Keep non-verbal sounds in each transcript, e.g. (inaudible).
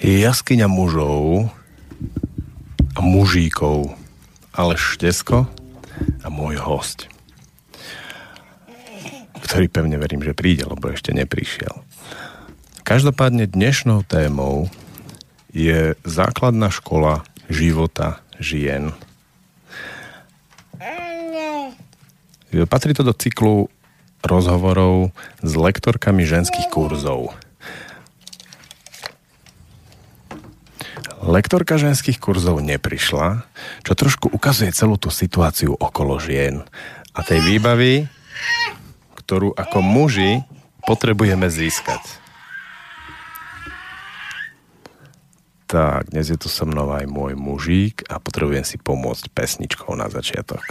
Jaskyňa mužov a mužíkov Aleš Štesko a môj host ktorý pevne verím, že príde, lebo ešte neprišiel. Každopádne dnešnou témou je základná škola života žien. Patrí to do cyklu rozhovorov s lektorkami ženských kurzov. Lektorka ženských kurzov neprišla, čo trošku ukazuje celú tú situáciu okolo žien a tej výbavy, ktorú ako muži potrebujeme získať. Tak, dnes je tu so mnou aj môj mužík a potrebujem si pomôcť pesničkou na začiatok.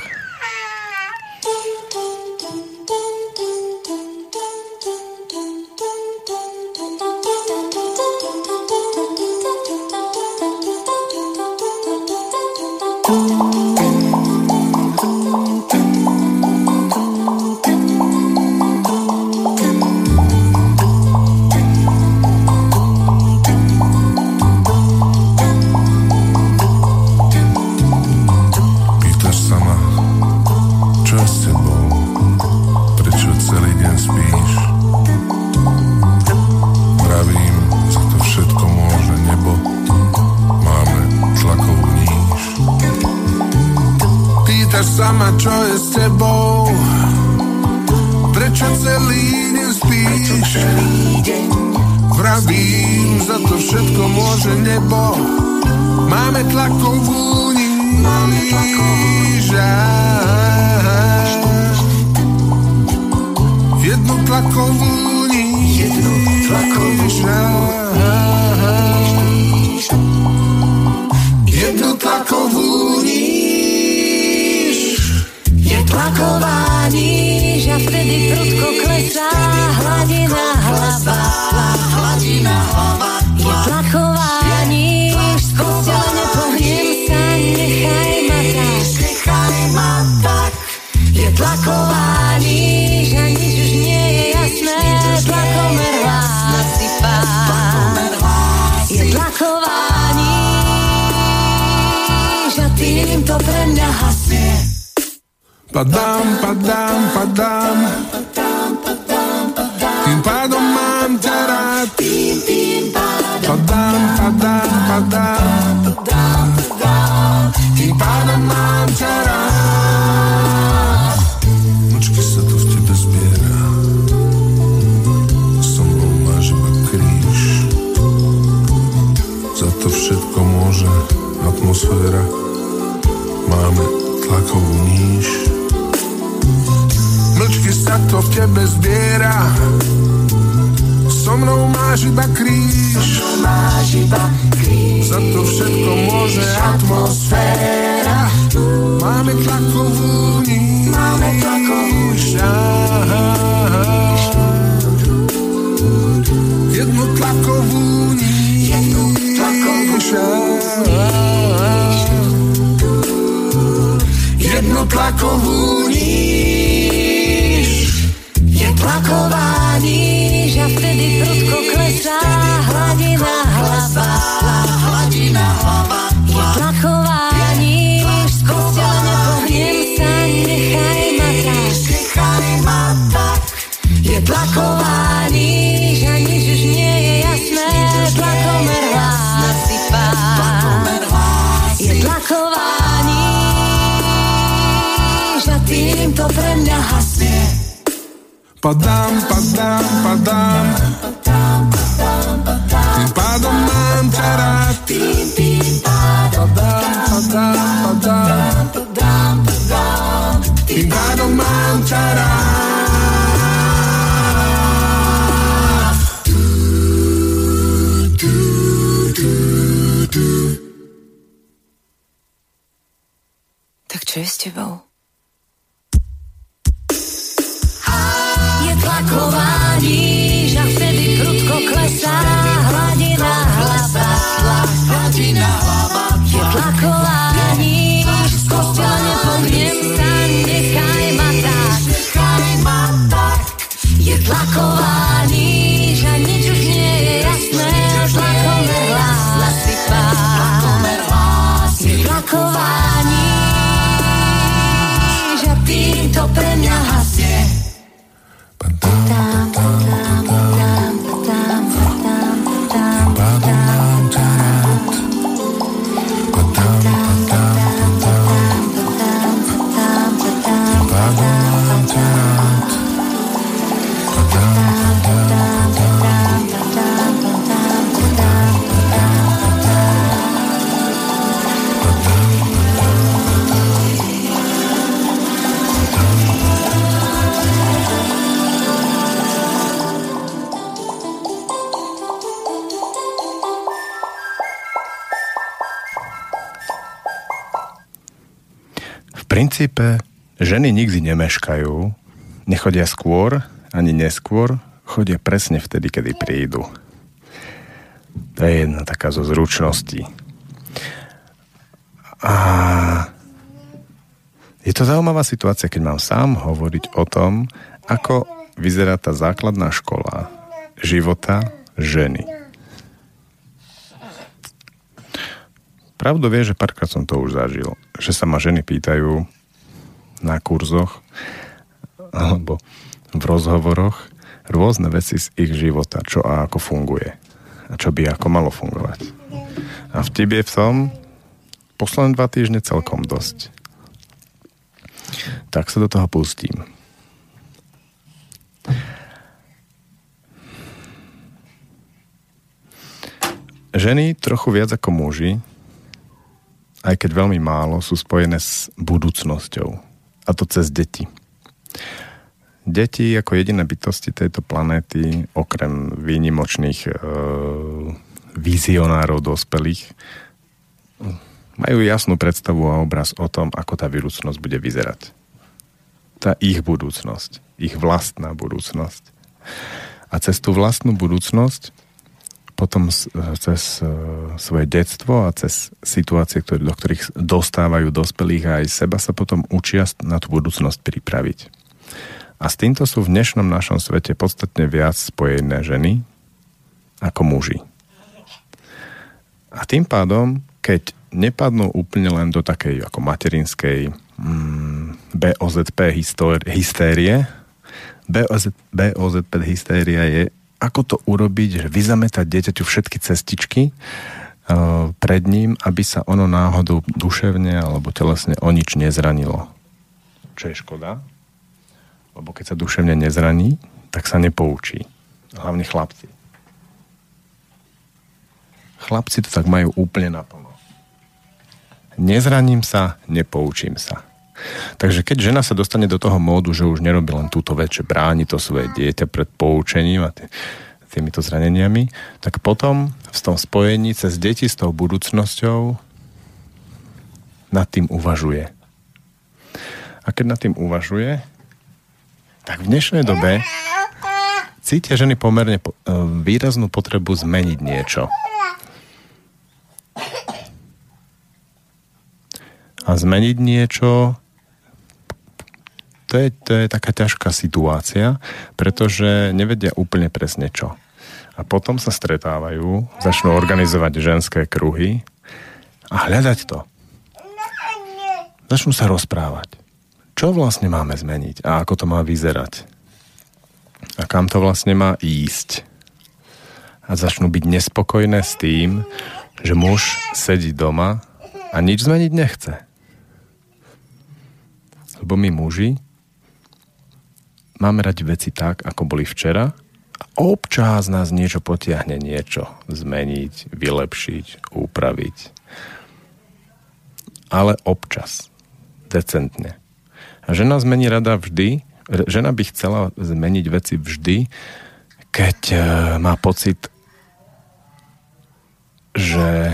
Tlaková níž a nič už nie je jasné, tlakomer hlas princípe ženy nikdy nemeškajú, nechodia skôr ani neskôr, chodia presne vtedy, kedy prídu. To je jedna taká zo zručností. A je to zaujímavá situácia, keď mám sám hovoriť o tom, ako vyzerá tá základná škola života ženy. Pravdu vie, že párkrát som to už zažil, že sa ma ženy pýtajú na kurzoch alebo v rozhovoroch rôzne veci z ich života, čo a ako funguje a čo by ako malo fungovať. A v tebe som posledné dva týždne celkom dosť. Tak sa do toho pustím. Ženy trochu viac ako muži aj keď veľmi málo, sú spojené s budúcnosťou. A to cez deti. Deti ako jediné bytosti tejto planéty, okrem výnimočných e, vizionárov dospelých, majú jasnú predstavu a obraz o tom, ako tá budúcnosť bude vyzerať. Tá ich budúcnosť, ich vlastná budúcnosť. A cez tú vlastnú budúcnosť potom cez e, svoje detstvo a cez situácie, ktoré, do ktorých dostávajú dospelých a aj seba sa potom učia na tú budúcnosť pripraviť. A s týmto sú v dnešnom našom svete podstatne viac spojené ženy ako muži. A tým pádom, keď nepadnú úplne len do takej ako materinskej mm, BOZP hystérie, BOZ, BOZP hystéria je ako to urobiť, že vyzametať dieťaťu všetky cestičky uh, pred ním, aby sa ono náhodou duševne alebo telesne o nič nezranilo. Čo je škoda, lebo keď sa duševne nezraní, tak sa nepoučí. Hlavne chlapci. Chlapci to tak majú úplne naplno. Nezraním sa, nepoučím sa. Takže keď žena sa dostane do toho módu, že už nerobí len túto vec, že bráni to svoje dieťa pred poučením a tý, týmito zraneniami, tak potom v tom spojení cez deti s tou budúcnosťou nad tým uvažuje. A keď nad tým uvažuje, tak v dnešnej dobe cítia ženy pomerne e, výraznú potrebu zmeniť niečo. A zmeniť niečo to je, to je taká ťažká situácia, pretože nevedia úplne presne čo. A potom sa stretávajú, začnú organizovať ženské kruhy a hľadať to. Začnú sa rozprávať. Čo vlastne máme zmeniť a ako to má vyzerať? A kam to vlastne má ísť? A začnú byť nespokojné s tým, že muž sedí doma a nič zmeniť nechce. Lebo my muži máme radi veci tak, ako boli včera a občas nás niečo potiahne niečo zmeniť, vylepšiť, upraviť. Ale občas. Decentne. A žena zmení rada vždy, žena by chcela zmeniť veci vždy, keď e, má pocit, že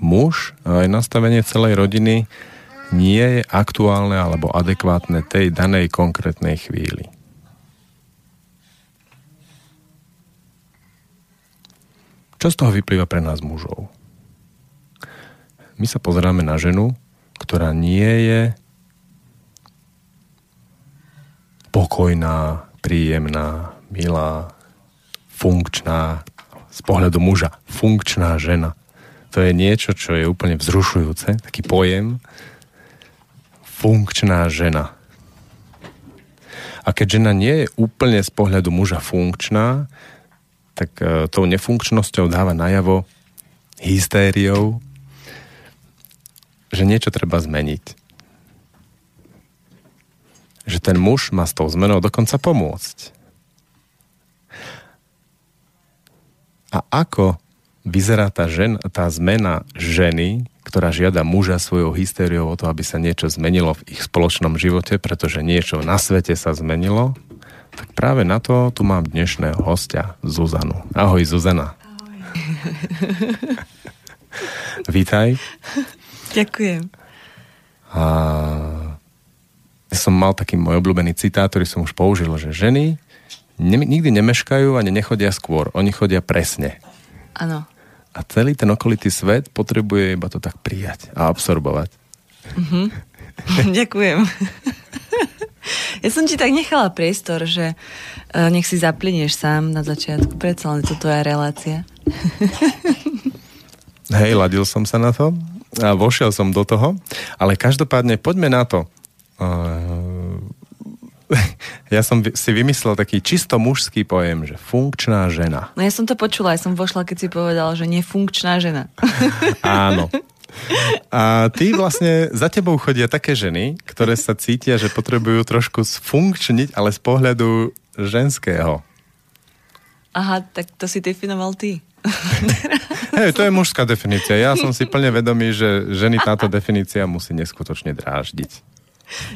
muž a aj nastavenie celej rodiny nie je aktuálne alebo adekvátne tej danej konkrétnej chvíli. Čo z toho vyplýva pre nás mužov? My sa pozeráme na ženu, ktorá nie je pokojná, príjemná, milá, funkčná, z pohľadu muža, funkčná žena. To je niečo, čo je úplne vzrušujúce, taký pojem, funkčná žena. A keď žena nie je úplne z pohľadu muža funkčná, tak e, tou nefunkčnosťou dáva najavo hystériou, že niečo treba zmeniť. Že ten muž má s tou zmenou dokonca pomôcť. A ako vyzerá tá, žen, tá zmena ženy, ktorá žiada muža svojou hystériou o to, aby sa niečo zmenilo v ich spoločnom živote, pretože niečo na svete sa zmenilo, tak práve na to tu mám dnešného hostia, Zuzanu. Ahoj, Zuzana. Ahoj. Vítaj. Ďakujem. A ja som mal taký môj obľúbený citát, ktorý som už použil, že ženy ne, nikdy nemeškajú ani nechodia skôr. Oni chodia presne. Áno. A celý ten okolitý svet potrebuje iba to tak prijať a absorbovať. Mm-hmm. (laughs) Ďakujem. ja som ti tak nechala priestor, že uh, nech si zaplinieš sám na začiatku. Predsa len to tvoja relácia. (laughs) Hej, ladil som sa na to a vošiel som do toho, ale každopádne poďme na to. (laughs) Ja som si vymyslel taký čisto mužský pojem, že funkčná žena. No ja som to počula, ja som vošla, keď si povedal, že nefunkčná žena. (laughs) Áno. A ty vlastne, za tebou chodia také ženy, ktoré sa cítia, že potrebujú trošku sfunkčniť, ale z pohľadu ženského. Aha, tak to si definoval ty. (laughs) Hej, to je mužská definícia. Ja som si plne vedomý, že ženy táto definícia musí neskutočne dráždiť.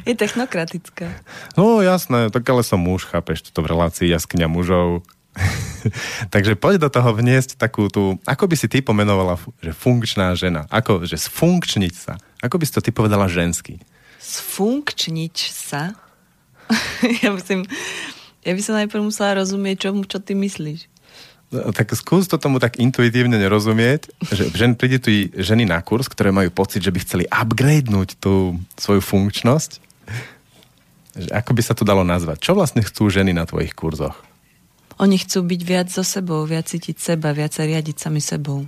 Je technokratická. No jasné, tak ale som muž, chápeš, to v relácii jaskyňa mužov. (laughs) Takže poď do toho vniesť takú tú, ako by si ty pomenovala, že funkčná žena, ako, že sfunkčniť sa. Ako by si to ty povedala žensky? Sfunkčniť sa? (laughs) ja myslím, ja by som najprv musela rozumieť, čo, čo ty myslíš. Tak skús to tomu tak intuitívne nerozumieť, že žen, príde tu ženy na kurz, ktoré majú pocit, že by chceli upgradenúť tú svoju funkčnosť. Že ako by sa to dalo nazvať? Čo vlastne chcú ženy na tvojich kurzoch? Oni chcú byť viac so sebou, viac cítiť seba, viac sa riadiť sami sebou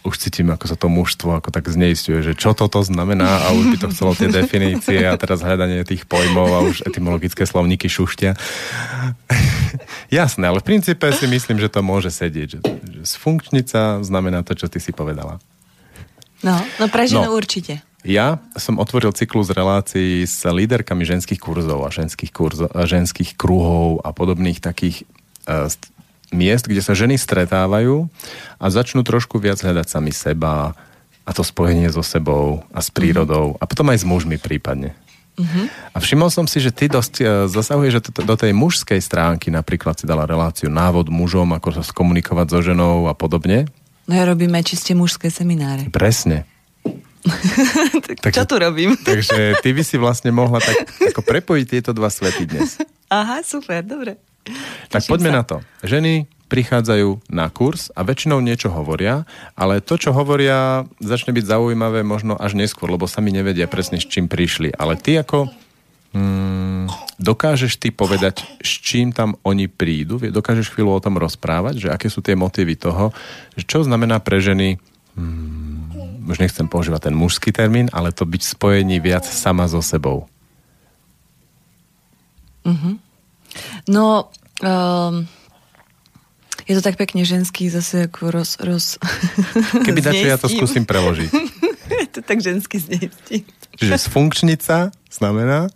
už cítim, ako sa to mužstvo ako tak zneistuje, že čo toto znamená a už by to chcelo tie (laughs) definície a teraz hľadanie tých pojmov a už etymologické slovníky šuštia. (laughs) Jasné, ale v princípe si myslím, že to môže sedieť. Že, že sfunkčnica znamená to, čo ty si povedala. No, no pre ženu no, určite. Ja som otvoril cyklus relácií s líderkami ženských kurzov a ženských, kurzov, a ženských kruhov a podobných takých uh, miest, kde sa ženy stretávajú a začnú trošku viac hľadať sami seba a to spojenie so sebou a s prírodou a potom aj s mužmi prípadne. Mm-hmm. A všimol som si, že ty dosť uh, zasahuješ že do tej mužskej stránky, napríklad si dala reláciu návod mužom, ako sa skomunikovať so ženou a podobne. No ja robím aj čiste mužské semináre. Presne. (laughs) tak takže, čo tu robím? (laughs) takže ty by si vlastne mohla tak ako prepojiť tieto dva svety dnes. Aha, super, dobre. Tak poďme sa. na to. Ženy prichádzajú na kurz a väčšinou niečo hovoria, ale to, čo hovoria, začne byť zaujímavé možno až neskôr, lebo sami nevedia presne, s čím prišli. Ale ty ako mm, dokážeš ty povedať, s čím tam oni prídu? Dokážeš chvíľu o tom rozprávať, že aké sú tie motívy toho, že čo znamená pre ženy mm, už nechcem používať ten mužský termín, ale to byť spojení viac sama so sebou. Mhm. No, um, je to tak pekne ženský, zase ako roz... roz (laughs) Keby dačo, ja to skúsim preložiť. (laughs) je to tak ženský zneistí. Čiže sfunkčnica znamená? (laughs)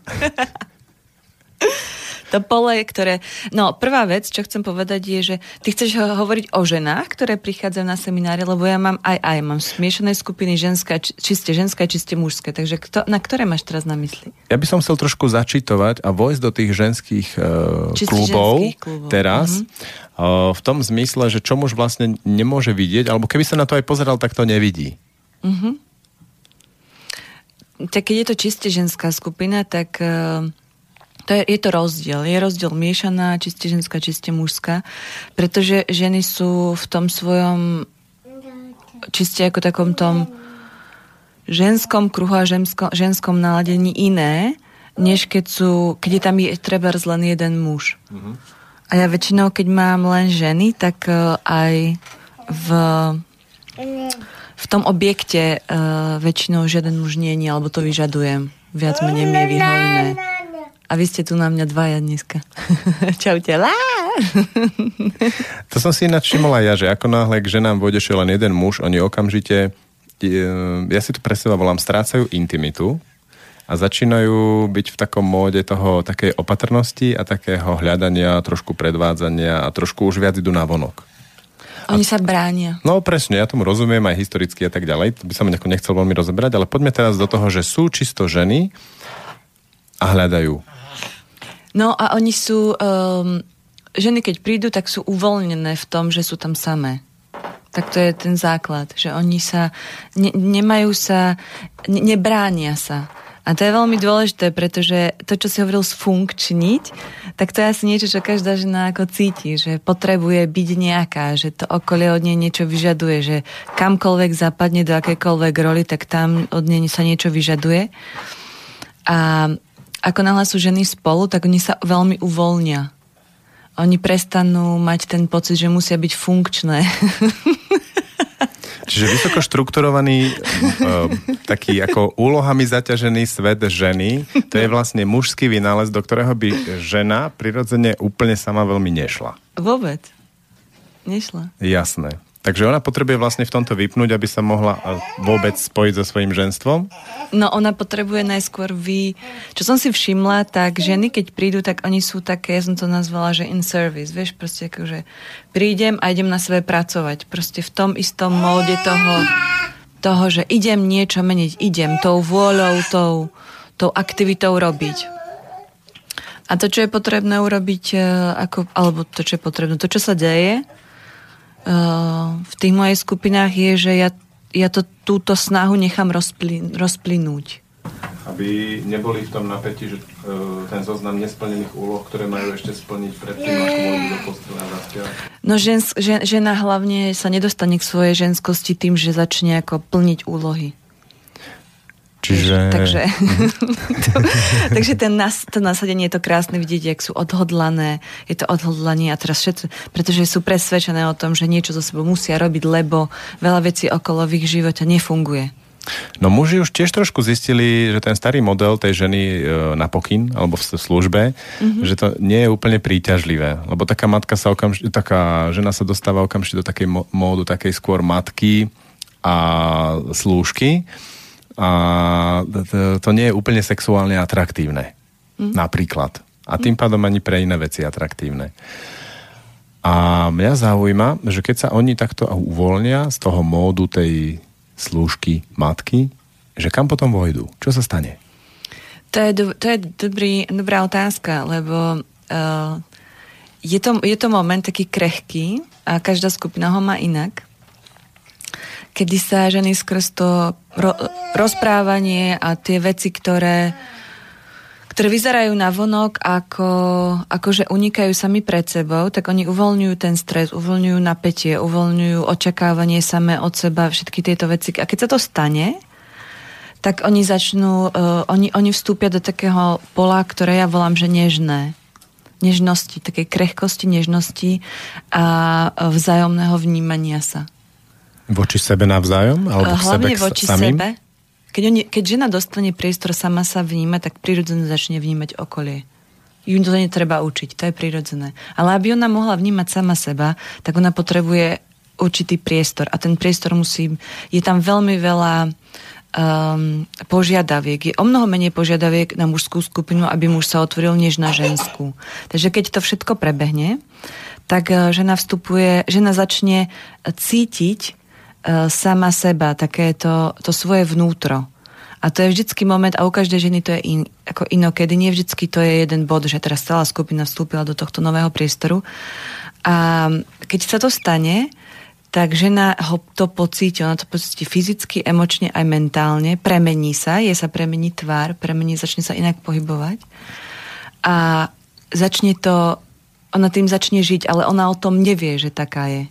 to pole, ktoré... No, prvá vec, čo chcem povedať je, že ty chceš hovoriť o ženách, ktoré prichádzajú na semináre, lebo ja mám aj aj, mám smiešané skupiny ženská, čiste ženská, čiste mužské. Takže kto, na ktoré máš teraz na mysli? Ja by som chcel trošku začitovať a vojsť do tých ženských uh, klubov, klubov teraz. Mm-hmm. Uh, v tom zmysle, že čo muž vlastne nemôže vidieť, alebo keby sa na to aj pozeral, tak to nevidí. Mm-hmm. Tak keď je to čiste ženská skupina, tak uh, to je, je to rozdiel. Je rozdiel miešaná, čiste ženská, čiste mužská, pretože ženy sú v tom svojom čiste ako takom tom ženskom kruhu a ženskom, ženskom naladení iné, než keď sú, keď je tam je, treba len jeden muž. Mm-hmm. A ja väčšinou, keď mám len ženy, tak uh, aj v, v tom objekte uh, väčšinou žiaden muž nie je, alebo to vyžadujem. Viac menej mi je vyhovené. A vy ste tu na mňa dvaja dneska. (laughs) Čaute. Lá! (laughs) to som si ináč všimol aj ja, že ako náhle k ženám vôjde len jeden muž, oni okamžite, ja si to pre seba volám, strácajú intimitu a začínajú byť v takom móde toho takej opatrnosti a takého hľadania, trošku predvádzania a trošku už viac idú na vonok. Oni sa bránia. No presne, ja tomu rozumiem aj historicky a tak ďalej. To by som nechcel veľmi rozebrať, ale poďme teraz do toho, že sú čisto ženy a hľadajú No a oni sú, um, ženy keď prídu, tak sú uvoľnené v tom, že sú tam samé. Tak to je ten základ, že oni sa, ne, nemajú sa, ne, nebránia sa. A to je veľmi dôležité, pretože to, čo si hovoril sfunkčniť, tak to je asi niečo, čo každá žena ako cíti, že potrebuje byť nejaká, že to okolie od nej niečo vyžaduje, že kamkoľvek zapadne do akékoľvek roli, tak tam od nej sa niečo vyžaduje. A ako náhle sú ženy spolu, tak oni sa veľmi uvoľnia. Oni prestanú mať ten pocit, že musia byť funkčné. (laughs) Čiže vysoko štrukturovaný, uh, taký ako úlohami zaťažený svet ženy, to je vlastne mužský vynález, do ktorého by žena prirodzene úplne sama veľmi nešla. Vôbec. Nešla. Jasné. Takže ona potrebuje vlastne v tomto vypnúť, aby sa mohla vôbec spojiť so svojím ženstvom? No ona potrebuje najskôr vy... Čo som si všimla, tak ženy, keď prídu, tak oni sú také, ja som to nazvala, že in service, vieš, proste akože prídem a idem na sebe pracovať. Proste v tom istom móde toho, toho, že idem niečo meniť, idem tou vôľou, tou, tou aktivitou robiť. A to, čo je potrebné urobiť, e, ako, alebo to, čo je potrebné, to, čo sa deje, v tých mojich skupinách je, že ja, ja to, túto snahu nechám rozplin, rozplynúť. Aby neboli v tom napätí, že uh, ten zoznam nesplnených úloh, ktoré majú ešte splniť predtým, ako môžu do postele a No žen, žen, žena hlavne sa nedostane k svojej ženskosti tým, že začne ako plniť úlohy. Čiže... Takže, to, (laughs) (laughs) takže ten nas, to nasadenie je to krásne vidieť, jak sú odhodlané, je to odhodlanie a teraz všetko, pretože sú presvedčené o tom, že niečo zo sebou musia robiť, lebo veľa vecí okolo v ich živote nefunguje. No muži už tiež trošku zistili, že ten starý model tej ženy e, na pokyn alebo v službe, mm-hmm. že to nie je úplne príťažlivé. Lebo taká matka sa okamžite, taká žena sa dostáva okamžite do takej módu takej skôr matky a slúžky a to nie je úplne sexuálne atraktívne. Mm. Napríklad. A tým pádom ani pre iné veci atraktívne. A mňa zaujíma, že keď sa oni takto uvoľnia z toho módu tej slúžky matky, že kam potom vojdu? Čo sa stane? To je, do, to je dobrý, dobrá otázka, lebo uh, je, to, je to moment taký krehký a každá skupina ho má inak kedy sa ženy skrz to ro- rozprávanie a tie veci, ktoré, ktoré vyzerajú na vonok ako, ako, že unikajú sami pred sebou, tak oni uvoľňujú ten stres, uvoľňujú napätie, uvoľňujú očakávanie samé od seba, všetky tieto veci. A keď sa to stane, tak oni začnú, uh, oni, oni vstúpia do takého pola, ktoré ja volám, že nežné nežnosti, takej krehkosti, nežnosti a vzájomného vnímania sa. Voči sebe navzájom? Alebo Hlavne sebe voči samým? sebe. Keď, oni, keď žena dostane priestor, sama sa vníma, tak prirodzene začne vnímať okolie. Ju to netreba učiť, to je prirodzené. Ale aby ona mohla vnímať sama seba, tak ona potrebuje určitý priestor. A ten priestor musí... Je tam veľmi veľa um, požiadaviek. Je o mnoho menej požiadaviek na mužskú skupinu, aby muž sa otvoril, než na ženskú. Takže keď to všetko prebehne, tak uh, žena vstupuje, žena začne cítiť E, sama seba, také to, to svoje vnútro. A to je vždycky moment, a u každej ženy to je in, ako inokedy, nie vždycky to je jeden bod, že teraz celá skupina vstúpila do tohto nového priestoru. A keď sa to stane, tak žena ho to pocíti, ona to pocíti fyzicky, emočne aj mentálne, premení sa, je sa premení tvár, premení, začne sa inak pohybovať a začne to, ona tým začne žiť, ale ona o tom nevie, že taká je.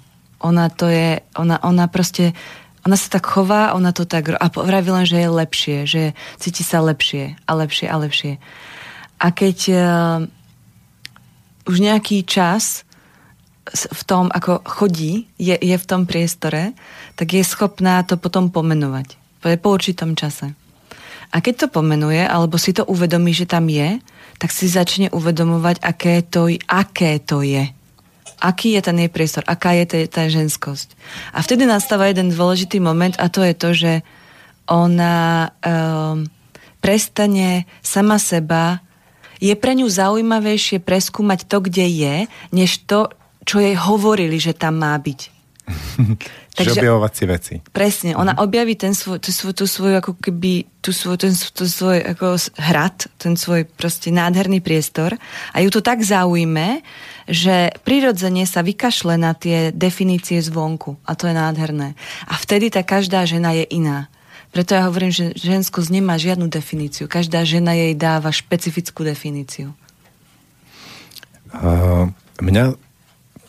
Ona to je, ona, ona proste, ona sa tak chová, ona to tak, a vraví len, že je lepšie, že cíti sa lepšie a lepšie a lepšie. A keď uh, už nejaký čas v tom, ako chodí, je, je v tom priestore, tak je schopná to potom pomenovať. Po určitom čase. A keď to pomenuje, alebo si to uvedomí, že tam je, tak si začne uvedomovať, aké to, aké to je aký je ten jej priestor, aká je tá ženskosť. A vtedy nastáva jeden dôležitý moment a to je to, že ona um, prestane sama seba, je pre ňu zaujímavejšie preskúmať to, kde je, než to, čo jej hovorili, že tam má byť. (laughs) Takže objavovať si veci. Presne, ona mm. objaví ten svoj, tú, svoj, tú svoju ako keby, tú svoj, ten tú svoj ako hrad, ten svoj proste nádherný priestor a ju to tak zaujme, že prirodzene sa vykašle na tie definície zvonku a to je nádherné. A vtedy tá každá žena je iná. Preto ja hovorím, že ženskosť nemá žiadnu definíciu. Každá žena jej dáva špecifickú definíciu. Uh, mňa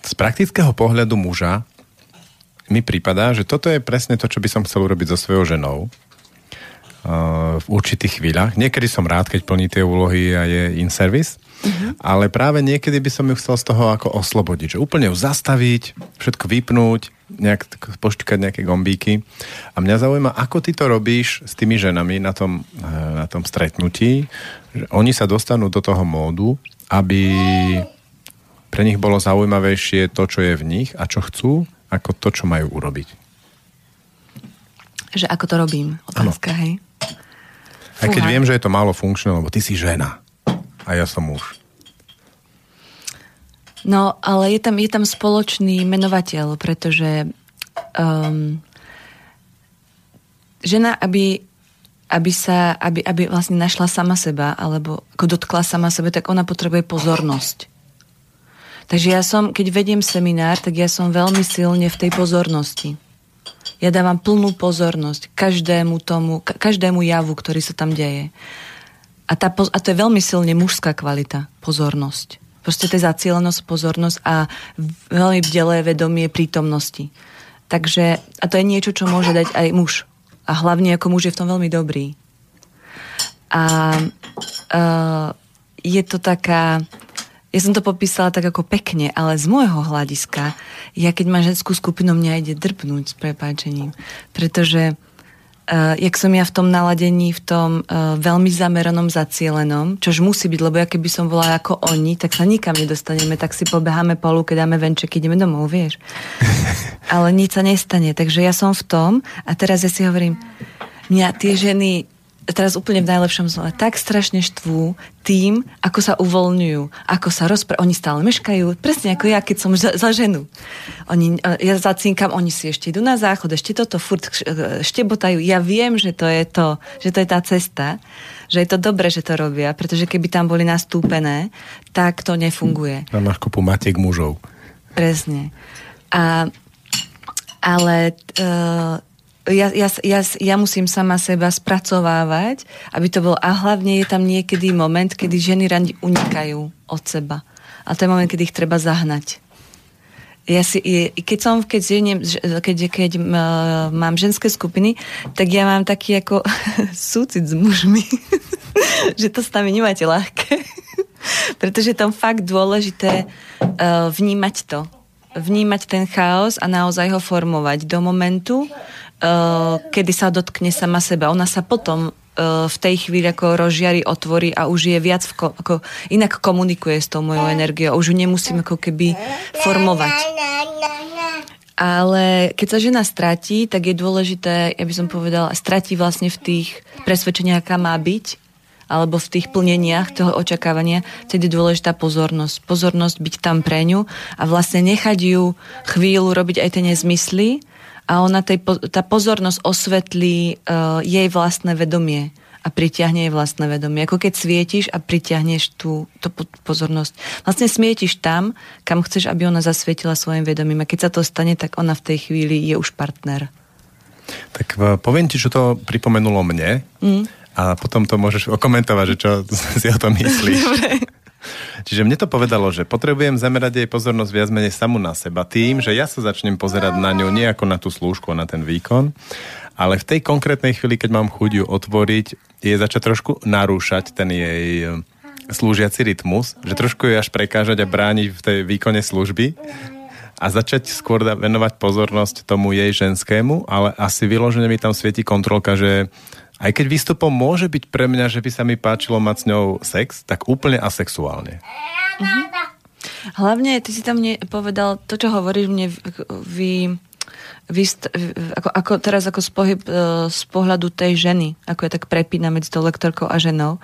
z praktického pohľadu muža mi prípada, že toto je presne to, čo by som chcel urobiť so svojou ženou v určitých chvíľach. Niekedy som rád, keď plní tie úlohy a je in service, uh-huh. ale práve niekedy by som ju chcel z toho ako oslobodiť, že úplne ju zastaviť, všetko vypnúť, nejak pošťukať nejaké gombíky. A mňa zaujíma, ako ty to robíš s tými ženami na tom, uh, na tom stretnutí, že oni sa dostanú do toho módu, aby pre nich bolo zaujímavejšie to, čo je v nich a čo chcú, ako to, čo majú urobiť. Že ako to robím? Otázka, ano. hej? Aj keď viem, že je to málo funkčné, lebo ty si žena a ja som muž. No, ale je tam, je tam spoločný menovateľ, pretože um, žena, aby, aby sa, aby, aby vlastne našla sama seba, alebo ako dotkla sama sebe, tak ona potrebuje pozornosť. Takže ja som, keď vediem seminár, tak ja som veľmi silne v tej pozornosti. Ja dávam plnú pozornosť každému tomu, každému javu, ktorý sa tam deje. A, tá, a to je veľmi silne mužská kvalita, pozornosť. Proste to je zacielenosť, pozornosť a veľmi bdelé vedomie prítomnosti. Takže, a to je niečo, čo môže dať aj muž. A hlavne ako muž je v tom veľmi dobrý. A uh, je to taká, ja som to popísala tak ako pekne, ale z môjho hľadiska, ja keď mám ženskú skupinu, mňa ide drpnúť s prepáčením. Pretože Uh, jak som ja v tom naladení, v tom uh, veľmi zameranom, zacielenom, čož musí byť, lebo ja keby som bola ako oni, tak sa nikam nedostaneme, tak si pobeháme po lúke, dáme venček, ideme domov, vieš. (laughs) Ale nič sa nestane, takže ja som v tom a teraz ja si hovorím, mňa tie ženy teraz úplne v najlepšom zle, tak strašne štvú tým, ako sa uvoľňujú, ako sa rozpr... Oni stále meškajú, presne ako ja, keď som za, za ženu. Oni, e, ja zacínkam, oni si ešte idú na záchod, ešte toto furt e, štebotajú. Ja viem, že to je to, že to je tá cesta, že je to dobré, že to robia, pretože keby tam boli nastúpené, tak to nefunguje. Tam máš kopu matiek mužov. Presne. A, ale uh, ja, ja, ja, ja musím sama seba spracovávať, aby to bolo... A hlavne je tam niekedy moment, kedy ženy radi unikajú od seba. A to je moment, kedy ich treba zahnať. Ja si, keď som, keď, keď, keď mám ženské skupiny, tak ja mám taký ako (laughs) súcit s mužmi, (laughs) že to s nami nemáte ľahké. (laughs) Pretože je tam fakt dôležité uh, vnímať to. Vnímať ten chaos a naozaj ho formovať do momentu, kedy sa dotkne sama seba. Ona sa potom uh, v tej chvíli ako rozžiari, otvorí a už je viac, ko, ako inak komunikuje s tou mojou energiou. Už ju nemusím ako keby formovať. Ale keď sa žena stratí, tak je dôležité, ja by som povedala, stratí vlastne v tých presvedčeniach, aká má byť, alebo v tých plneniach toho očakávania, vtedy je dôležitá pozornosť. Pozornosť byť tam pre ňu a vlastne nechať ju chvíľu robiť aj tie nezmysly, a ona tej, tá pozornosť osvetlí uh, jej vlastné vedomie a pritiahne jej vlastné vedomie. Ako keď svietiš a pritiahneš tú, tú pozornosť. Vlastne svietiš tam, kam chceš, aby ona zasvietila svojim vedomím. A keď sa to stane, tak ona v tej chvíli je už partner. Tak poviem ti, čo to pripomenulo mne mm. a potom to môžeš okomentovať, že čo (laughs) si o tom myslíš. Dobre. Čiže mne to povedalo, že potrebujem zamerať jej pozornosť viac menej samú na seba tým, že ja sa začnem pozerať na ňu nie ako na tú slúžku, na ten výkon, ale v tej konkrétnej chvíli, keď mám chuť ju otvoriť, je začať trošku narúšať ten jej eh, slúžiaci rytmus, že trošku ju až prekážať a brániť v tej výkone služby a začať skôr venovať pozornosť tomu jej ženskému, ale asi vyložene mi tam svieti kontrolka, že aj keď výstupom môže byť pre mňa, že by sa mi páčilo mať s ňou sex, tak úplne asexuálne. Mm-hmm. Hlavne, ty si tam povedal, to, čo hovoríš mne, vy, vy ako, ako, teraz ako z, pohyb, e, z pohľadu tej ženy, ako je tak prepína medzi tou lektorkou a ženou,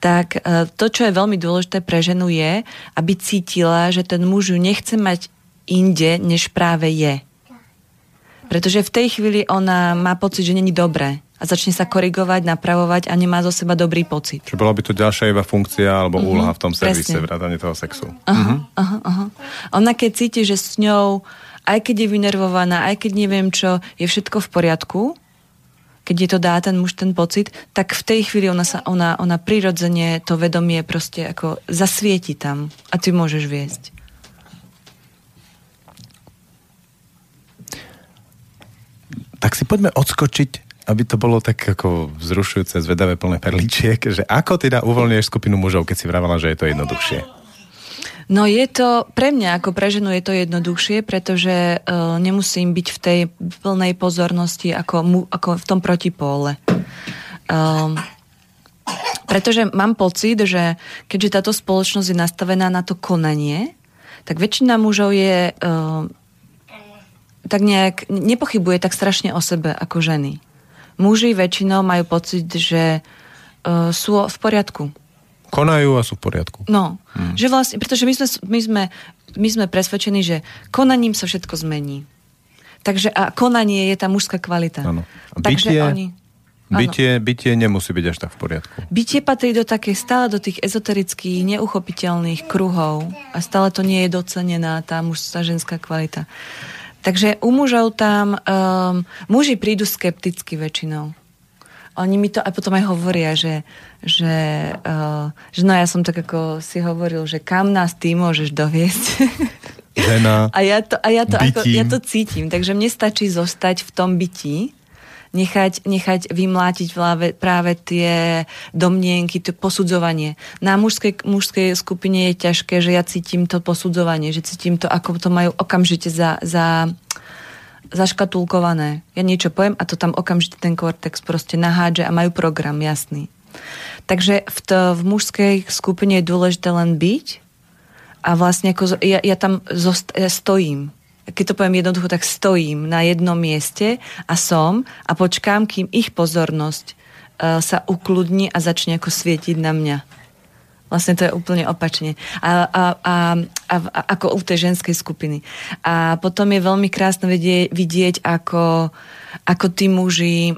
tak e, to, čo je veľmi dôležité pre ženu je, aby cítila, že ten muž ju nechce mať inde, než práve je. Pretože v tej chvíli ona má pocit, že není dobré. A začne sa korigovať, napravovať a nemá zo seba dobrý pocit. Čiže bola by to ďalšia iba funkcia alebo mm-hmm, úloha v tom servise, vrátane toho sexu. Aha, mm-hmm. aha, aha. Ona keď cíti, že s ňou, aj keď je vynervovaná, aj keď neviem čo, je všetko v poriadku, keď je to dá ten muž ten pocit, tak v tej chvíli ona, sa, ona, ona prirodzene to vedomie proste ako zasvieti tam a ty môžeš viesť. Tak si poďme odskočiť, aby to bolo tak ako vzrušujúce, zvedavé, plné perličiek, že ako teda uvoľňuješ skupinu mužov, keď si vravala, že je to jednoduchšie? No je to, pre mňa ako pre ženu je to jednoduchšie, pretože uh, nemusím byť v tej plnej pozornosti ako, mu, ako v tom protipóle. Um, pretože mám pocit, že keďže táto spoločnosť je nastavená na to konanie, tak väčšina mužov je uh, tak nejak, nepochybuje tak strašne o sebe ako ženy. Muži väčšinou majú pocit, že uh, sú v poriadku konajú a sú v poriadku. No, hmm. že vlastne, pretože my sme, my, sme, my sme presvedčení, že konaním sa všetko zmení. Takže a konanie je tá mužská kvalita. Ano. A Takže bytie, oni... Bytie, bytie nemusí byť až tak v poriadku. Bytie patrí do také stále do tých ezoterických, neuchopiteľných kruhov a stále to nie je docenená tá mužská ženská kvalita. Takže u mužov tam um, muži prídu skepticky väčšinou. Oni mi to aj potom aj hovoria, že, že, uh, že no ja som tak ako si hovoril, že kam nás ty môžeš doviesť. Žena, (laughs) a ja to, a ja to, ako, ja to cítim, takže mne stačí zostať v tom bytí, nechať, nechať vymlátiť vláve, práve tie domnienky, to posudzovanie. Na mužskej, mužskej skupine je ťažké, že ja cítim to posudzovanie, že cítim to, ako to majú okamžite za, za zaškatulkované. Ja niečo poviem a to tam okamžite ten kortex proste nahádže a majú program jasný. Takže v, to, v mužskej skupine je dôležité len byť a vlastne ako ja, ja tam zost, ja stojím. Keď to poviem jednoducho, tak stojím na jednom mieste a som a počkám, kým ich pozornosť uh, sa ukludní a začne ako svietiť na mňa. Vlastne to je úplne opačne. A, a, a, a, a ako u tej ženskej skupiny. A potom je veľmi krásne vidieť, vidieť ako, ako tí muži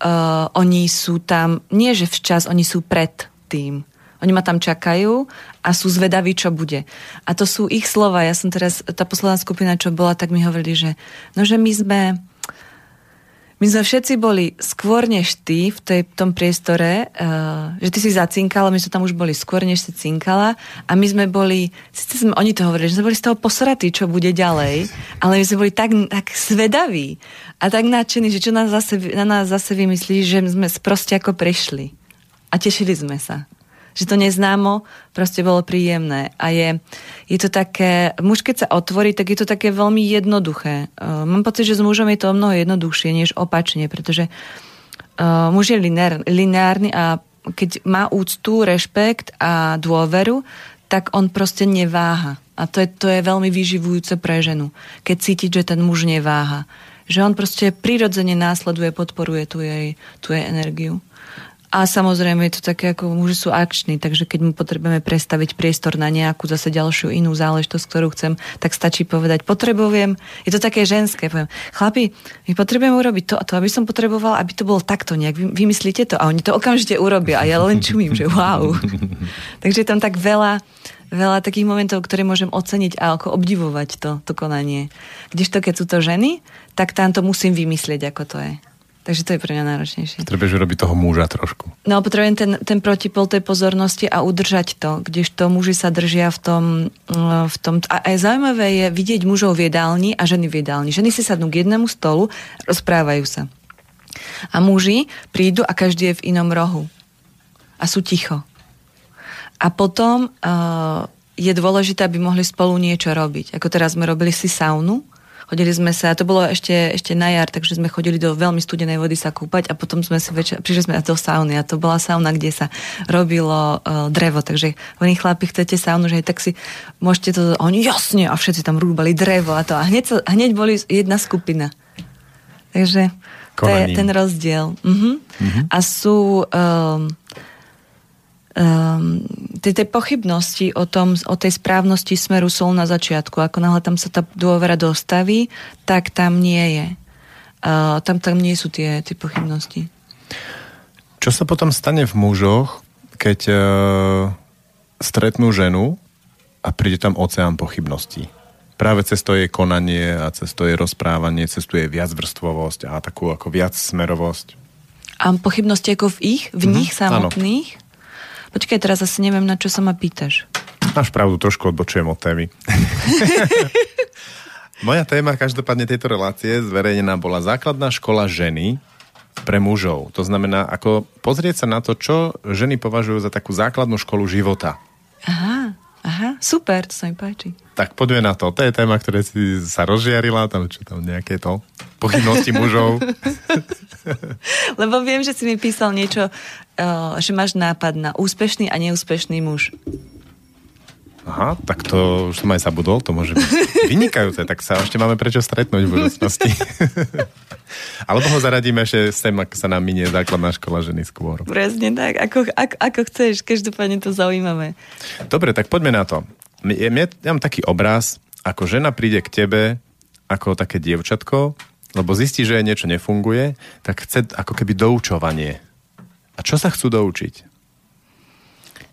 uh, oni sú tam, nie že včas, oni sú pred tým. Oni ma tam čakajú a sú zvedaví, čo bude. A to sú ich slova. Ja som teraz, tá posledná skupina, čo bola, tak mi hovorili, že no, že my sme my sme všetci boli skôr než ty v tej, tom priestore, uh, že ty si zacinkala, my sme tam už boli skôr než si cinkala a my sme boli, síce sme, oni to hovorili, že sme boli z toho posratí, čo bude ďalej, ale my sme boli tak, tak svedaví a tak nadšení, že čo nás zase, na nás zase vymyslí, že sme proste ako prišli. A tešili sme sa že to neznámo proste bolo príjemné. A je, je to také, muž keď sa otvorí, tak je to také veľmi jednoduché. Uh, mám pocit, že s mužom je to mnoho jednoduchšie, než opačne, pretože uh, muž je lineár, lineárny a keď má úctu, rešpekt a dôveru, tak on proste neváha. A to je, to je veľmi vyživujúce pre ženu. Keď cítiť, že ten muž neváha. Že on proste prirodzene následuje, podporuje tú jej, tú jej energiu. A samozrejme je to také, ako muži sú akční, takže keď mu potrebujeme prestaviť priestor na nejakú zase ďalšiu inú záležitosť, ktorú chcem, tak stačí povedať, potrebujem, je to také ženské, poviem, chlapi, my potrebujeme urobiť to a to, aby som potreboval, aby to bolo takto nejak, vy, vymyslíte to a oni to okamžite urobia a ja len čumím, že wow. (laughs) takže je tam tak veľa, veľa takých momentov, ktoré môžem oceniť a ako obdivovať to, to konanie. Kdežto keď sú to ženy, tak tam to musím vymyslieť, ako to je. Takže to je pre mňa náročnejšie. Potrebuješ urobiť toho muža trošku. No, potrebujem ten, ten protipol tej pozornosti a udržať to, kdežto muži sa držia v tom... Mm, v tom a aj zaujímavé je vidieť mužov v jedálni a ženy v jedálni. Ženy si sadnú k jednému stolu, rozprávajú sa. A muži prídu a každý je v inom rohu. A sú ticho. A potom uh, je dôležité, aby mohli spolu niečo robiť. Ako teraz sme robili si saunu, Chodili sme sa, to bolo ešte, ešte na jar, takže sme chodili do veľmi studenej vody sa kúpať a potom sme si večer, prišli sme do sauny a to bola sauna, kde sa robilo uh, drevo, takže oni chlapi, chcete saunu, že tak si môžete to, oni jasne a všetci tam rúbali drevo a to a hneď, sa, hneď boli jedna skupina. Takže to je ten rozdiel. Uh-huh. Uh-huh. A sú um, um, tie, tie pochybnosti o, tom, o tej správnosti smeru sú na začiatku. Ako náhle tam sa tá dôvera dostaví, tak tam nie je. uh, tam, tam nie sú tie, tie pochybnosti. Čo sa potom stane v mužoch, keď uh, stretnú ženu a príde tam oceán pochybností? Práve cez to je konanie a cez to je rozprávanie, cez to je vrstvovosť a takú ako viac smerovosť. A pochybnosti ako v ich, v mm-hmm, nich samotných? Áno. Počkaj, teraz asi neviem, na čo sa ma pýtaš. Máš pravdu, trošku odbočujem od témy. (laughs) Moja téma každopádne tejto relácie zverejnená bola základná škola ženy pre mužov. To znamená, ako pozrieť sa na to, čo ženy považujú za takú základnú školu života. Aha, aha, super, to sa mi páči. Tak poďme na to. To je téma, ktoré si sa rozžiarila, tam čo tam nejaké to pochybnosti mužov. (laughs) Lebo viem, že si mi písal niečo, uh, že máš nápad na úspešný a neúspešný muž. Aha, tak to už som aj zabudol, to môže byť (laughs) vynikajúce, tak sa ešte máme prečo stretnúť v budúcnosti. (laughs) Alebo ho zaradíme ešte sem, ak sa nám minie základná škola ženy skôr. Presne tak, ako, ako, ako chceš, každopádne to zaujímavé. Dobre, tak poďme na to. Ja, ja mám taký obraz, ako žena príde k tebe ako také dievčatko, lebo zistí, že niečo nefunguje, tak chce ako keby doučovanie. A čo sa chcú doučiť?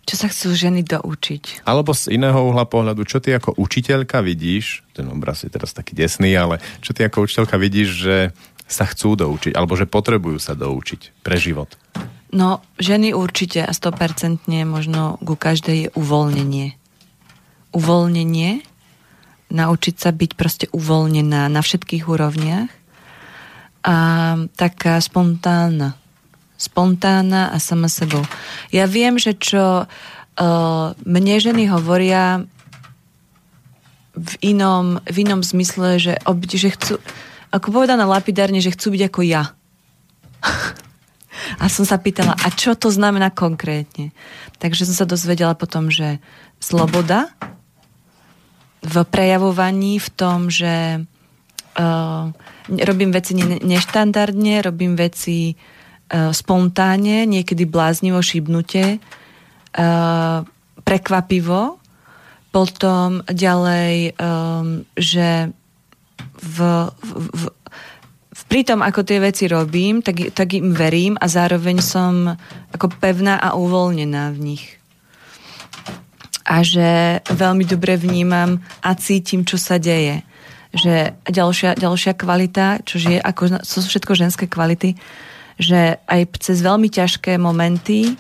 Čo sa chcú ženy doučiť? Alebo z iného uhla pohľadu, čo ty ako učiteľka vidíš, ten obraz je teraz taký desný, ale čo ty ako učiteľka vidíš, že sa chcú doučiť, alebo že potrebujú sa doučiť pre život? No, ženy určite a 100% možno ku každej je uvoľnenie. Uvoľnenie, naučiť sa byť proste uvoľnená na všetkých úrovniach a taká spontánna spontánna a sama sebou. Ja viem, že čo uh, mne ženy hovoria v inom, v inom zmysle, že, ob, že chcú, ako povedané lapidárne, že chcú byť ako ja. (laughs) a som sa pýtala, a čo to znamená konkrétne? Takže som sa dozvedela potom, že sloboda v prejavovaní, v tom, že uh, robím veci ne- neštandardne, robím veci spontánne, niekedy bláznivo, šibnutie, uh, prekvapivo. Potom ďalej, um, že v, v, v pri tom, ako tie veci robím, tak, tak im verím a zároveň som ako pevná a uvoľnená v nich. A že veľmi dobre vnímam a cítim, čo sa deje. Že ďalšia, ďalšia kvalita, čo je ako, sú všetko ženské kvality, že aj cez veľmi ťažké momenty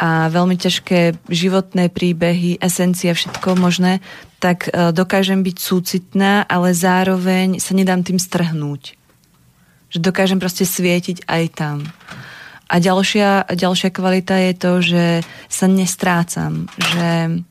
a veľmi ťažké životné príbehy, esencia, všetko možné, tak e, dokážem byť súcitná, ale zároveň sa nedám tým strhnúť. Že dokážem proste svietiť aj tam. A ďalšia, ďalšia kvalita je to, že sa nestrácam, že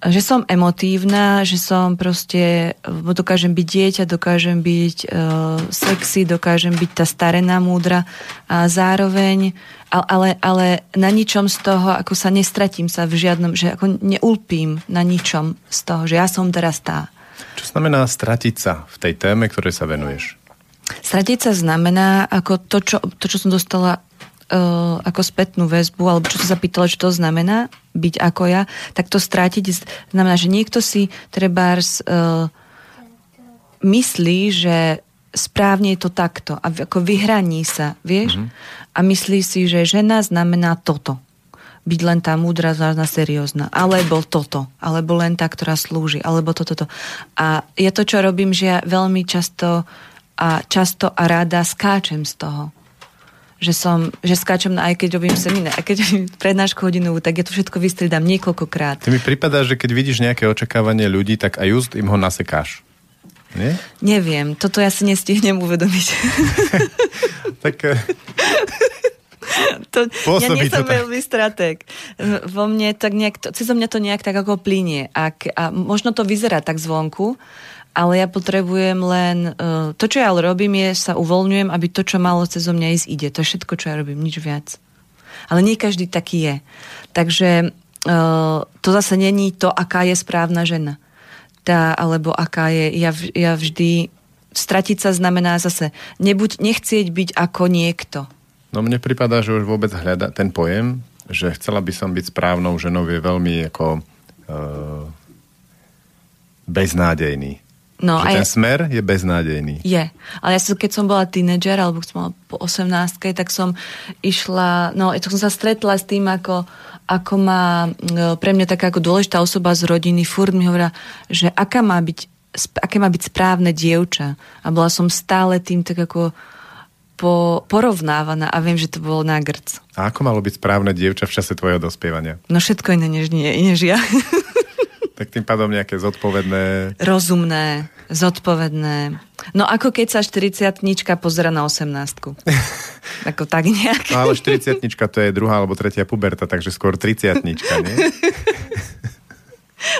že som emotívna, že som proste, dokážem byť dieťa, dokážem byť uh, sexy, dokážem byť tá starená múdra a zároveň, ale, ale na ničom z toho, ako sa nestratím sa v žiadnom, že ako neulpím na ničom z toho, že ja som teraz tá. Čo znamená stratiť sa v tej téme, ktorej sa venuješ? Stratiť sa znamená ako to, čo, to, čo som dostala uh, ako spätnú väzbu, alebo čo sa zapýtala, čo to znamená byť ako ja, tak to strátiť znamená, že niekto si trebárs uh, myslí, že správne je to takto a ako vyhraní sa, vieš? Mm-hmm. A myslí si, že žena znamená toto. Byť len tá múdra, zvláštna, seriózna. Alebo toto. Alebo len tá, ktorá slúži. Alebo toto. To. A je to, čo robím, že ja veľmi často a často a rada skáčem z toho že som, že skáčem na, aj keď robím seminár, aj keď robím (laughs) prednášku hodinovú, tak ja to všetko vystriedam niekoľkokrát. Ty mi prípada, že keď vidíš nejaké očakávanie ľudí, tak aj just im ho nasekáš. Nie? Neviem, toto ja si nestihnem uvedomiť. (laughs) tak... Eh, (laughs) to, ja nie som veľmi stratég. Vo mne tak nejak, to, cez mňa to nejak tak ako plinie. A, a možno to vyzerá tak zvonku, ale ja potrebujem len... Uh, to, čo ja robím, je sa uvoľňujem, aby to, čo malo cez mňa ísť, ide. To je všetko, čo ja robím, nič viac. Ale nie každý taký je. Takže uh, to zase není to, aká je správna žena. Tá, alebo aká je... Ja, ja vždy... Stratiť sa znamená zase nebuď, nechcieť byť ako niekto. No mne prípada, že už vôbec hľada ten pojem, že chcela by som byť správnou ženou je veľmi ako uh, beznádejný No, že ten ja- smer je beznádejný. Je. Ale ja som, keď som bola tínedžer, alebo som mala po 18 tak som išla, no, som sa stretla s tým, ako, ako má e, pre mňa taká ako dôležitá osoba z rodiny, furt mi hovorila, že aká má byť, aké má byť správne dievča. A bola som stále tým tak ako po, porovnávaná a viem, že to bolo na grc. A ako malo byť správne dievča v čase tvojho dospievania? No všetko iné než, nie, než ja. (laughs) Tak tým pádom nejaké zodpovedné... Rozumné, zodpovedné. No ako keď sa 40 pozera na 18 (laughs) Ako tak nejak. No ale 40 to je druhá alebo tretia puberta, takže skôr 30 nie? (laughs)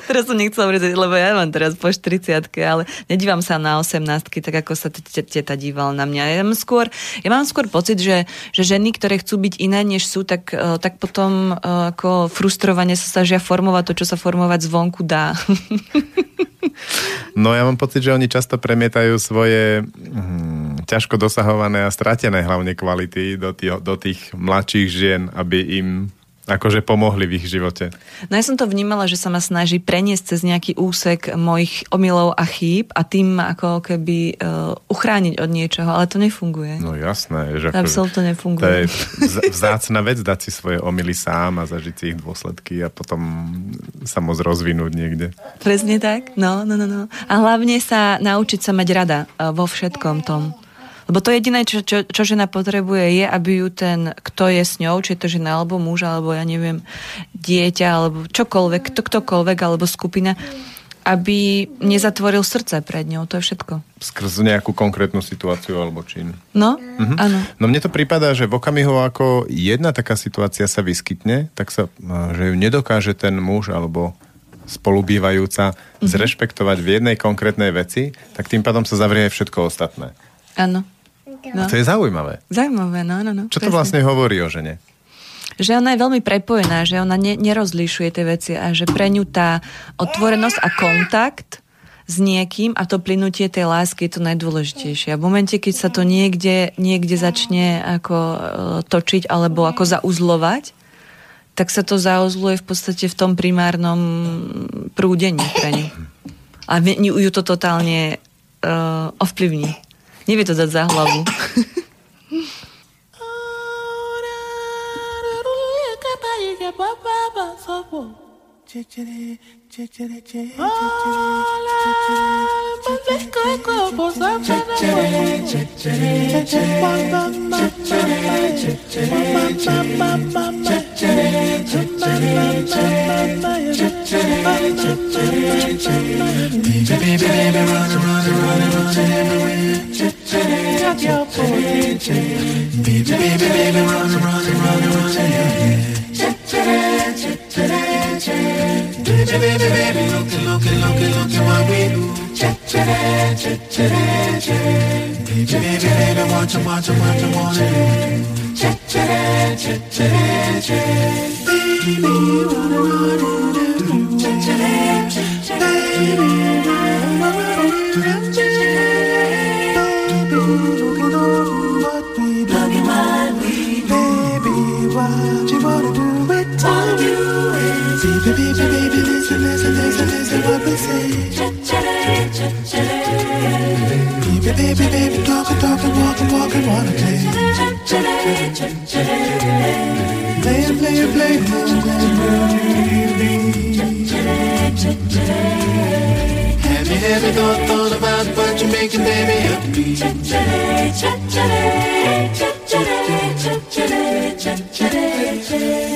Teraz som nechcela hovoriť, lebo ja mám teraz po 40 ale nedívam sa na 18 tak ako sa teta dívala na mňa. Ja mám skôr, ja mám skôr pocit, že, že ženy, ktoré chcú byť iné, než sú, tak, eh, tak potom eh, ako frustrovane sa snažia formovať to, čo sa formovať zvonku dá. No ja mám pocit, že oni často premietajú svoje hm, ťažko dosahované a stratené hlavne kvality do, tých, do tých mladších žien, aby im akože pomohli v ich živote. No ja som to vnímala, že sa ma snaží preniesť cez nejaký úsek mojich omylov a chýb a tým ma ako keby uh, uchrániť od niečoho, ale to nefunguje. No jasné. Že To absolútne nefunguje. To je vz- vzácna vec dať si svoje omily sám a zažiť si ich dôsledky a potom sa môcť rozvinúť niekde. Presne tak, no, no, no, no. A hlavne sa naučiť sa mať rada uh, vo všetkom tom. Lebo to jediné, čo, čo, čo žena potrebuje, je, aby ju ten, kto je s ňou, či je to žena alebo muž, alebo ja neviem, dieťa, alebo čokoľvek, kto, ktokoľvek, alebo skupina, aby nezatvoril srdce pred ňou. To je všetko. Skrz nejakú konkrétnu situáciu alebo čin. No, mm-hmm. áno. No mne to prípada, že v okamihu, ako jedna taká situácia sa vyskytne, tak sa, že ju nedokáže ten muž alebo spolubývajúca mm-hmm. zrešpektovať v jednej konkrétnej veci, tak tým pádom sa zavrie aj všetko ostatné. Áno. No. A to je zaujímavé. Zaujímavé, no, no, no. Čo to presne. vlastne hovorí o žene? Že ona je veľmi prepojená, že ona ne, nerozlišuje tie veci a že pre ňu tá otvorenosť a kontakt s niekým a to plynutie tej lásky je to najdôležitejšie. A v momente, keď sa to niekde, niekde začne ako e, točiť alebo ako zauzlovať, tak sa to zauzluje v podstate v tom primárnom prúdení pre ňu. A ju to totálne uh, ovplyvní. Nevie to dať za hlavu. Baby, baby, baby, run, run, run, run, run, yeah. Baby, wanna run and do, baby. Baby, baby, baby, talk and talk and wanna play. Play and play and play, move and move. Happy, happy, thought, thought about what you're making, baby, help me.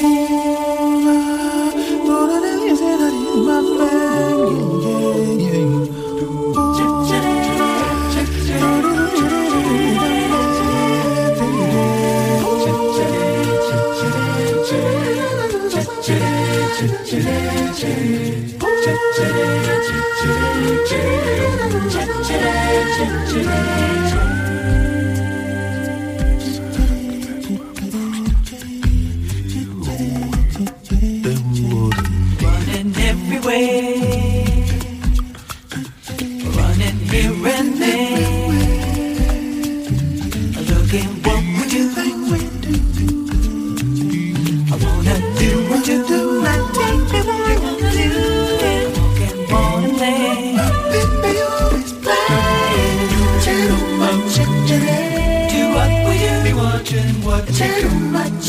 Ooh, la, la, la, la, la, la, la, la, la, cha cha cha cha cha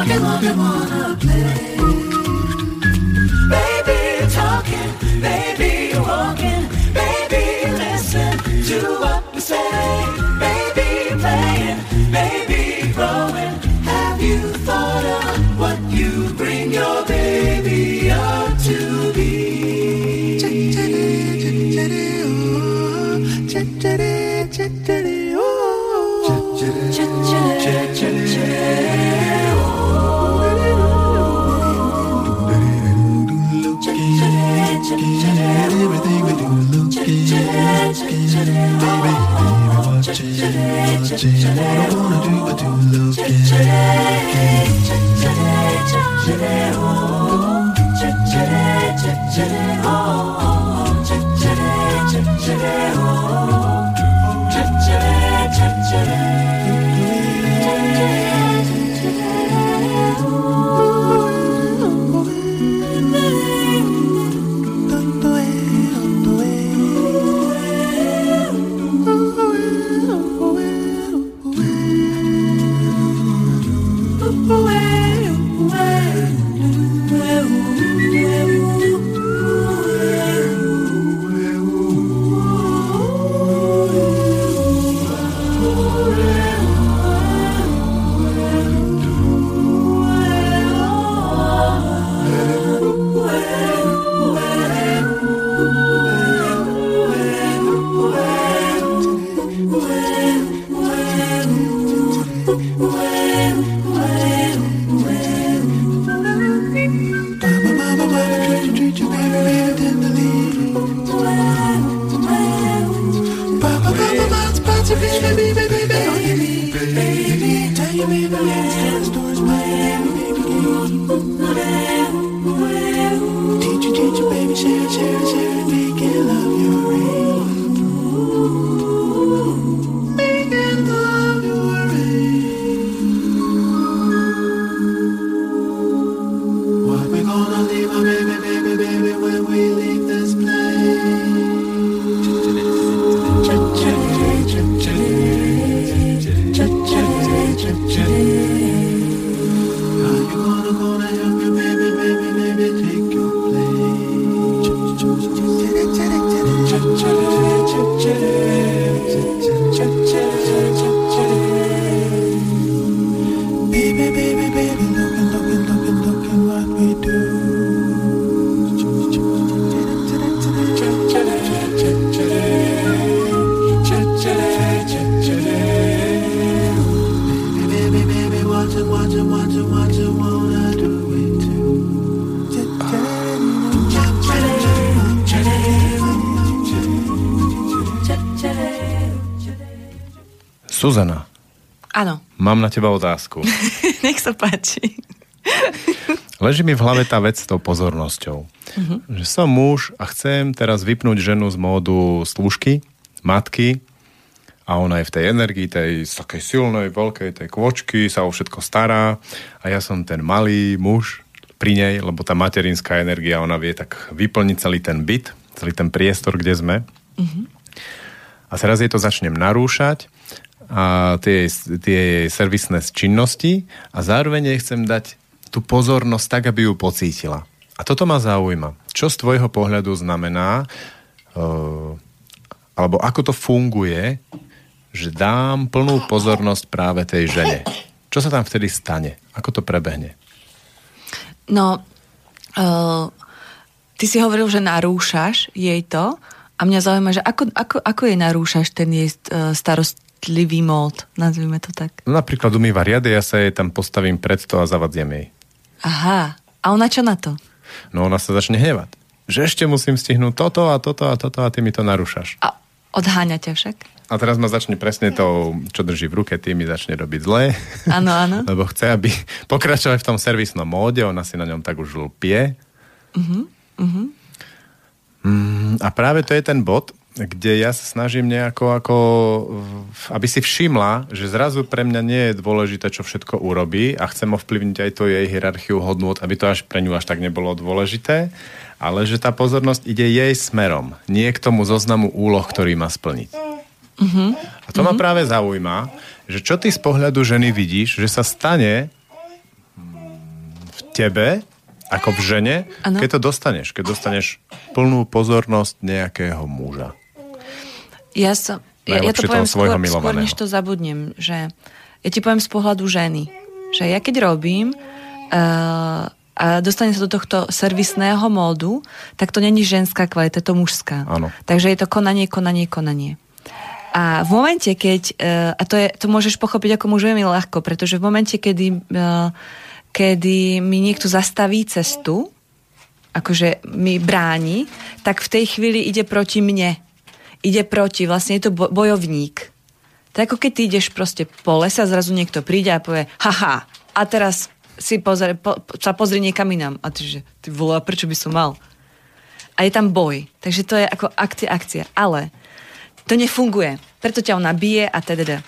I wanna play. Mám na teba otázku. (laughs) nech sa páči. Leží mi v hlave tá vec s tou pozornosťou. Uh-huh. Že som muž a chcem teraz vypnúť ženu z módu služky, matky a ona je v tej energii, tej takej silnej, veľkej, tej kvočky, sa o všetko stará a ja som ten malý muž pri nej, lebo tá materinská energia, ona vie tak vyplniť celý ten byt, celý ten priestor, kde sme. Uh-huh. A teraz jej to začnem narúšať a tie, tie servisné činnosti a zároveň jej chcem dať tú pozornosť tak, aby ju pocítila. A toto ma zaujíma. Čo z tvojho pohľadu znamená, uh, alebo ako to funguje, že dám plnú pozornosť práve tej žene. Čo sa tam vtedy stane? Ako to prebehne? No, uh, ty si hovoril, že narúšaš jej to a mňa zaujíma, že ako, ako, ako jej narúšaš ten jej uh, starostlivý mód, nazvime to tak. No, napríklad umýva riady, ja sa jej tam postavím pred to a zavadziem jej. Aha, a ona čo na to? No ona sa začne hnevať. Že ešte musím stihnúť toto a toto a toto a ty mi to narúšaš. A odháňa ťa však? A teraz ma začne presne to, čo drží v ruke, tým mi začne robiť zle. Áno, áno. (laughs) Lebo chce, aby pokračovali v tom servisnom móde, ona si na ňom tak už lpie. Mhm, mhm. Mm, a práve to je ten bod, kde ja sa snažím nejako ako, aby si všimla, že zrazu pre mňa nie je dôležité, čo všetko urobí a chcem ovplyvniť aj to jej hierarchiu hodnôt, aby to až pre ňu až tak nebolo dôležité, ale že tá pozornosť ide jej smerom, nie k tomu zoznamu úloh, ktorý má splniť. Mhm. A to ma práve zaujíma, že čo ty z pohľadu ženy vidíš, že sa stane v tebe, ako v žene, Áno. keď to dostaneš, keď dostaneš plnú pozornosť nejakého muža. Ja, som, ja, ja to poviem skôr, skôr, než to zabudnem, že ja ti poviem z pohľadu ženy, že ja keď robím uh, a dostane sa do tohto servisného módu, tak to není ženská kvalita, je to mužská. Áno. Takže je to konanie, konanie, konanie. A v momente, keď, uh, a to, je, to môžeš pochopiť ako muž veľmi ľahko, pretože v momente, kedy, uh, kedy mi niekto zastaví cestu, akože mi bráni, tak v tej chvíli ide proti mne. Ide proti, vlastne je to bo- bojovník. Je ako keď ty ideš proste po lese a zrazu niekto príde a povie haha, a teraz si pozrie, po, sa pozrie niekam inám. A ty, že ty vole, a prečo by som mal? A je tam boj. Takže to je ako akcia, akcia. Ale to nefunguje. Preto ťa ona bije a teda.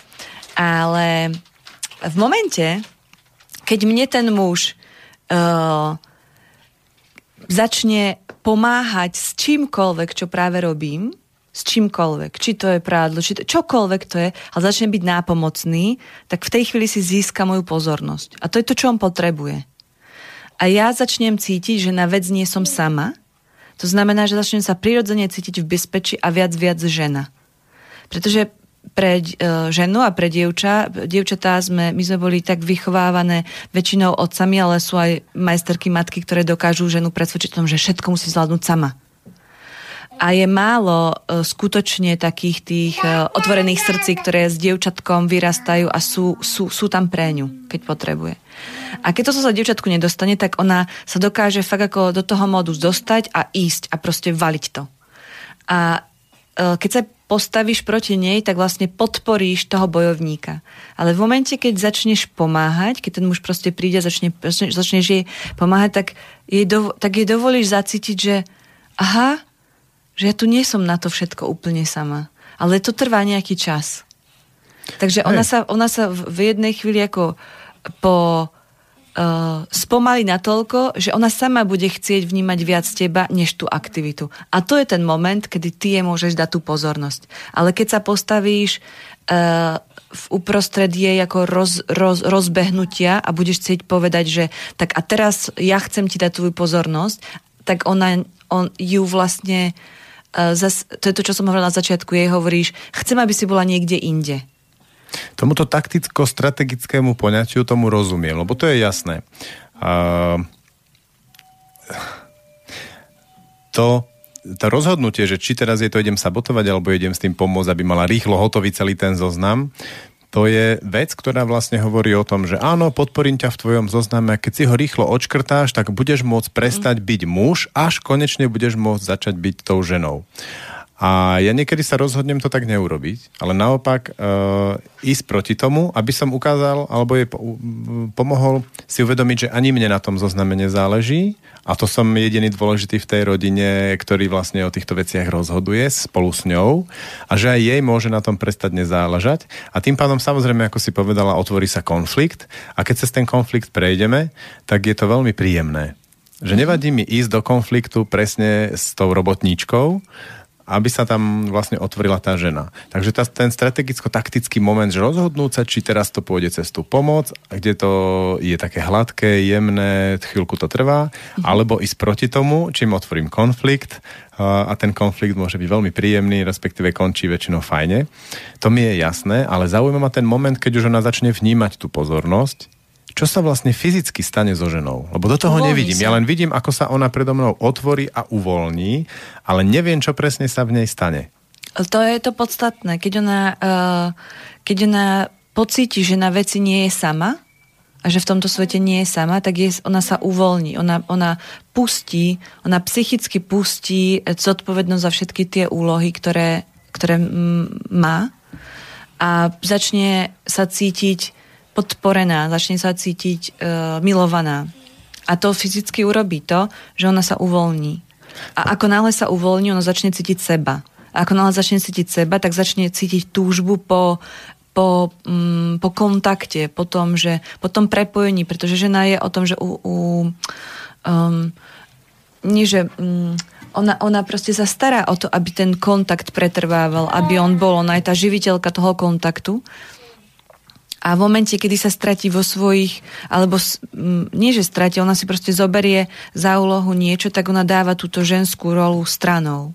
Ale v momente, keď mne ten muž uh, začne pomáhať s čímkoľvek, čo práve robím, s čímkoľvek, či to je prádlo, či to, čokoľvek to je, ale začne byť nápomocný, tak v tej chvíli si získa moju pozornosť. A to je to, čo on potrebuje. A ja začnem cítiť, že na vec nie som sama. To znamená, že začnem sa prirodzene cítiť v bezpečí a viac viac žena. Pretože pre e, ženu a pre dievča, dievčatá sme, my sme boli tak vychovávané väčšinou otcami, ale sú aj majsterky matky, ktoré dokážu ženu presvedčiť tom, že všetko musí zvládnuť sama. A je málo e, skutočne takých tých e, otvorených srdcí, ktoré s dievčatkom vyrastajú a sú, sú, sú tam pre ňu, keď potrebuje. A keď to sa dievčatku nedostane, tak ona sa dokáže fakt ako do toho módu dostať a ísť a proste valiť to. A e, keď sa postavíš proti nej, tak vlastne podporíš toho bojovníka. Ale v momente, keď začneš pomáhať, keď ten muž proste príde a začne, začneš jej pomáhať, tak jej, do, tak jej dovolíš zacítiť, že aha, že ja tu nie som na to všetko úplne sama. Ale to trvá nejaký čas. Takže ona Hej. sa, ona sa v jednej chvíli ako po uh, spomalí natoľko, že ona sama bude chcieť vnímať viac teba, než tú aktivitu. A to je ten moment, kedy ty jej môžeš dať tú pozornosť. Ale keď sa postavíš uh, v uprostred jej ako roz, roz, rozbehnutia a budeš chcieť povedať, že tak a teraz ja chcem ti dať tvoju pozornosť, tak ona on, ju vlastne uh, zas, to je to, čo som hovorila na začiatku, jej hovoríš, chcem, aby si bola niekde inde. Tomuto takticko-strategickému poňatiu tomu rozumiem, lebo to je jasné. Uh, to, to rozhodnutie, že či teraz jej to idem sabotovať, alebo idem s tým pomôcť, aby mala rýchlo hotový celý ten zoznam, to je vec, ktorá vlastne hovorí o tom, že áno, podporím ťa v tvojom zozname keď si ho rýchlo odškrtáš, tak budeš môcť prestať byť muž, až konečne budeš môcť začať byť tou ženou. A ja niekedy sa rozhodnem to tak neurobiť, ale naopak e, ísť proti tomu, aby som ukázal, alebo jej po, pomohol si uvedomiť, že ani mne na tom zozname nezáleží. A to som jediný dôležitý v tej rodine, ktorý vlastne o týchto veciach rozhoduje spolu s ňou. A že aj jej môže na tom prestať nezáležať. A tým pádom samozrejme, ako si povedala, otvorí sa konflikt. A keď cez ten konflikt prejdeme, tak je to veľmi príjemné. Že nevadí mi ísť do konfliktu presne s tou robotníčkou, aby sa tam vlastne otvorila tá žena. Takže tá, ten strategicko-taktický moment, že rozhodnúť sa, či teraz to pôjde cez tú pomoc, kde to je také hladké, jemné, chvíľku to trvá, alebo ísť proti tomu, čím otvorím konflikt a a ten konflikt môže byť veľmi príjemný, respektíve končí väčšinou fajne. To mi je jasné, ale zaujíma ma ten moment, keď už ona začne vnímať tú pozornosť, čo sa vlastne fyzicky stane so ženou. Lebo do toho Uvoľní nevidím. sa. Ja len vidím, ako sa ona predo mnou otvorí a uvoľní, ale neviem, čo presne sa v nej stane. To je to podstatné. Keď ona, uh, keď ona pocíti, že na veci nie je sama a že v tomto svete nie je sama, tak je, ona sa uvoľní. Ona, ona pustí, ona psychicky pustí zodpovednosť za všetky tie úlohy, ktoré, ktoré má a začne sa cítiť podporená, začne sa cítiť uh, milovaná. A to fyzicky urobí to, že ona sa uvoľní. A ako náhle sa uvoľní, ona začne cítiť seba. A ako náhle začne cítiť seba, tak začne cítiť túžbu po, po, mm, po kontakte, po tom, že, po tom prepojení, pretože žena je o tom, že u, u um, nie, že um, ona, ona proste sa stará o to, aby ten kontakt pretrvával, aby on bol, ona je tá živiteľka toho kontaktu. A v momente, kedy sa stratí vo svojich, alebo nie, že stratí, ona si proste zoberie za úlohu niečo, tak ona dáva túto ženskú rolu stranou.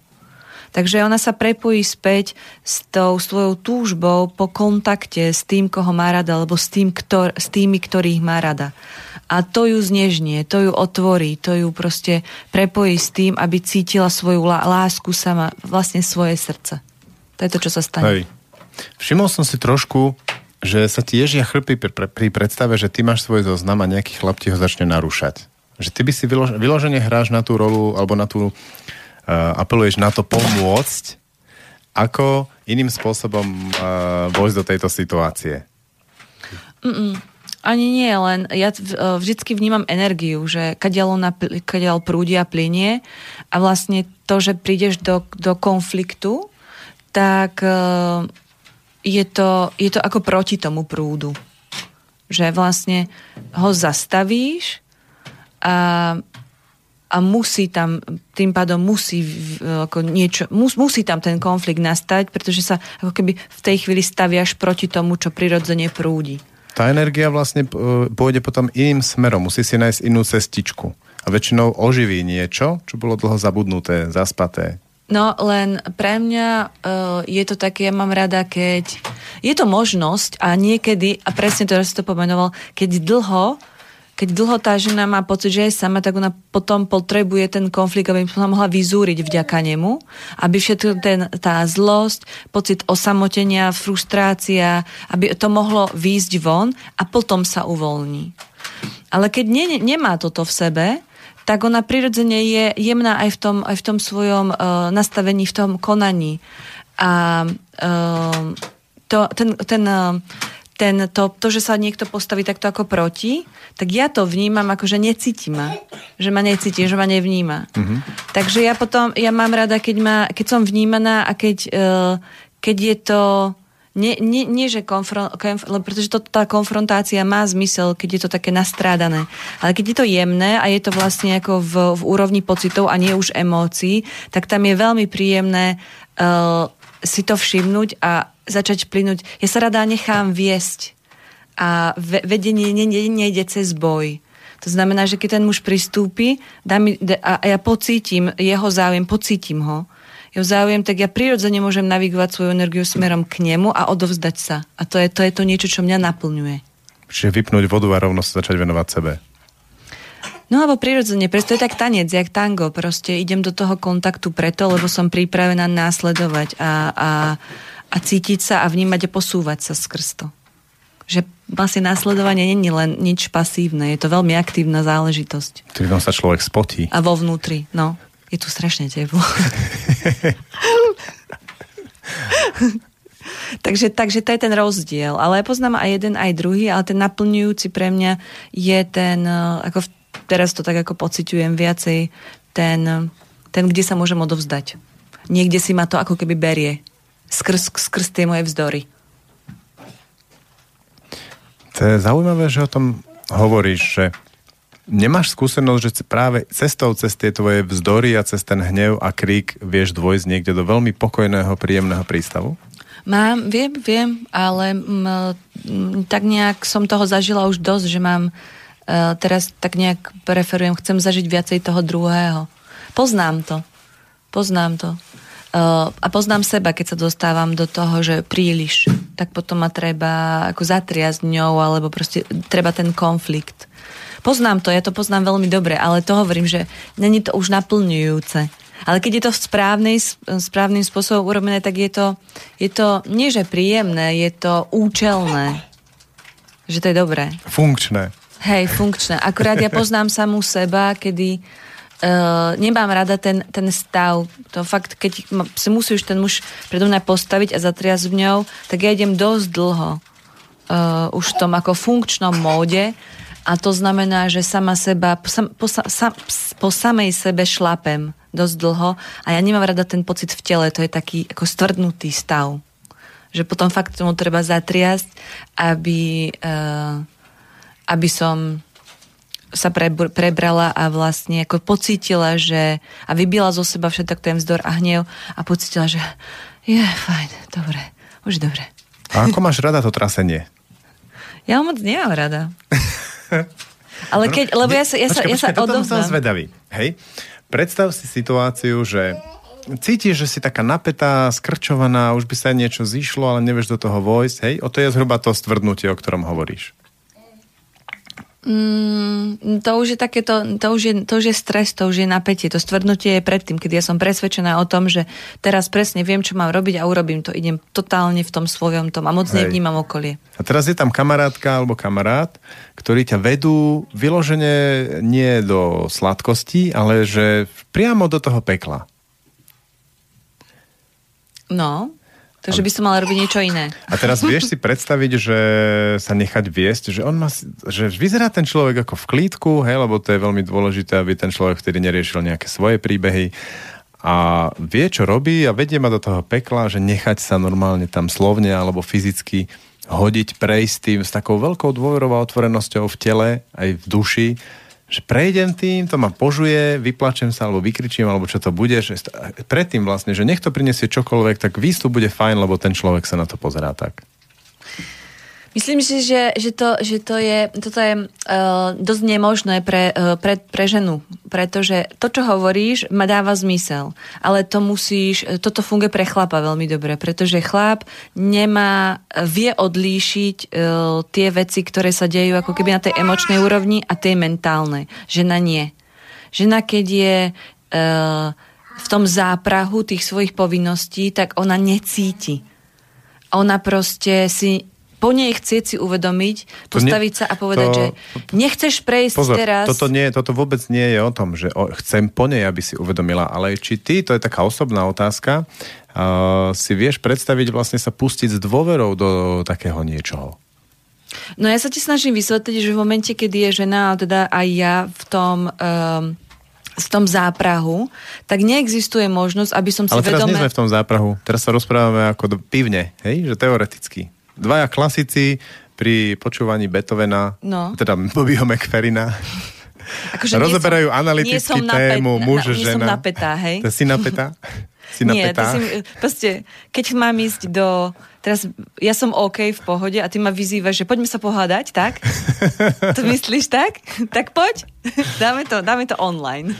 Takže ona sa prepojí späť s tou svojou túžbou po kontakte s tým, koho má rada, alebo s, tým, ktor, s tými, ktorých má rada. A to ju znežnie, to ju otvorí, to ju proste prepojí s tým, aby cítila svoju lásku sama, vlastne svoje srdce. To je to, čo sa stane. Hej. Všimol som si trošku že sa ti ježia chrpy pri, pri predstave, že ty máš svoj zoznam a nejaký chlap ti ho začne narúšať. Že ty by si vylož, vyložene hráš na tú rolu, alebo na tú, uh, apeluješ na to pomôcť, ako iným spôsobom uh, vojsť do tejto situácie. Mm-mm. Ani nie, len ja vždycky vnímam energiu, že kadiaľ, ona, kadiaľ a plinie a vlastne to, že prídeš do, do konfliktu, tak uh, je to, je to ako proti tomu prúdu. Že vlastne ho zastavíš a, a musí tam, tým pádom musí ako niečo, mus, musí tam ten konflikt nastať, pretože sa ako keby v tej chvíli staviaš proti tomu, čo prirodzene prúdi. Tá energia vlastne pôjde potom iným smerom, musí si nájsť inú cestičku. A väčšinou oživí niečo, čo bolo dlho zabudnuté, zaspaté, No len pre mňa uh, je to také, ja mám rada, keď je to možnosť a niekedy, a presne to si to pomenoval, keď dlho keď dlho tá žena má pocit, že je sama, tak ona potom potrebuje ten konflikt, aby sa mohla vyzúriť vďaka nemu, aby všetko ten, tá zlosť, pocit osamotenia, frustrácia, aby to mohlo výjsť von a potom sa uvoľní. Ale keď ne, nemá toto v sebe, tak ona prirodzene je jemná aj v tom, aj v tom svojom uh, nastavení, v tom konaní. A uh, to, ten, ten, uh, ten, to, to, že sa niekto postaví takto ako proti, tak ja to vnímam ako, že necíti ma. Že ma necíti, že ma nevníma. Mm-hmm. Takže ja potom, ja mám rada, keď, ma, keď som vnímaná a keď, uh, keď je to nie, nie, nie že konfron, konf, pretože to, tá konfrontácia má zmysel, keď je to také nastrádané. Ale keď je to jemné a je to vlastne ako v, v úrovni pocitov a nie už emócií, tak tam je veľmi príjemné uh, si to všimnúť a začať plynúť. Ja sa rada nechám viesť a vedenie nejde cez boj. To znamená, že keď ten muž pristúpi dá mi, a ja pocítim jeho záujem, pocítim ho, jeho záujem, tak ja prirodzene môžem navigovať svoju energiu smerom k nemu a odovzdať sa. A to je to, je to niečo, čo mňa naplňuje. Čiže vypnúť vodu a rovno sa začať venovať sebe. No alebo prirodzene, preto je tak tanec, jak tango. Proste idem do toho kontaktu preto, lebo som pripravená následovať a, a, a cítiť sa a vnímať a posúvať sa skrz to. Že vlastne následovanie není len nič pasívne, je to veľmi aktívna záležitosť. Tým sa človek spotí. A vo vnútri, no. Je tu strašne teplo. (laughs) takže, takže to je ten rozdiel. Ale ja poznám aj jeden, aj druhý, ale ten naplňujúci pre mňa je ten, eh, ako teraz to tak ako pociťujem viacej, ten, ten, kde sa môžem odovzdať. Niekde si ma to ako keby berie. Skrz, skrz tie moje vzdory. To je zaujímavé, že o tom hovoríš, že Nemáš skúsenosť, že práve cestou cez tie tvoje vzdory a cez ten hnev a krík vieš dvojsť niekde do veľmi pokojného, príjemného prístavu? Mám, viem, viem, ale m, m, tak nejak som toho zažila už dosť, že mám uh, teraz tak nejak preferujem, chcem zažiť viacej toho druhého. Poznám to. Poznám to. Uh, a poznám seba, keď sa dostávam do toho, že príliš, tak potom ma treba ako zatriasť ňou, alebo proste treba ten konflikt. Poznám to, ja to poznám veľmi dobre, ale to hovorím, že není to už naplňujúce. Ale keď je to v správnej, správnym spôsobom urobené, tak je to, je to nie že príjemné, je to účelné. Že to je dobré. Funkčné. Hej, funkčné. Akurát ja poznám samú seba, kedy Uh, nemám rada ten, ten stav. To fakt, keď si musíš ten muž predo mňa postaviť a zatriasť v ňou, tak ja idem dosť dlho uh, už v tom ako funkčnom móde a to znamená, že sama seba, po, sam, po, sa, po samej sebe šlapem dosť dlho a ja nemám rada ten pocit v tele, to je taký ako stvrdnutý stav. Že potom fakt tomu treba zatriasť, aby, uh, aby som sa pre, prebrala a vlastne ako pocítila, že a vybila zo seba všetok ten vzdor a hnev a pocítila, že je fajn, dobre, už dobre. A ako máš rada to trasenie? Ja ho moc nemám rada. (laughs) (laughs) Ale keď, lebo ja sa, ja sa, Počkaj, ja sa toto som odovzdám. zvedavý. Hej? Predstav si situáciu, že cítiš, že si taká napätá, skrčovaná, už by sa niečo zišlo, ale nevieš do toho vojsť. Hej? O to je zhruba to stvrdnutie, o ktorom hovoríš. Mm, to už je takéto, to už je, to už je stres, to už je napätie, to stvrdnutie je predtým, keď ja som presvedčená o tom, že teraz presne viem, čo mám robiť a urobím to. Idem totálne v tom svojom tom a moc Hej. nevnímam okolie. A teraz je tam kamarátka alebo kamarát, ktorí ťa vedú vyložene nie do sladkosti, ale že priamo do toho pekla. No, takže by som mala robiť niečo iné. A teraz vieš si predstaviť, že sa nechať viesť, že on má, že vyzerá ten človek ako v klídku, hej, lebo to je veľmi dôležité, aby ten človek vtedy neriešil nejaké svoje príbehy a vie, čo robí a vedie ma do toho pekla, že nechať sa normálne tam slovne alebo fyzicky hodiť, prejsť tým s takou veľkou dôverou otvorenosťou v tele, aj v duši, že prejdem tým, to ma požuje, vyplačem sa, alebo vykričím, alebo čo to bude, že predtým vlastne, že nech to prinesie čokoľvek, tak výstup bude fajn, lebo ten človek sa na to pozerá tak. Myslím si, že, že, to, že to je, toto je uh, dosť nemožné pre, uh, pre, pre ženu, pretože to, čo hovoríš, ma dáva zmysel, ale to musíš, toto funguje pre chlapa veľmi dobre, pretože chlap nemá, vie odlíšiť uh, tie veci, ktoré sa dejú ako keby na tej emočnej úrovni a tej mentálnej. Žena nie. Žena, keď je uh, v tom záprahu tých svojich povinností, tak ona necíti. Ona proste si po nej chcieť si uvedomiť, To nie- postaviť sa a povedať, to- že nechceš prejsť Pozor, teraz... toto, nie, toto vôbec nie je o tom, že o, chcem po nej, aby si uvedomila, ale či ty, to je taká osobná otázka, uh, si vieš predstaviť vlastne sa pustiť s dôverou do takého niečoho. No ja sa ti snažím vysvetliť, že v momente, keď je žena, ale teda aj ja v tom... Um, v tom záprahu, tak neexistuje možnosť, aby som si Ale teraz nie vedome... sme v tom záprahu. Teraz sa rozprávame ako do pivne, hej? že teoreticky. Dvaja klasici pri počúvaní Beethovena, No. teda Bobbyho McFerrina, Akože rozoberajú som- analyticky som napä- tému na- muž, nie som žena. napätá, hej? To si napätá? Si Nie, to napätá? si, proste, keď mám ísť do... Teraz ja som OK v pohode a ty ma vyzývaš, že poďme sa pohádať, tak? To (laughs) myslíš tak? Tak poď. Dáme to, dáme to online.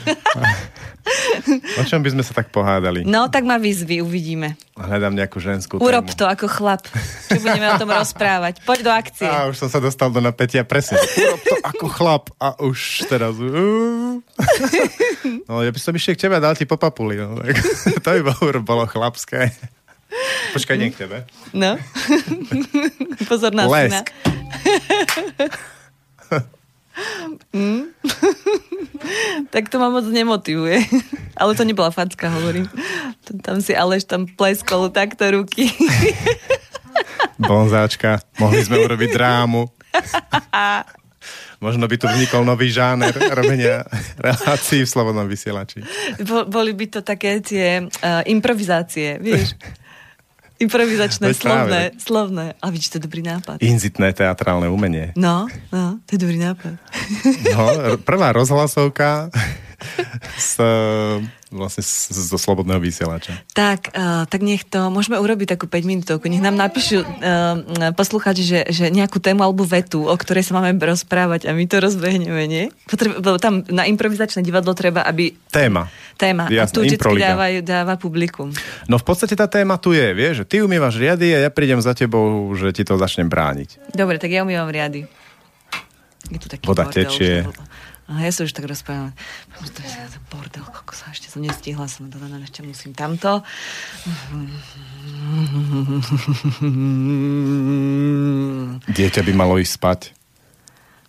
O čom by sme sa tak pohádali? No, tak ma vyzvy, uvidíme. Hľadám nejakú ženskú Urob tému. to ako chlap. Čo budeme o tom rozprávať. Poď do akcie. A už som sa dostal do napätia, presne. Urob to ako chlap a už teraz... uh. (laughs) No, ja by som ešte k tebe dal ti po papuli. No. tak (laughs) To by bolo chlapské. Počkaj, nie k tebe. No. (laughs) Pozor na. Lesk. (laughs) (laughs) Tak to ma moc nemotivuje. Ale to nebola facka, hovorím. Tam si Aleš tam pleskol takto ruky. Bonzáčka. Mohli sme urobiť drámu. Možno by tu vznikol nový žáner robenia relácií v Slobodnom vysielači. Bo, boli by to také tie uh, improvizácie, vieš? Improvizačné, Veď práve. slovné, slovné. A vidíš, to je dobrý nápad. Inzitné teatrálne umenie. No, no, to je dobrý nápad. No, prvá rozhlasovka (laughs) z, vlastne z, zo Slobodného vysielača. Tak, uh, tak nech to, môžeme urobiť takú 5 minútovku, nech nám napíšu uh, posluchači, že, že nejakú tému alebo vetu, o ktorej sa máme rozprávať a my to rozbehneme, nie? Potreb, tam na improvizačné divadlo treba, aby Téma. téma. Jasné, a tu dávajú, dáva publikum. No v podstate tá téma tu je, vieš, že ty umývaš riady a ja prídem za tebou, že ti to začnem brániť. Dobre, tak ja umývam riady. Je tu taký Voda bordel, tečie. že- A ja sa už tak rozprávam. To je ten bordel, koľko sa ešte som nestihla, som to ešte musím tamto. Dieťa by malo ísť spať.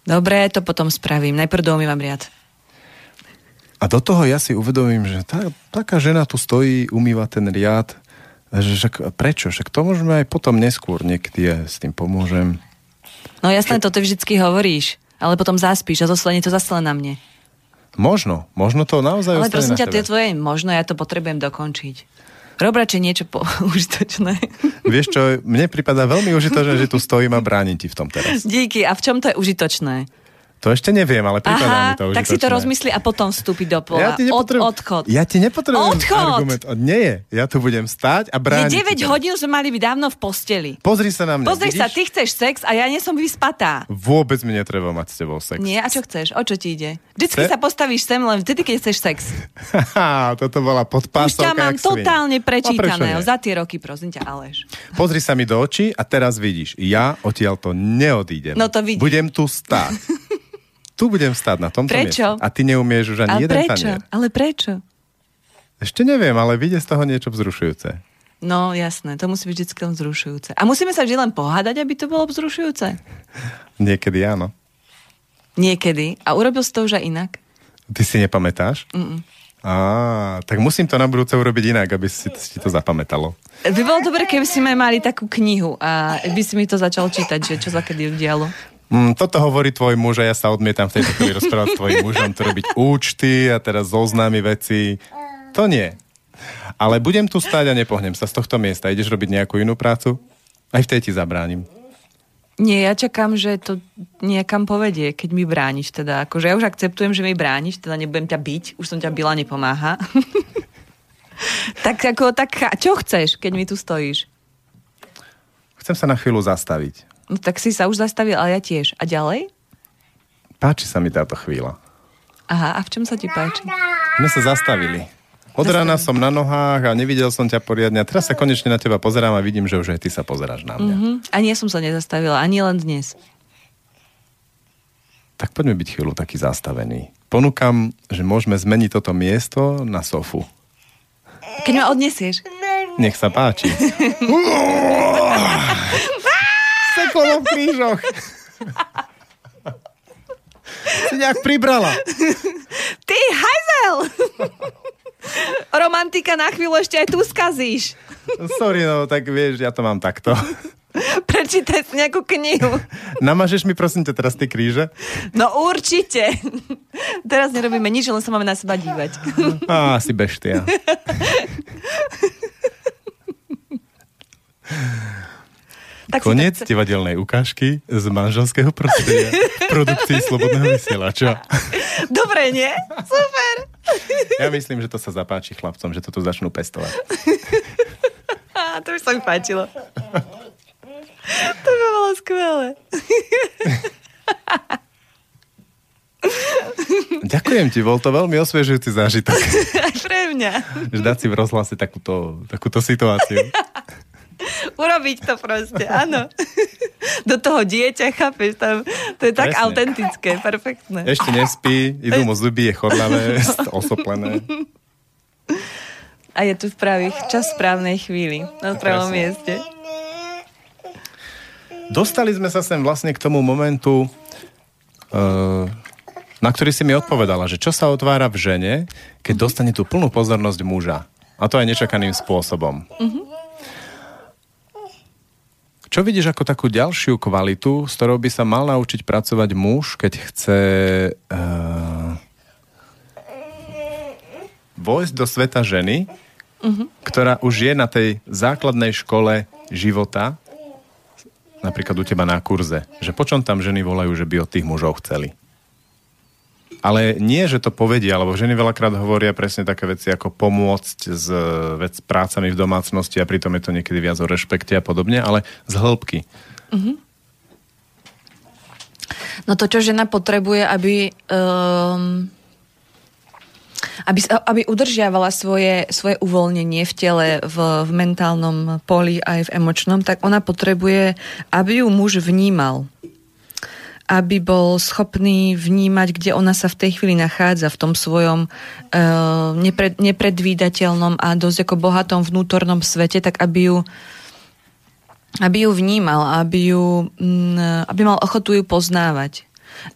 Dobre, to potom spravím. Najprv doumývam riad. A do toho ja si uvedomím, že tá, taká žena tu stojí, umýva ten riad, že však prečo? Však to môžeme aj potom neskôr, niekedy ja s tým pomôžem. No jasné, to ty vždycky hovoríš, ale potom zaspíš a zostane to zase na mne. Možno, možno to naozaj Ale prosím ťa, tie tvoje možno, ja to potrebujem dokončiť. Rob radšej niečo po, (laughs) užitočné. Vieš čo, mne prípada veľmi užitočné, že tu stojím a bránim ti v tom teraz. Díky. A v čom to je užitočné? To ešte neviem, ale prípada mi Aha, to tak si to užitočné. rozmysli a potom vstúpi do pola. Ja ti Od, odchod. Ja ti nepotrebujem Odchod! argument. Nie je. Ja tu budem stáť a Je brániť. 9 ti to. hodín sme mali byť dávno v posteli. Pozri sa na mňa. Pozri vidíš? sa, ty chceš sex a ja nie som vyspatá. Vôbec mi netreba mať s tebou sex. Nie, a čo chceš? O čo ti ide? Vždycky Chce- sa postavíš sem len vtedy, keď chceš sex. Toto bola Už podpásovka. ťa mám totálne prečítaného nie? za tie roky, prosím ťa, Aleš. Pozri sa mi do očí a teraz vidíš, ja odtiaľ to neodídem. No to vidím. Budem tu stáť. (laughs) tu budem stáť na tomto Prečo? mieste. A ty neumieš už ani Ale jeden prečo? tanier. Ale prečo? Ešte neviem, ale vyjde z toho niečo vzrušujúce. No jasné, to musí byť vždy len vzrušujúce. A musíme sa vždy len pohádať, aby to bolo vzrušujúce? (laughs) Niekedy áno. Niekedy. A urobil si to už aj inak? Ty si nepamätáš? Mm-mm. Á, tak musím to na budúce urobiť inak, aby si, si to zapamätalo. By bolo dobre, keby sme mali takú knihu a by si mi to začal čítať, že čo sa kedy udialo. Mm, toto hovorí tvoj muž a ja sa odmietam v tejto chvíli rozprávať s tvojim mužom, to robiť účty a teraz zoznámy veci. To nie. Ale budem tu stáť a nepohnem sa z tohto miesta. Ideš robiť nejakú inú prácu? Aj v tej ti zabránim. Nie, ja čakám, že to niekam povedie, keď mi brániš. Teda, akože ja už akceptujem, že mi brániš, teda nebudem ťa byť, už som ťa byla, nepomáha. (laughs) tak ako, tak čo chceš, keď mi tu stojíš? Chcem sa na chvíľu zastaviť. No tak si sa už zastavil, ale ja tiež. A ďalej? Páči sa mi táto chvíľa. Aha, a v čom sa ti páči? My sa zastavili. Od rána som na nohách a nevidel som ťa poriadne. A teraz sa konečne na teba pozerám a vidím, že už aj ty sa pozeráš na mňa. Hm? Ani ja som sa nezastavila, ani len dnes. Tak poďme byť chvíľu taký zastavený. Ponúkam, že môžeme zmeniť toto miesto na sofu. Keď ma odnesieš. Nech sa páči. (laughs) Seklo v krížoch. si nejak pribrala. Ty hajzel! Romantika na chvíľu ešte aj tu skazíš. Sorry, no tak vieš, ja to mám takto. Prečítaj si nejakú knihu. Namažeš mi prosím ťa teraz tie kríže? No určite. Teraz nerobíme nič, len sa máme na seba dívať. Á, si beštia. Tak si Koniec to- divadelnej ukážky z manželského prostredia v produkcii Slobodného vysielača. (laughs) Dobre, nie? Super. Ja myslím, že to sa zapáči chlapcom, že to tu začnú pestovať. (laughs) To by sa mi páčilo. To by bolo skvelé. (laughs) Ďakujem ti, bol to veľmi osviežujúci zážitok. Aj pre mňa. Že dať si v rozhlase takúto, takúto situáciu. (laughs) Urobiť to proste, áno. Do toho dieťa, chápeš, tam, to je tak Presne. autentické, perfektné. Ešte nespí, idú mu zuby, je chorlavé, (laughs) osoplené. A je tu v pravých, čas správnej chvíli, na pravom mieste. Dostali sme sa sem vlastne k tomu momentu, uh, na ktorý si mi odpovedala, že čo sa otvára v žene, keď dostane tú plnú pozornosť muža. A to aj nečakaným spôsobom. Čo vidíš ako takú ďalšiu kvalitu, s ktorou by sa mal naučiť pracovať muž, keď chce uh, vojsť do sveta ženy, ktorá už je na tej základnej škole života, napríklad u teba na kurze, že po čom tam ženy volajú, že by od tých mužov chceli. Ale nie, že to povedia, lebo ženy veľakrát hovoria presne také veci ako pomôcť s vec prácami v domácnosti a pritom je to niekedy viac o rešpekte a podobne, ale z hĺbky. No to, čo žena potrebuje, aby... Um, aby, aby udržiavala svoje, svoje uvoľnenie v tele, v, v mentálnom poli aj v emočnom, tak ona potrebuje, aby ju muž vnímal. Aby bol schopný vnímať, kde ona sa v tej chvíli nachádza, v tom svojom uh, nepred, nepredvídateľnom a dosť ako bohatom vnútornom svete, tak aby ju aby ju vnímal, aby, ju, mm, aby mal ochotu ju poznávať.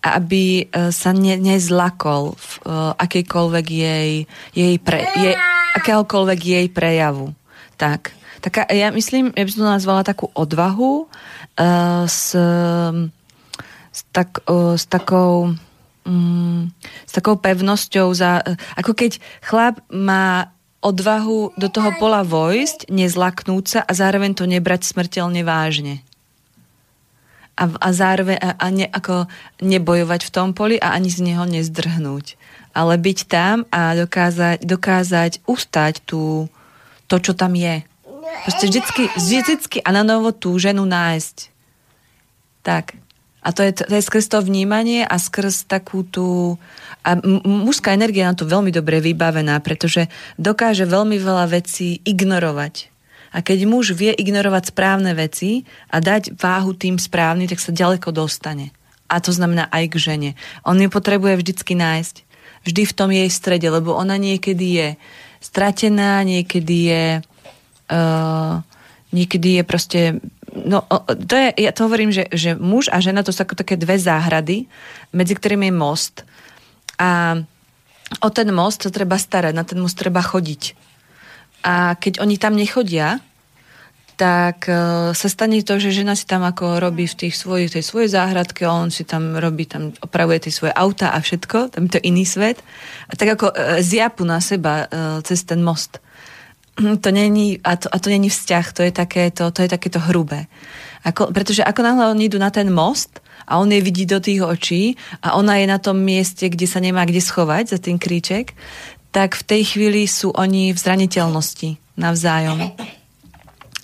a aby e, sa ne, nezlakol v uh, akejkoľvek jej, jej pre, jej, akéhokoľvek jej prejavu. Tak. Taká, ja myslím, ja by som to nazvala takú odvahu uh, s, s, tak, uh, s takou um, s takou pevnosťou za, ako keď chlap má odvahu do toho pola vojsť, nezlaknúť sa a zároveň to nebrať smrteľne vážne. A, a zároveň a, a ne, ako nebojovať v tom poli a ani z neho nezdrhnúť. Ale byť tam a dokázať, dokázať ustať tú, to, čo tam je. Proste vždycky, vždycky a na novo tú ženu nájsť. Tak. A to je, to je skrz to vnímanie a skrz takú tú... A mužská energia na to veľmi dobre vybavená, pretože dokáže veľmi veľa vecí ignorovať. A keď muž vie ignorovať správne veci a dať váhu tým správnym, tak sa ďaleko dostane. A to znamená aj k žene. On ju potrebuje vždycky nájsť. Vždy v tom jej strede, lebo ona niekedy je stratená, niekedy je... Uh, niekedy je proste No, to je, ja to hovorím, že, že muž a žena to sú ako také dve záhrady, medzi ktorými je most. A o ten most sa treba starať, na ten most treba chodiť. A keď oni tam nechodia, tak uh, sa stane to, že žena si tam ako robí v tých svojich, tej svojej záhradke, on si tam robí, tam opravuje tie svoje auta a všetko, tam je to iný svet. A tak ako uh, zjapu na seba uh, cez ten most. To není, a to, a to není vzťah, to je takéto, to je takéto hrubé. Ako, pretože ako náhle oni idú na ten most a on je vidí do tých očí a ona je na tom mieste, kde sa nemá kde schovať za ten kríček, tak v tej chvíli sú oni v zraniteľnosti navzájom.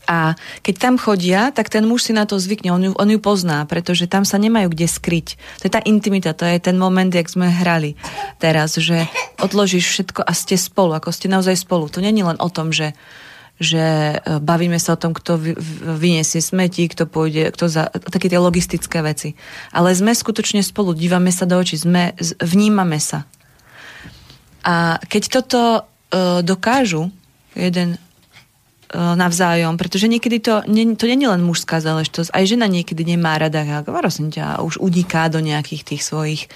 A keď tam chodia, tak ten muž si na to zvykne, on ju, on ju pozná, pretože tam sa nemajú kde skryť. To je tá intimita, to je ten moment, jak sme hrali teraz, že odložíš všetko a ste spolu, ako ste naozaj spolu. To není len o tom, že že e, bavíme sa o tom, kto vyniesie smeti, kto pôjde, kto za, také tie logistické veci. Ale sme skutočne spolu, dívame sa do očí, sme, vnímame sa. A keď toto uh, dokážu jeden E, navzájom, pretože niekedy to, nie, to nie je len mužská záležitosť, aj žena niekedy nemá rada, prosím ťa, už uniká do nejakých tých svojich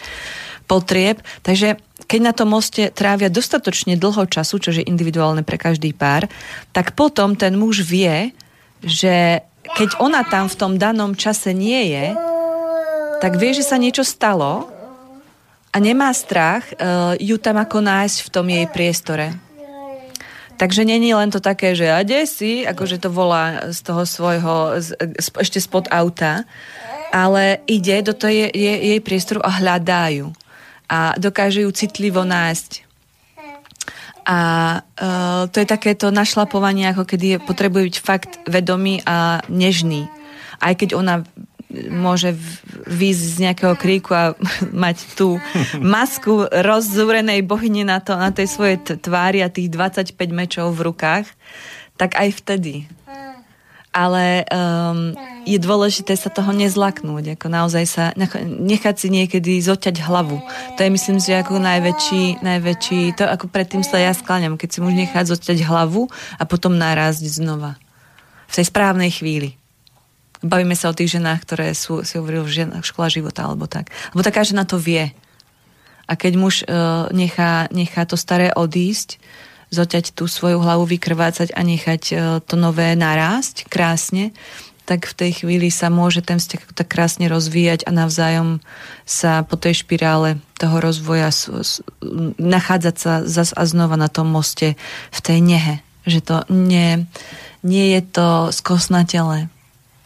potrieb, takže keď na tom moste trávia dostatočne dlho času, čo je individuálne pre každý pár, tak potom ten muž vie, že keď ona tam v tom danom čase nie je, tak vie, že sa niečo stalo a nemá strach uh, ju tam ako nájsť v tom jej priestore. Takže není len to také, že a kde si, akože to volá z toho svojho, z, ešte spod auta, ale ide do toho jej, jej priestoru a hľadajú. A dokáže ju citlivo nájsť. A uh, to je takéto našlapovanie, ako kedy potrebuje byť fakt vedomý a nežný. Aj keď ona môže výjsť z nejakého kríku a (laughs) mať tú masku rozzúrenej bohyne na, to, na tej svojej tvári a tých 25 mečov v rukách, tak aj vtedy. Ale um, je dôležité sa toho nezlaknúť, ako naozaj sa nechať si niekedy zoťať hlavu. To je myslím, že ako najväčší, najväčší to ako predtým sa ja skláňam, keď si môžeš nechať zoťať hlavu a potom narásť znova. V tej správnej chvíli. Bavíme sa o tých ženách, ktoré sú, si hovoril, ženách, škola života alebo tak. Lebo taká žena to vie. A keď muž uh, nechá, nechá to staré odísť, zoťať tú svoju hlavu, vykrvácať a nechať uh, to nové narásť krásne, tak v tej chvíli sa môže ten vzťah tak krásne rozvíjať a navzájom sa po tej špirále toho rozvoja nachádzať sa zas a znova na tom moste v tej nehe. Že to nie, nie je to skosnatele,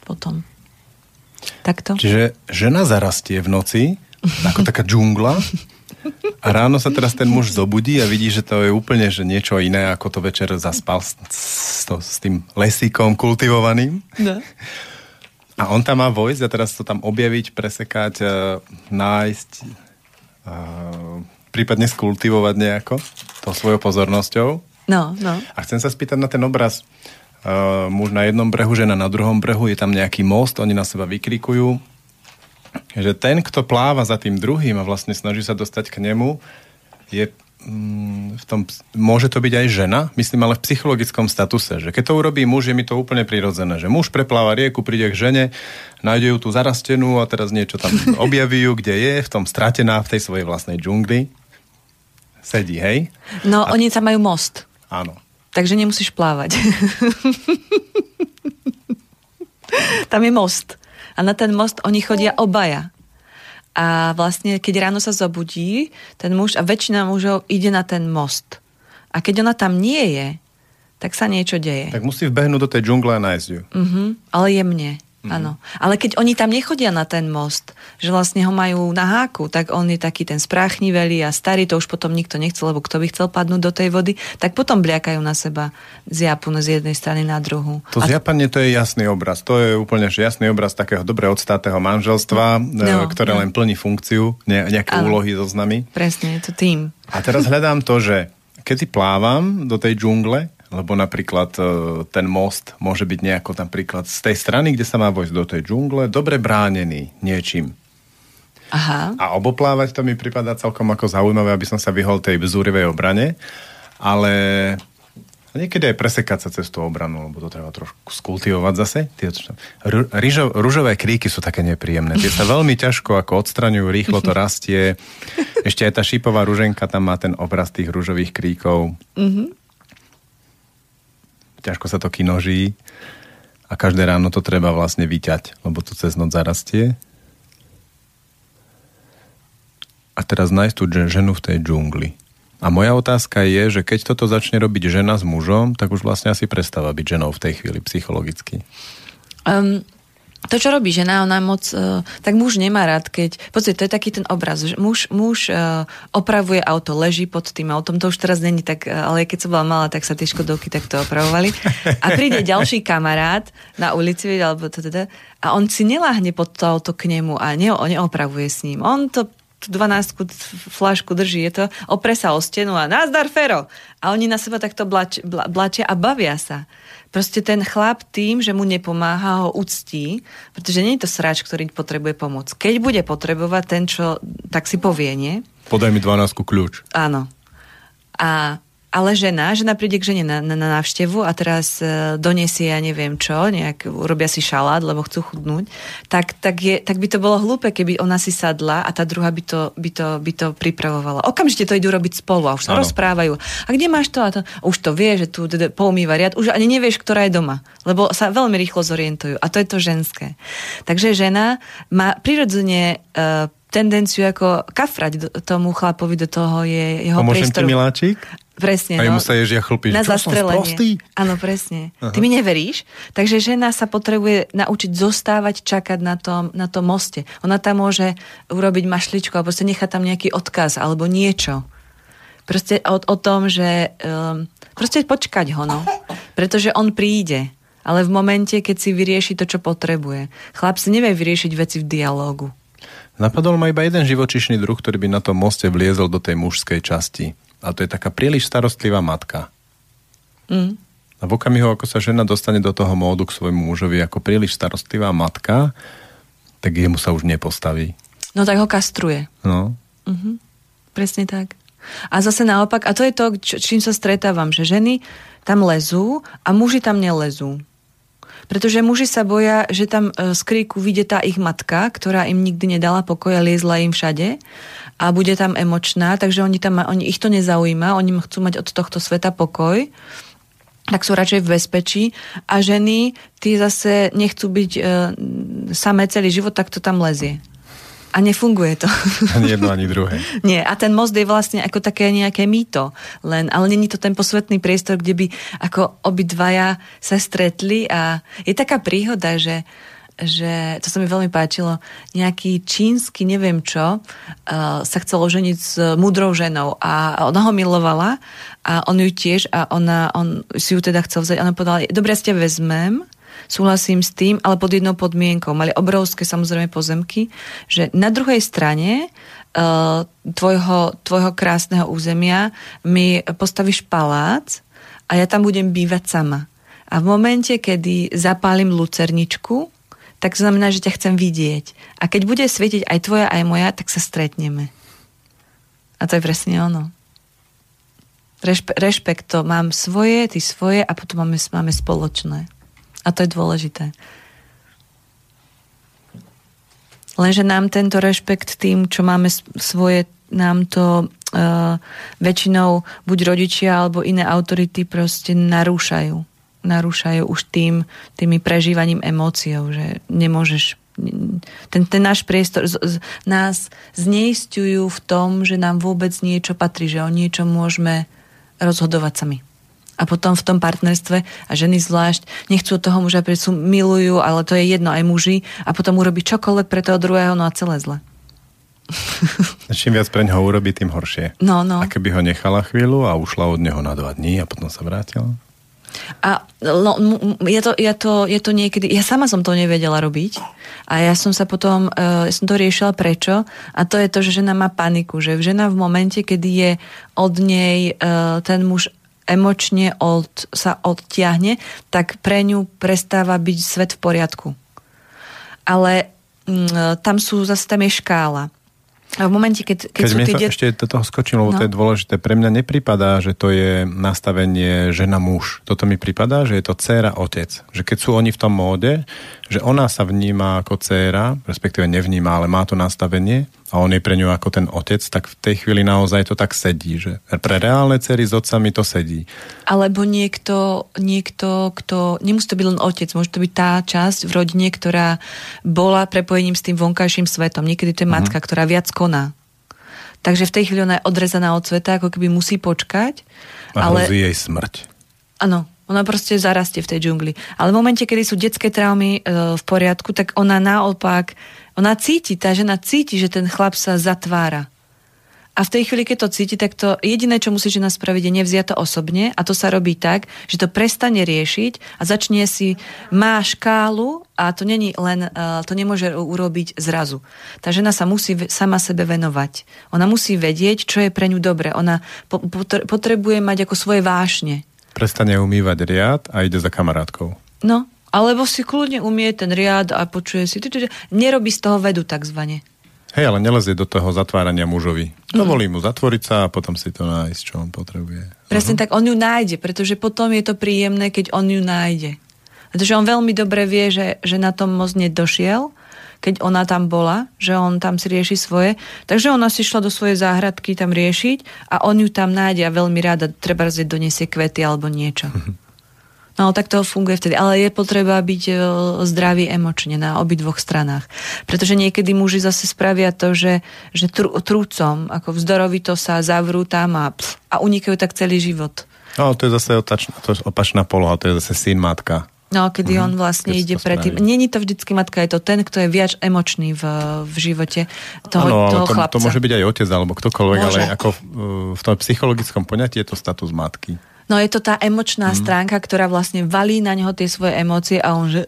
potom. Takto? Čiže žena zarastie v noci, ako taká džungla, a ráno sa teraz ten muž zobudí a vidí, že to je úplne že niečo iné, ako to večer zaspal s, s, to, s tým lesíkom kultivovaným. No. A on tam má vojsť a teraz to tam objaviť, presekať, uh, nájsť, uh, prípadne skultivovať nejako to svojou pozornosťou. No, no. A chcem sa spýtať na ten obraz uh, muž na jednom brehu, žena na druhom brehu, je tam nejaký most, oni na seba vykrikujú, že ten, kto pláva za tým druhým a vlastne snaží sa dostať k nemu, je mm, v tom, môže to byť aj žena, myslím ale v psychologickom statuse, že keď to urobí muž, je mi to úplne prirodzené, že muž prepláva rieku, príde k žene, nájde ju tu zarastenú a teraz niečo tam (laughs) objaví ju, kde je, v tom stratená v tej svojej vlastnej džungli. Sedí, hej? No, a... oni tam majú most. Áno. Takže nemusíš plávať. (laughs) tam je most. A na ten most oni chodia obaja. A vlastne, keď ráno sa zobudí, ten muž, a väčšina mužov ide na ten most. A keď ona tam nie je, tak sa niečo deje. Tak musí vbehnúť do tej džungle a nájsť ju. Uh-huh, ale jemne. Mm. Áno. Ale keď oni tam nechodia na ten most, že vlastne ho majú na háku, tak on je taký ten spráchnivelý a starý, to už potom nikto nechce, lebo kto by chcel padnúť do tej vody, tak potom bliakajú na seba z Japunu z jednej strany na druhú. To a... zjapanie to je jasný obraz. To je úplne jasný obraz takého dobre odstátého manželstva, no, ktoré no. len plní funkciu, ne, nejaké áno. úlohy so znami. Presne, je to tým. A teraz hľadám to, že keď si plávam do tej džungle, lebo napríklad e, ten most môže byť nejako napríklad z tej strany, kde sa má vojsť do tej džungle, dobre bránený niečím. Aha. A oboplávať to mi pripadá celkom ako zaujímavé, aby som sa vyhol tej vzúrivej obrane, ale niekedy aj presekať sa cez tú obranu, lebo to treba trošku skultivovať zase. Tie, rýžo, rúžové kríky sú také nepríjemné. Tie sa veľmi ťažko ako odstraňujú, rýchlo to rastie. (laughs) Ešte aj tá šípová rúženka tam má ten obraz tých rúžových kríkov. Mm-hmm ťažko sa to kinoží a každé ráno to treba vlastne vyťať, lebo to cez noc zarastie. A teraz nájsť tú ženu v tej džungli. A moja otázka je, že keď toto začne robiť žena s mužom, tak už vlastne asi prestáva byť ženou v tej chvíli psychologicky. Um, to, čo robí žena, ona moc, uh, tak muž nemá rád, keď, pozrieť, to je taký ten obraz, že muž, muž uh, opravuje auto, leží pod tým autom, to už teraz není tak, uh, ale keď som bola malá, tak sa tie škodovky takto opravovali. A príde ďalší kamarát na ulici, alebo teda, a on si neláhne pod to auto k nemu a ne, neopravuje s ním. On to tú 12 flašku drží, je to, opre o stenu a nazdar Fero. A oni na seba takto blač, blačia a bavia sa. Proste ten chlap tým, že mu nepomáha, ho uctí, pretože nie je to sráč, ktorý potrebuje pomoc. Keď bude potrebovať ten, čo tak si povie, nie? Podaj mi 12 kľúč. Áno. A ale žena, žena príde k žene na, na, na návštevu a teraz e, donesie, ja neviem čo, nejak urobia si šalát, lebo chcú chudnúť, tak, tak, je, tak by to bolo hlúpe, keby ona si sadla a tá druhá by to, by to, by to pripravovala. Okamžite to idú robiť spolu a už sa ano. rozprávajú. A kde máš to? A to už to vie, že tu poumýva riad, už ani nevieš, ktorá je doma, lebo sa veľmi rýchlo zorientujú. A to je to ženské. Takže žena má prirodzene uh, tendenciu ako kafrať tomu chlapovi do toho je jeho Pomôžem priestoru. ti, miláčik? Presne. A no. sa ježia chlpí. Na zastrelenie. Áno, presne. Aha. Ty mi neveríš? Takže žena sa potrebuje naučiť zostávať, čakať na tom, na tom moste. Ona tam môže urobiť mašličku alebo sa nechať tam nejaký odkaz alebo niečo. Proste o, o tom, že um, proste počkať ho, no. Pretože on príde. Ale v momente, keď si vyrieši to, čo potrebuje. Chlap si nevie vyriešiť veci v dialógu. Napadol ma iba jeden živočišný druh, ktorý by na tom moste vliezol do tej mužskej časti a to je taká príliš starostlivá matka. Mm. A v okamihu, ako sa žena dostane do toho módu k svojmu mužovi ako príliš starostlivá matka, tak jemu sa už nepostaví. No tak ho kastruje. No. Mm-hmm. Presne tak. A zase naopak, a to je to, čím sa stretávam, že ženy tam lezú a muži tam nelezú. Pretože muži sa boja, že tam e, z kríku vyjde tá ich matka, ktorá im nikdy nedala pokoj a liezla im všade. A bude tam emočná, takže oni, tam, oni ich to nezaujíma, oni chcú mať od tohto sveta pokoj. Tak sú radšej v bezpečí. A ženy, tí zase nechcú byť e, samé celý život, tak to tam lezie. A nefunguje to. Ani jedno, ani druhé. (laughs) Nie. A ten most je vlastne ako také nejaké mýto. Len, ale není to ten posvetný priestor, kde by ako obidvaja sa stretli a je taká príhoda, že že to sa mi veľmi páčilo, nejaký čínsky, neviem čo, uh, sa chcel oženiť s múdrou ženou a ona ho milovala a on ju tiež a ona, on si ju teda chcel vziať a ona povedala, dobre, ja ste vezmem, súhlasím s tým, ale pod jednou podmienkou. Mali obrovské samozrejme pozemky, že na druhej strane uh, tvojho, tvojho krásneho územia mi postavíš palác a ja tam budem bývať sama. A v momente, kedy zapálim lucerničku, tak to znamená, že ťa chcem vidieť. A keď bude svietiť aj tvoja, aj moja, tak sa stretneme. A to je presne ono. Rešpe, rešpekt to mám svoje, ty svoje a potom máme, máme spoločné. A to je dôležité. Lenže nám tento rešpekt tým, čo máme svoje, nám to uh, väčšinou buď rodičia alebo iné autority proste narúšajú. Narúšajú už tým, tými prežívaním emóciou, že nemôžeš ten, ten náš priestor z, z, nás zneistujú v tom, že nám vôbec niečo patrí, že o niečo môžeme rozhodovať sami. A potom v tom partnerstve, a ženy zvlášť, nechcú od toho muža prísú, milujú, ale to je jedno aj muži, a potom urobí čokoľvek pre toho druhého, no a celé zle. Čím viac pre ňoho urobí, tým horšie. No, no. A keby ho nechala chvíľu a ušla od neho na dva dní a potom sa vrátila? A no, je, to, je, to, je to niekedy... Ja sama som to nevedela robiť a ja som sa potom... Uh, som to riešila prečo a to je to, že žena má paniku, že žena v momente, kedy je od nej uh, ten muž emočne od, sa odtiahne, tak pre ňu prestáva byť svet v poriadku. Ale mm, tam sú, zase tam je škála. A v momente, keď, keď, Keď sú tie ešte do toho skočím, lebo No. to je dôležité. Pre mňa nepripadá, že to je nastavenie žena-muž. Toto mi pripadá, že je to dcéra-otec. Že keď sú oni v tom móde, že ona sa vníma ako dcéra, respektíve nevníma, ale má to nastavenie a on je pre ňu ako ten otec, tak v tej chvíli naozaj to tak sedí. Že pre reálne cery s otcami to sedí. Alebo niekto, niekto, kto, nemusí to byť len otec, môže to byť tá časť v rodine, ktorá bola prepojením s tým vonkajším svetom. Niekedy to je Mhm. matka, ktorá viac koná. Takže v tej chvíli ona je odrezaná od sveta, ako keby musí počkať. A ale, hrozí jej smrť. Áno, ona proste zarastie v tej džungli. Ale v momente, kedy sú detské traumy e, v poriadku, tak ona naopak, ona cíti, tá žena cíti, že ten chlap sa zatvára. A v tej chvíli, keď to cíti, tak to jediné, čo musí žena spraviť, je nevziať to osobne a to sa robí tak, že to prestane riešiť a začne si, má škálu a to není len, uh, to nemôže urobiť zrazu. Tá žena sa musí sama sebe venovať. Ona musí vedieť, čo je pre ňu dobre. Ona po- potre- potrebuje mať ako svoje vášne. Prestane umývať riad a ide za kamarátkou. No, alebo si kľudne umie ten riad a počuje si, ty- ty- ty- nerobí z toho vedu takzvané. Hej, ale nelezie do toho zatvárania mužovi. Dovolí mu zatvoriť sa a potom si to nájsť, čo on potrebuje. Presne tak, on ju nájde, pretože potom je to príjemné, keď on ju nájde. Pretože on veľmi dobre vie, že, že na tom moc nedošiel, keď ona tam bola, že on tam si rieši svoje. Takže ona si šla do svojej záhradky tam riešiť a on ju tam nájde a veľmi rada treba zjeť donesie kvety alebo niečo. No tak to funguje vtedy. Ale je potreba byť e, zdravý emočne na obidvoch stranách. Pretože niekedy muži zase spravia to, že, že tru, trúcom, ako vzdorovito sa zavrú tam a, pf, a unikajú tak celý život. No, to je zase otačná, to je opačná poloha, to je zase syn matka. No, kedy Mhm, on vlastne keď ide predtým. Není to vždycky matka, je to ten, kto je viac emočný v, v živote toho, ale toho to, chlapca. to môže byť aj otec alebo ktokoľvek, Môže. ale ako v, v tom psychologickom poňatí je to status matky. No je to tá emočná Mhm. stránka, ktorá vlastne valí na neho tie svoje emócie a on že,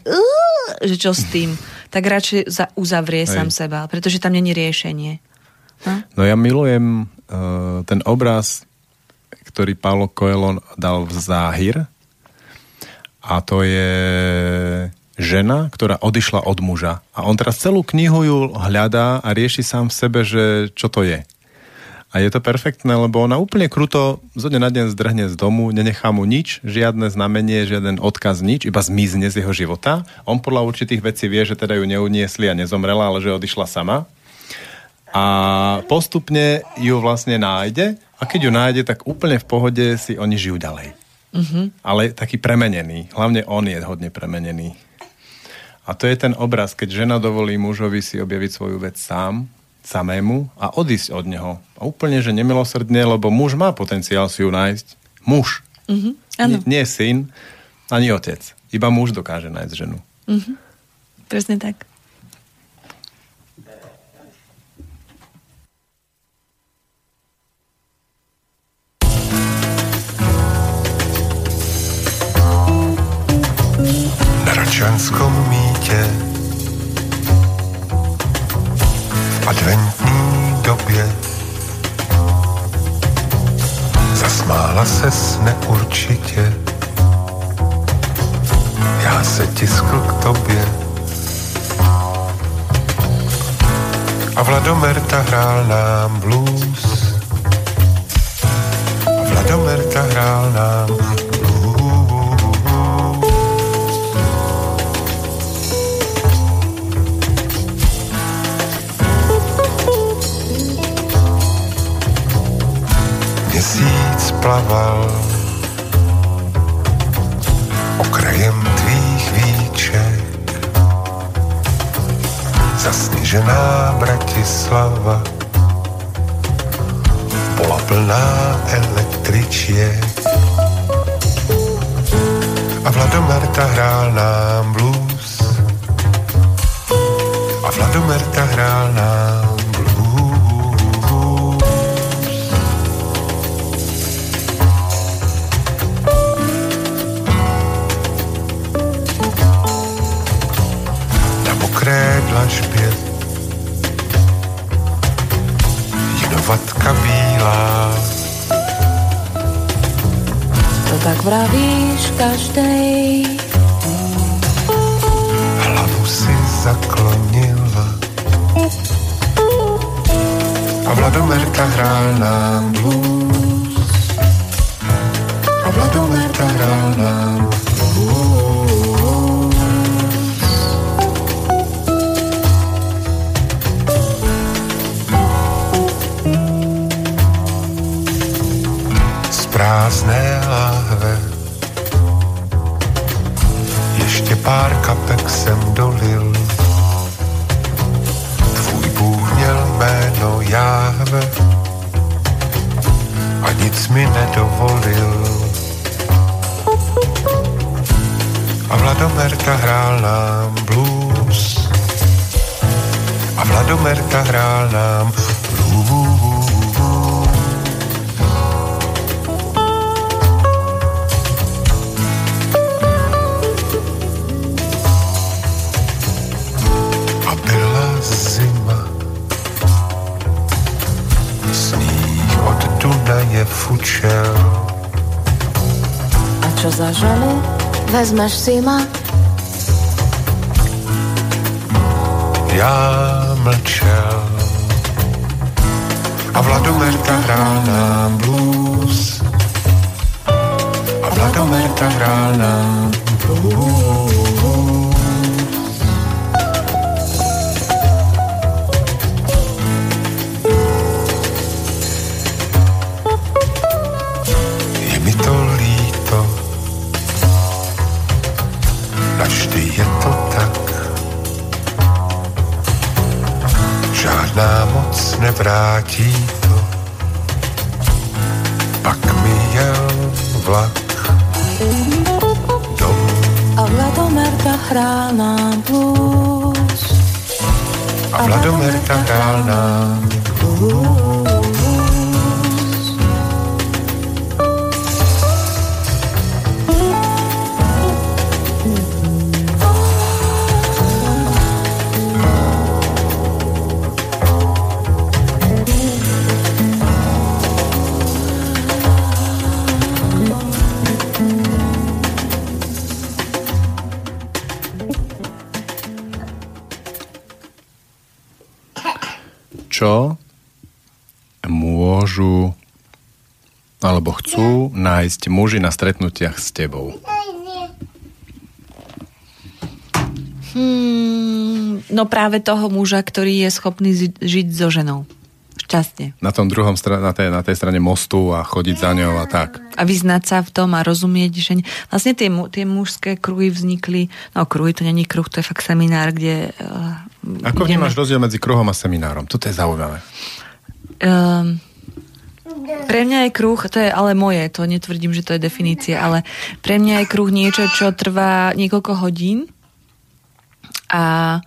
že čo s tým? Tak radšej za, uzavrie Hej. sám seba, pretože tam není riešenie. No? No ja milujem uh, ten obraz, ktorý Paulo Coelho dal v záhir a to je žena, ktorá odišla od muža. A on teraz celú knihu ju hľadá a rieši sám v sebe, že čo to je. A je to perfektné, lebo ona úplne kruto zo dňa na deň zdrhne z domu, nenechá mu nič, žiadne znamenie, žiaden odkaz, nič, iba zmizne z jeho života. On podľa určitých vecí vie, že teda ju neuniesli a nezomrela, ale že odišla sama. A postupne ju vlastne nájde a keď ju nájde, tak úplne v pohode si oni žijú ďalej. Mm-hmm. Ale taký premenený. Hlavne on je hodne premenený. A to je ten obraz, keď žena dovolí mužovi si objaviť svoju vec sám, samému a odísť od neho. A úplne, že nemilosrdne, lebo muž má potenciál si ju nájsť. Muž. Áno. Nie, nie syn, ani otec. Iba muž dokáže nájsť ženu. Presne tak. Na Račanskom mítě v adventní době. Zasmála ses neurčitě. Já se tiskl k tobě. A Vladomerta hrál nám blues. A Vladomerta hrál nám blues. Plaval okrajem tvých víček zasněžená Bratislava bola plná električiek. A Vladomerta hrál nám blues. A Vladomerta hrál nám tak vravíš každej. hlavu si zaklonila. A Vladomerta hrál nám blues. A Vladomerta hrál nám prázdné pár kapek jsem dolil. Tvůj Bůh měl jméno Jáhve a nic mi nedovolil. A Vladomerta hrál nám blues. A Vladomerta hrál nám fučel, A čo za ženu? Vezmeš si ma? já mlčel. A Vladomerta hrál nám blues. A Vladomerta hrál nám blues. Moc muži na stretnutiach s tebou? Hmm, no práve toho muža, ktorý je schopný žiť so ženou. Šťastne. Na tom druhom stra- na tej, na tej strane mostu a chodiť za ňou a tak. A vyznať sa v tom a rozumieť žene. Vlastne tie, tie mužské kruhy vznikli, no kruhy to není kruh, to je fakt seminár, kde... Uh, Ako vnímaš rozdiel medzi kruhom a seminárom? Toto je zaujímavé. Um, pre mňa je kruh, to je ale moje, to netvrdím, že to je definícia, ale pre mňa je kruh niečo, čo trvá niekoľko hodín a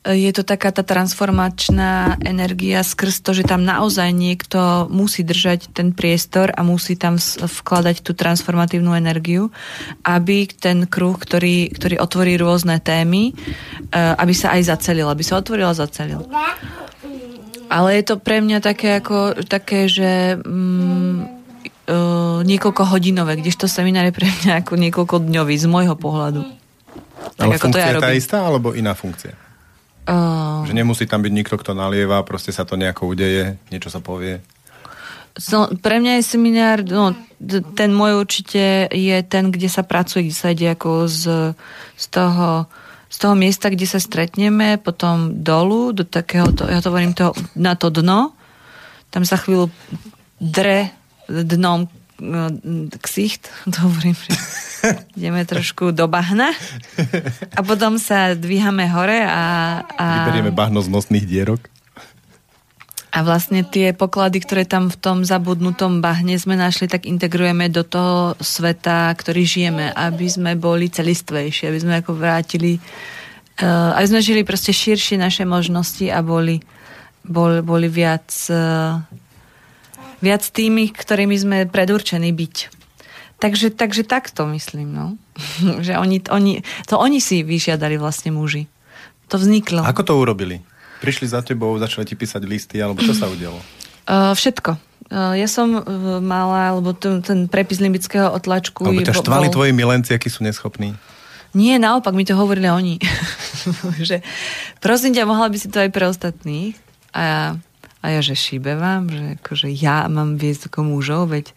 je to taká tá transformačná energia skrz to, že tam naozaj niekto musí držať ten priestor a musí tam vkladať tú transformatívnu energiu, aby ten kruh, ktorý, ktorý otvorí rôzne témy, eh, aby sa aj zacelil, aby sa otvoril a zacelil. Ale je to pre mňa také ako, také, že mm, uh, niekoľko hodinové, kdežto seminár je pre mňa ako niekoľko dňový z môjho pohľadu. Tak Ale ako to funkcia ja je tá istá, alebo iná funkcia? Uh, Že nemusí tam byť nikto, kto nalieva, proste sa to nejako udeje, niečo sa povie. So, pre mňa je seminár, no, ten môj určite je ten, kde sa pracuje, kde sa ide ako z, z toho z toho miesta, kde sa stretneme, potom dolu, do takého, to, ja to hovorím to, na to dno, tam sa chvíľu dre dnom no, ksicht, (laughs) to hovorím, ideme trošku do bahna a potom sa dvíhame hore a, a Vyberieme bahno z nosných dierok. A vlastne tie poklady, ktoré tam v tom zabudnutom bahne sme našli, tak integrujeme do toho sveta, ktorý žijeme, aby sme boli celistvejšie, aby sme ako vrátili, uh, aby sme žili proste širšie naše možnosti a boli, bol, boli viac, uh, viac tými, ktorými sme predurčení byť. Takže, takže takto myslím, no. (laughs) že oni, oni, to oni si vyžiadali vlastne muži. To vzniklo. Ako to urobili? Prišli za tebou, začali ti písať listy, alebo čo sa (clears throat) udialo? Uh, všetko. Uh, ja som uh, mala, alebo ten, ten prepis limbického otlačku... Alebo ťa štvali bol- tvoji milenci, akí sú neschopní? Nie, naopak, mi to hovorili oni. (laughs) že prosím ťa, mohla by si to aj pre ostatných. A ja, a ja že šíbe vám, že akože ja mám viesť ako mužov, veď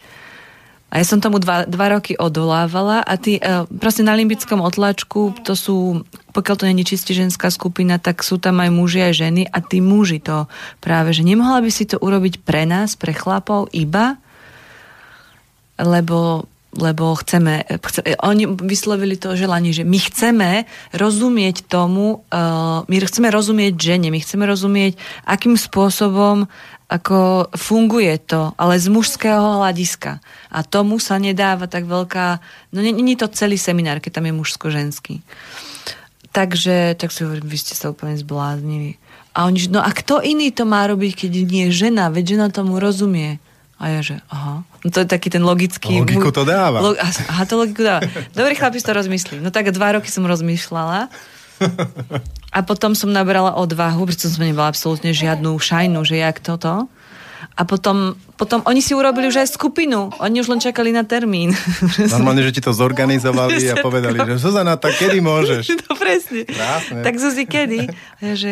a ja som tomu dva, dva roky odolávala a ty, uh, proste na limbickom otlačku, to sú, pokiaľ to není čiste ženská skupina, tak sú tam aj muži aj ženy a tí muži to práve, že nemohla by si to urobiť pre nás, pre chlapov iba, lebo, lebo chceme, chce, oni vyslovili to želanie, že my chceme rozumieť tomu, uh, my chceme rozumieť žene, my chceme rozumieť, akým spôsobom ako funguje to, ale z mužského hľadiska. A tomu sa nedáva tak veľká... No není to celý seminár, keď tam je mužsko-ženský. Takže, tak si hovorím, vy ste sa úplne zbláznili. A oni, no a kto iný to má robiť, keď nie žena? Veď žena tomu rozumie. A ja, že aha. No to je taký ten logický... Logiku to dáva. Lo, aha, to logiku dáva. Dobrý chlapi to rozmyslím. No tak dva roky som rozmýšľala. A potom som nabrala odvahu, pretože som nebola absolútne žiadnu šajnu, že jak toto. A potom, potom oni si urobili už aj skupinu. Oni už len čakali na termín. (laughs) Normálne, že ti to zorganizovali a povedali, že Zuzana, tak kedy môžeš? (laughs) No presne. Krásne. Tak Zuzi, kedy? A ja, že...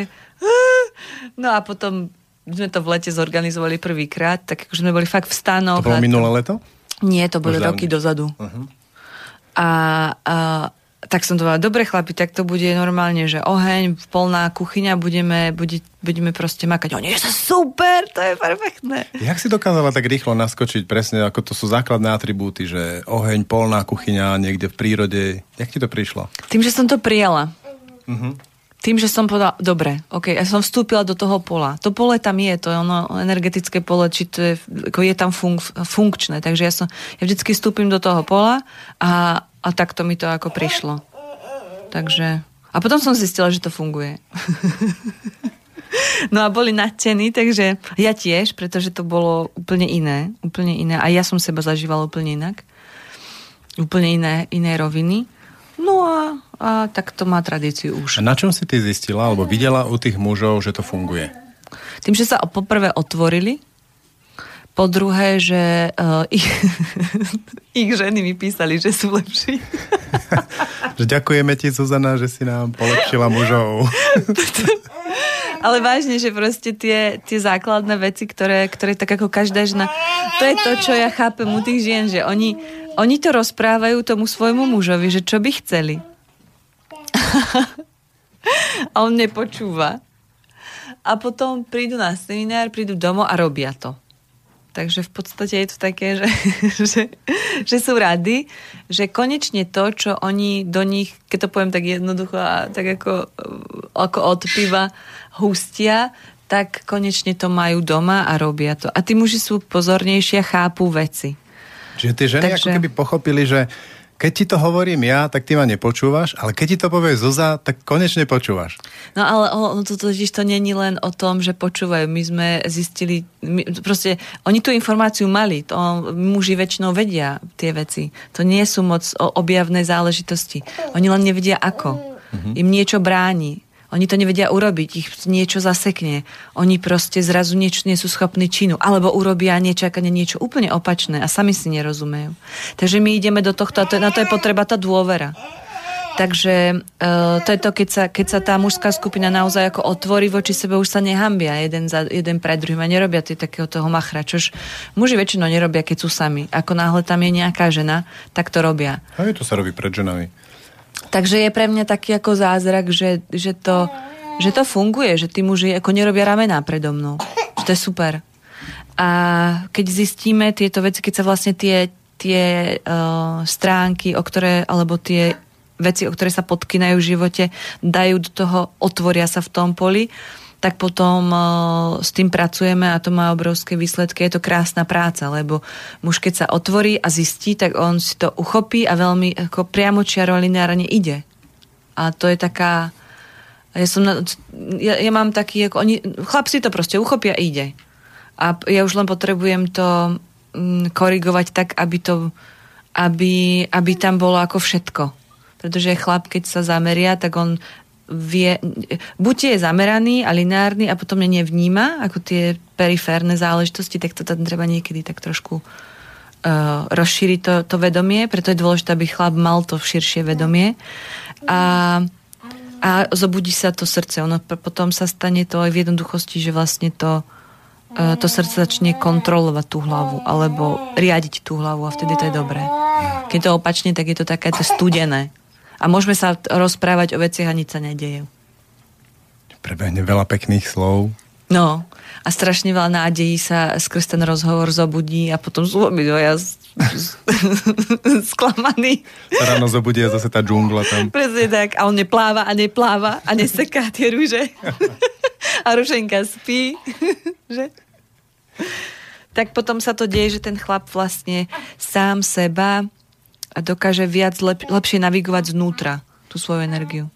No a potom sme to v lete zorganizovali prvýkrát, tak akože sme boli fakt v stanoch. To bolo minulé leto? Nie, to boli Už roky dozadu. A, a tak som to povedala, dobre chlapi, tak to bude normálne, že oheň, polná kuchyňa, budeme, bude, budeme proste makať. Oni, že super, to je perfektné. Jak si dokázala tak rýchlo naskočiť presne, ako to sú základné atribúty, že oheň, polná kuchyňa, niekde v prírode. Jak ti to prišlo? Tým, že som to prijala. Mhm. Tým, že som povedala, dobre, ok, ja som vstúpila do toho pola. To pole tam je, to je ono energetické pole, či to je, ako je tam funk, funkčné. Takže ja som, ja vždycky vstúpim do toho pola a, a takto mi to ako prišlo. Takže, a potom som zistila, že to funguje. (laughs) No a boli nadšení, takže ja tiež, pretože to bolo úplne iné, úplne iné. A ja som seba zažívala úplne inak. Úplne iné, iné roviny. No a, a tak to má tradíciu A už. na čom si ty zistila, alebo videla u tých mužov, že to funguje? Tým, že sa poprvé otvorili, po druhé, že uh, ich, (laughs) ich ženy mi písali, že sú lepší. (laughs) Ďakujeme ti, Zuzana, že si nám polepšila mužov. (laughs) Ale vážne, že proste tie, tie základné veci, ktoré, ktoré tak ako každá žena, to je to, čo ja chápem u tých žien, že oni, oni to rozprávajú tomu svojmu mužovi, že čo by chceli. (laughs) A on nepočúva. A potom prídu na seminár, prídu domov a robia to. Takže v podstate je to také, že, (laughs) že, že sú rady, že konečne to, čo oni do nich, keď to poviem tak jednoducho a tak ako, ako od piva hustia, tak konečne to majú doma a robia to. A tí muži sú pozornejšie a chápu veci. Čiže tie ženy Takže- ako keby pochopili, že keď ti to hovorím ja, tak ty ma nepočúvaš, ale keď ti to povie Zuza, tak konečne počúvaš. No ale ono to totiž to není len o tom, že počúvajú. My sme zistili, my, proste oni tú informáciu mali, to muži väčšinou vedia tie veci. To nie sú moc o- objavné záležitosti. Oni len nevedia ako. Im niečo bráni. Oni to nevedia urobiť, ich niečo zasekne. Oni proste zrazu niečo nie sú schopní činu. Alebo urobia nečakane niečo úplne opačné a sami si nerozumejú. Takže my ideme do tohto a to, na to je potreba tá dôvera. Takže uh, to je to, keď sa, keď sa tá mužská skupina naozaj ako otvorí voči sebe, už sa nehambia jeden, za, jeden pred druhým a nerobia tie takého toho machra, čož muži väčšinou nerobia, keď sú sami. Ako náhle tam je nejaká žena, tak to robia. Aj to sa robí pred ženami. Takže je pre mňa taký ako zázrak, že, že, to, že to funguje, že tí muži ako nerobia ramená predo mnou. Že to je super. A keď zistíme tieto veci, keď sa vlastne tie, tie uh, stránky, o ktoré, alebo tie veci, o ktoré sa podkynajú v živote, dajú do toho, otvoria sa v tom poli, tak potom uh, s tým pracujeme a to má obrovské výsledky. Je to krásna práca, lebo muž keď sa otvorí a zistí, tak on si to uchopí a veľmi ako priamo čiaro lineárne ide. A to je taká... Ja, som na, ja, ja mám taký, ako oni, chlap si to proste uchopí a ide. A ja už len potrebujem to mm, korigovať tak, aby to aby, aby tam bolo ako všetko pretože chlap, keď sa zameria, tak on vie, buď je zameraný a lineárny a potom nevníma ako tie periférne záležitosti, tak to tam treba niekedy tak trošku uh, rozšíriť to, to vedomie, preto je dôležité, aby chlap mal to širšie vedomie a, a zobudí sa to srdce. Ono potom sa stane to aj v jednoduchosti, že vlastne to, uh, to srdce začne kontrolovať tú hlavu alebo riadiť tú hlavu a vtedy to je dobré. Keď to opačne, tak je to také to studené a môžeme sa rozprávať o veciach a nič sa nedeje. Prebehne veľa pekných slov. No, a strašne veľa nádejí sa skrz ten rozhovor zobudí a potom sú obidvoja (laughs) sklamaní. Sa ráno zobudí a zase tá džungla tam. Presne tak. A on nepláva a nepláva a neseká tie rúže. (laughs) a rušenka spí. (laughs) že? Tak potom sa to deje, že ten chlap vlastne sám seba a dokáže viac lep, lepšie navigovať znútra tú svoju energiu.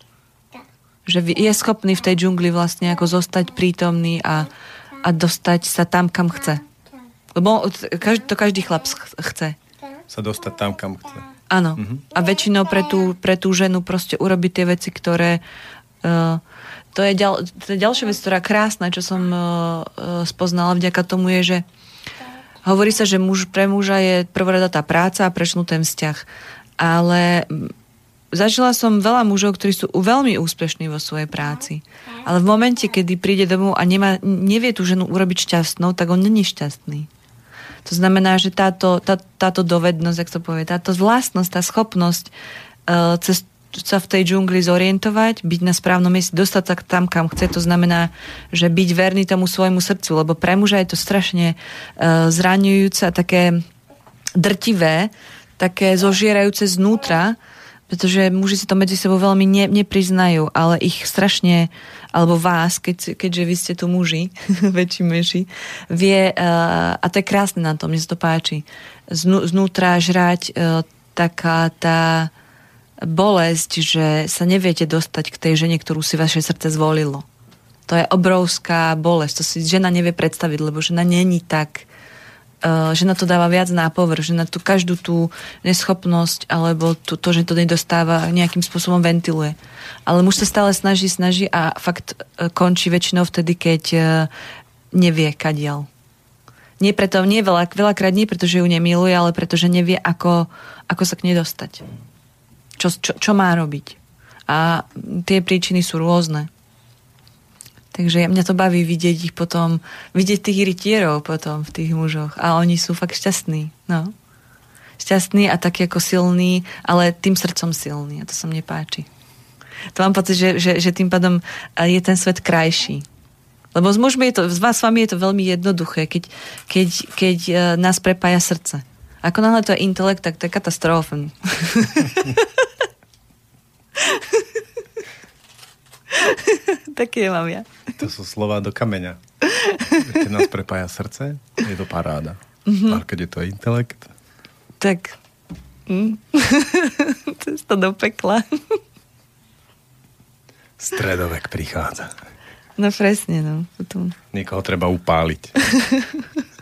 Že je schopný v tej džungli vlastne ako zostať prítomný a, a dostať sa tam, kam chce. Lebo každý, to každý chlap chce. Sa dostať tam, kam chce. Áno. Mm-hmm. A väčšinou pre tú, pre tú ženu proste urobiť tie veci, ktoré... Uh, to, je ďal, to je ďalšia vec, ktorá krásna, čo som uh, uh, spoznala vďaka tomu je, že Hovorí sa, že muž, pre muža je prvorada tá práca a prečnú ten vzťah. Ale zažila som veľa mužov, ktorí sú veľmi úspešní vo svojej práci. Ale v momente, kedy príde domov a nemá, nevie tú ženu urobiť šťastnou, tak on není šťastný. To znamená, že táto, tá, táto dovednosť, ak to povie, táto vlastnosť, tá schopnosť uh, cez sa v tej džungli zorientovať, byť na správnom mieste, dostať sa tam, kam chce. To znamená, že byť verný tomu svojmu srdcu, lebo pre muža je to strašne uh, zraňujúce a také drtivé, také zožierajúce znútra, pretože muži si to medzi sebou veľmi ne, nepriznajú, ale ich strašne, alebo vás, keď, keďže vy ste tu muži, (laughs) väčší muži, vie, uh, a to je krásne na tom, mne sa to páči, znú, znútra žrať uh, taká tá bolesť, že sa neviete dostať k tej žene, ktorú si vaše srdce zvolilo. To je obrovská bolesť. To si žena nevie predstaviť, lebo žena není tak uh, žena to dáva viac na povrch, žena tu každú tú neschopnosť alebo tu, to, že to nedostáva nejakým spôsobom ventiluje. Ale muž sa stále snaží, snaží a fakt uh, končí väčšinou vtedy, keď uh, nevie kadiaľ. Nie preto, nie veľa, veľakrát nie preto, ju nemiluje, ale preto, že nevie, ako, ako sa k nej dostať čo, čo, čo má robiť. A tie príčiny sú rôzne. Takže mňa to baví vidieť ich potom, vidieť tých rytierov potom v tých mužoch. A oni sú fakt šťastní. No. Šťastní a taký ako silní, ale tým srdcom silní. A to sa mne páči. To mám pocit, že, že, že tým pádom je ten svet krajší. Lebo s mužmi je to, s vás s vami je to veľmi jednoduché, keď, keď, keď e, nás prepája srdce. Ako náhle to je intelekt, tak to je katastrofa. (laughs) (laughs) Také mám ja. To sú slova do kameňa. Keď nás prepája srdce, je to paráda. Mm-hmm. A keď je to intelekt... Tak... Mm. (laughs) Cesta do pekla. Stredovek prichádza. No presne, no. Potom. Niekoho treba upáliť. (laughs)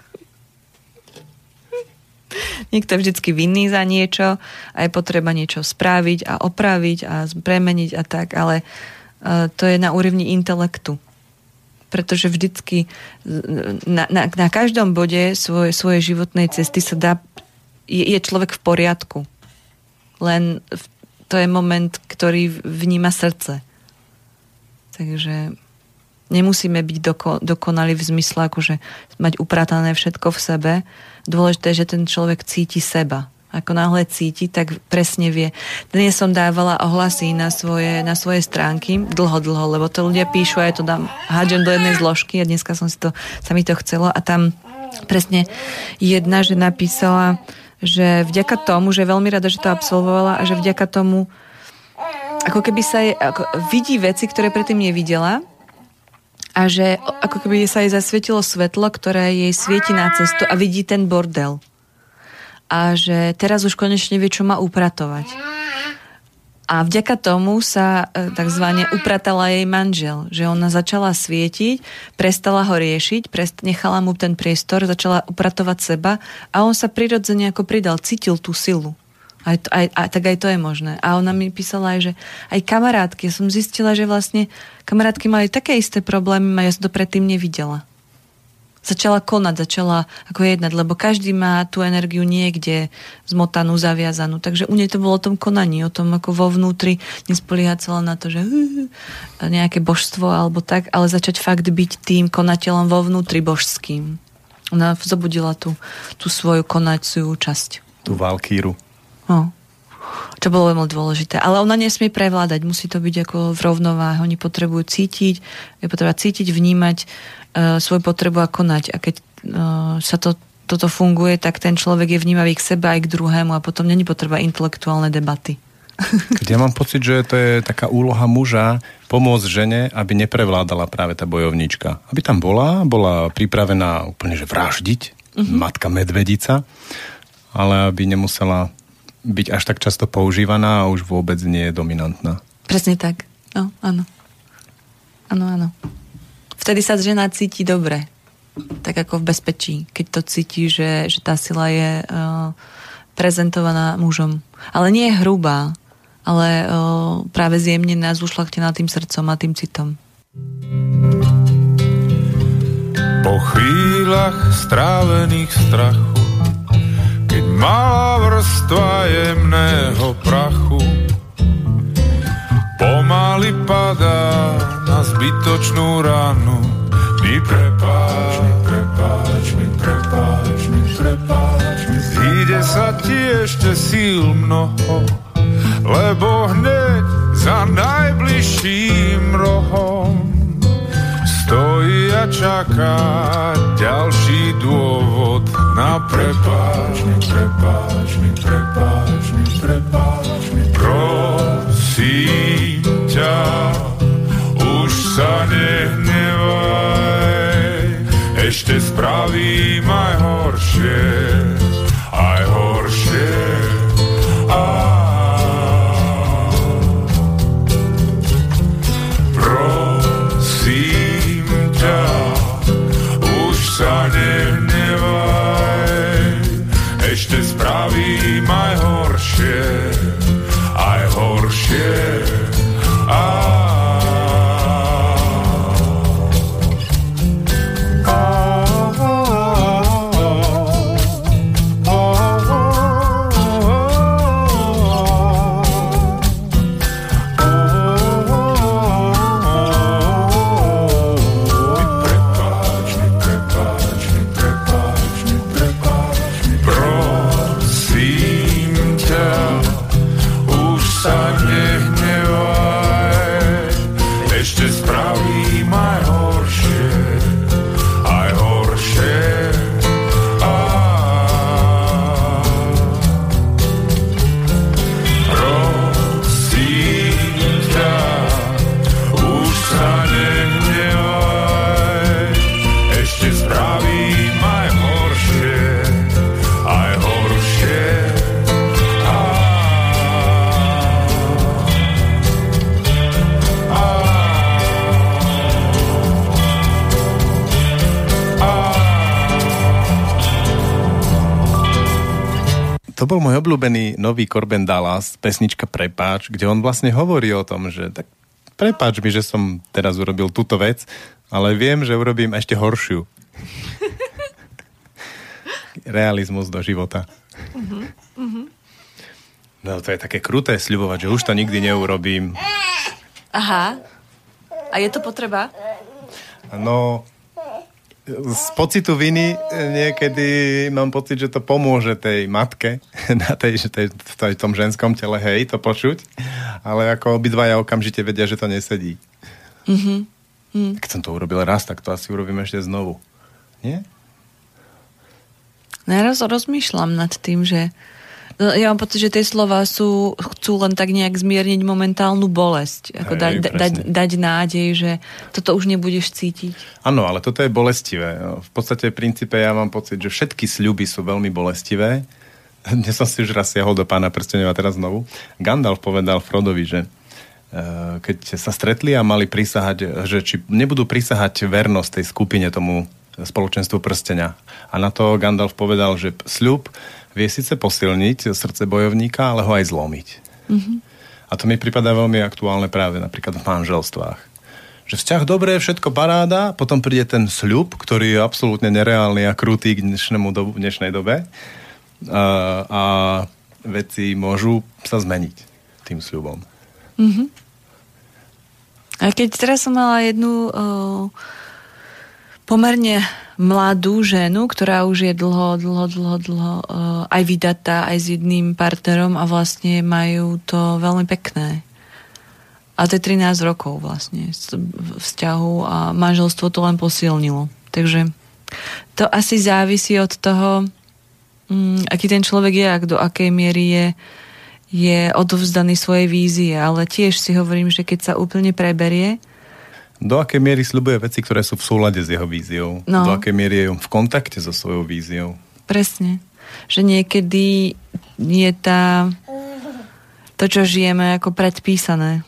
Niekto je vždycky vinný za niečo a je potreba niečo spraviť a opraviť a premeniť a tak, ale uh, to je na úrovni intelektu. Pretože vždycky na, na, na každom bode svoj, svojej životnej cesty sa dá, je, je človek v poriadku. Len to je moment, ktorý vníma srdce. Takže nemusíme byť doko, dokonali v zmysle akože mať upratané všetko v sebe. Dôležité že ten človek cíti seba. Ako náhle cíti, tak presne vie. Dnes som dávala ohlasy na svoje, na svoje stránky, dlho, dlho, lebo to ľudia píšu a ja to dám, hádžem do jednej zložky a dneska som si to, sa mi to chcelo a tam presne jedna žena napísala, že vďaka tomu, že je veľmi rada, že to absolvovala a že vďaka tomu ako keby sa je, ako, vidí veci, ktoré predtým nevidela a že ako keby sa jej zasvietilo svetlo, ktoré jej svieti na cestu a vidí ten bordel. A že teraz už konečne vie, čo má upratovať. A vďaka tomu sa e, takzvané upratala jej manžel, že ona začala svietiť, prestala ho riešiť, prest, nechala mu ten priestor, začala upratovať seba a on sa prirodzene ako pridal, cítil tú silu. Aj, to, aj, aj, tak aj to je možné. A ona mi písala aj, že aj kamarátky. Ja som zistila, že vlastne kamarátky mali také isté problémy a ja som to predtým nevidela. Začala konať, začala ako jednať, lebo každý má tú energiu niekde zmotanú, zaviazanú. Takže u nej to bolo o tom konaní, o tom ako vo vnútri nespoliehať sa len na to, že nejaké božstvo alebo tak, ale začať fakt byť tým konateľom vo vnútri božským. Ona zobudila tú, tú svoju konaciu časť. Tú valkíru. No. Čo bolo veľmi dôležité. Ale ona nesmie prevládať, musí to byť ako v rovnováhe. Oni potrebujú cítiť, je potreba cítiť, vnímať uh, svoju potrebu a konať. A keď uh, sa to, toto funguje, tak ten človek je vnímavý k sebe aj k druhému a potom není potreba intelektuálne debaty. Keď (laughs) ja mám pocit, že to je taká úloha muža pomôcť žene, aby neprevládala práve tá bojovnička. Aby tam bola, bola pripravená úplne že vraždiť, uh-huh. matka medvedica, ale aby nemusela byť až tak často používaná a už vôbec nie je dominantná. Presne tak. No, áno. Áno, áno. Vtedy sa žena cíti dobre. Tak ako v bezpečí. Keď to cíti, že, že tá sila je uh, prezentovaná mužom. Ale nie je hrubá, ale uh, práve zjemnená, zušlachtená tým srdcom a tým citom. Po chvíľach strávených strachu malá vrstva jemného prachu pomaly padá na zbytočnú ranu. Mi prepáč, mi prepáč, mi prepáč, mi prepáč, mi Ide sa ti ešte síl mnoho, lebo hneď za najbližším rohom stojí a čaká ďalší dôvod na prepáč mi, prepáč mi, prepáč mi, prepáč mi. Prosím ťa, už sa nehnevaj, ešte spravím aj horšie, aj horšie. Aj spravím aj horšie, aj horšie. Aj bol môj obľúbený nový Corben Dallas, pesnička Prepáč, kde on vlastne hovorí o tom, že tak prepáč mi, že som teraz urobil túto vec, ale viem, že urobím ešte horšiu. (laughs) Realizmus do života. Uh-huh, uh-huh. No to je také kruté sľubovať, že už to nikdy neurobím. Aha. A je to potreba? No, z pocitu viny niekedy mám pocit, že to pomôže tej matke (laughs) na tej, tej, v tej- tom ženskom tele, hej, to počuť, ale ako obidvaja okamžite vedia, že to nesedí. Mm-hmm. Keď som to urobil raz, tak to asi urobím ešte znovu. Nie? No ja roz, rozmýšľam nad tým, že ja mám pocit, že tie slova sú, chcú len tak nejak zmierniť momentálnu bolesť. Ako Hej, dať, da- dať, presne. dať nádej, že toto už nebudeš cítiť. Áno, ale toto je bolestivé. V podstate v princípe ja mám pocit, že všetky sľuby sú veľmi bolestivé. (laughs) Dnes som si už raz siahol do pána prstenov a teraz znovu. Gandalf povedal Frodovi, že eh, keď sa stretli a mali prisahať, že či nebudú prisahať vernosť tej skupine tomu spoločenstvu prstenia. A na to Gandalf povedal, že sľub vie síce posilniť srdce bojovníka, ale ho aj zlomiť. A to mi prípada veľmi aktuálne práve napríklad v manželstvách. Že vzťah dobré, všetko paráda, potom príde ten sľub, ktorý je absolútne nereálny a krutý k dnešnému dobu, dnešnej dobe. A, a veci môžu sa zmeniť tým sľubom. A keď teraz som mala jednu uh, pomerne mladú ženu, ktorá už je dlho, dlho, dlho, dlho uh, aj vydatá, aj s jedným partnerom a vlastne majú to veľmi pekné. A to je 13 rokov vlastne vzťahu a manželstvo to len posilnilo. Takže to asi závisí od toho, mm, aký ten človek je a do akej miery je, je odovzdaný svojej vízie. Ale tiež si hovorím, že keď sa úplne preberie, Do akej miery sľubuje veci, ktoré sú v súlade s jeho víziou? No. Do akej miery je v kontakte so svojou víziou? Presne. Že niekedy je tá, to, čo žijeme, ako predpísané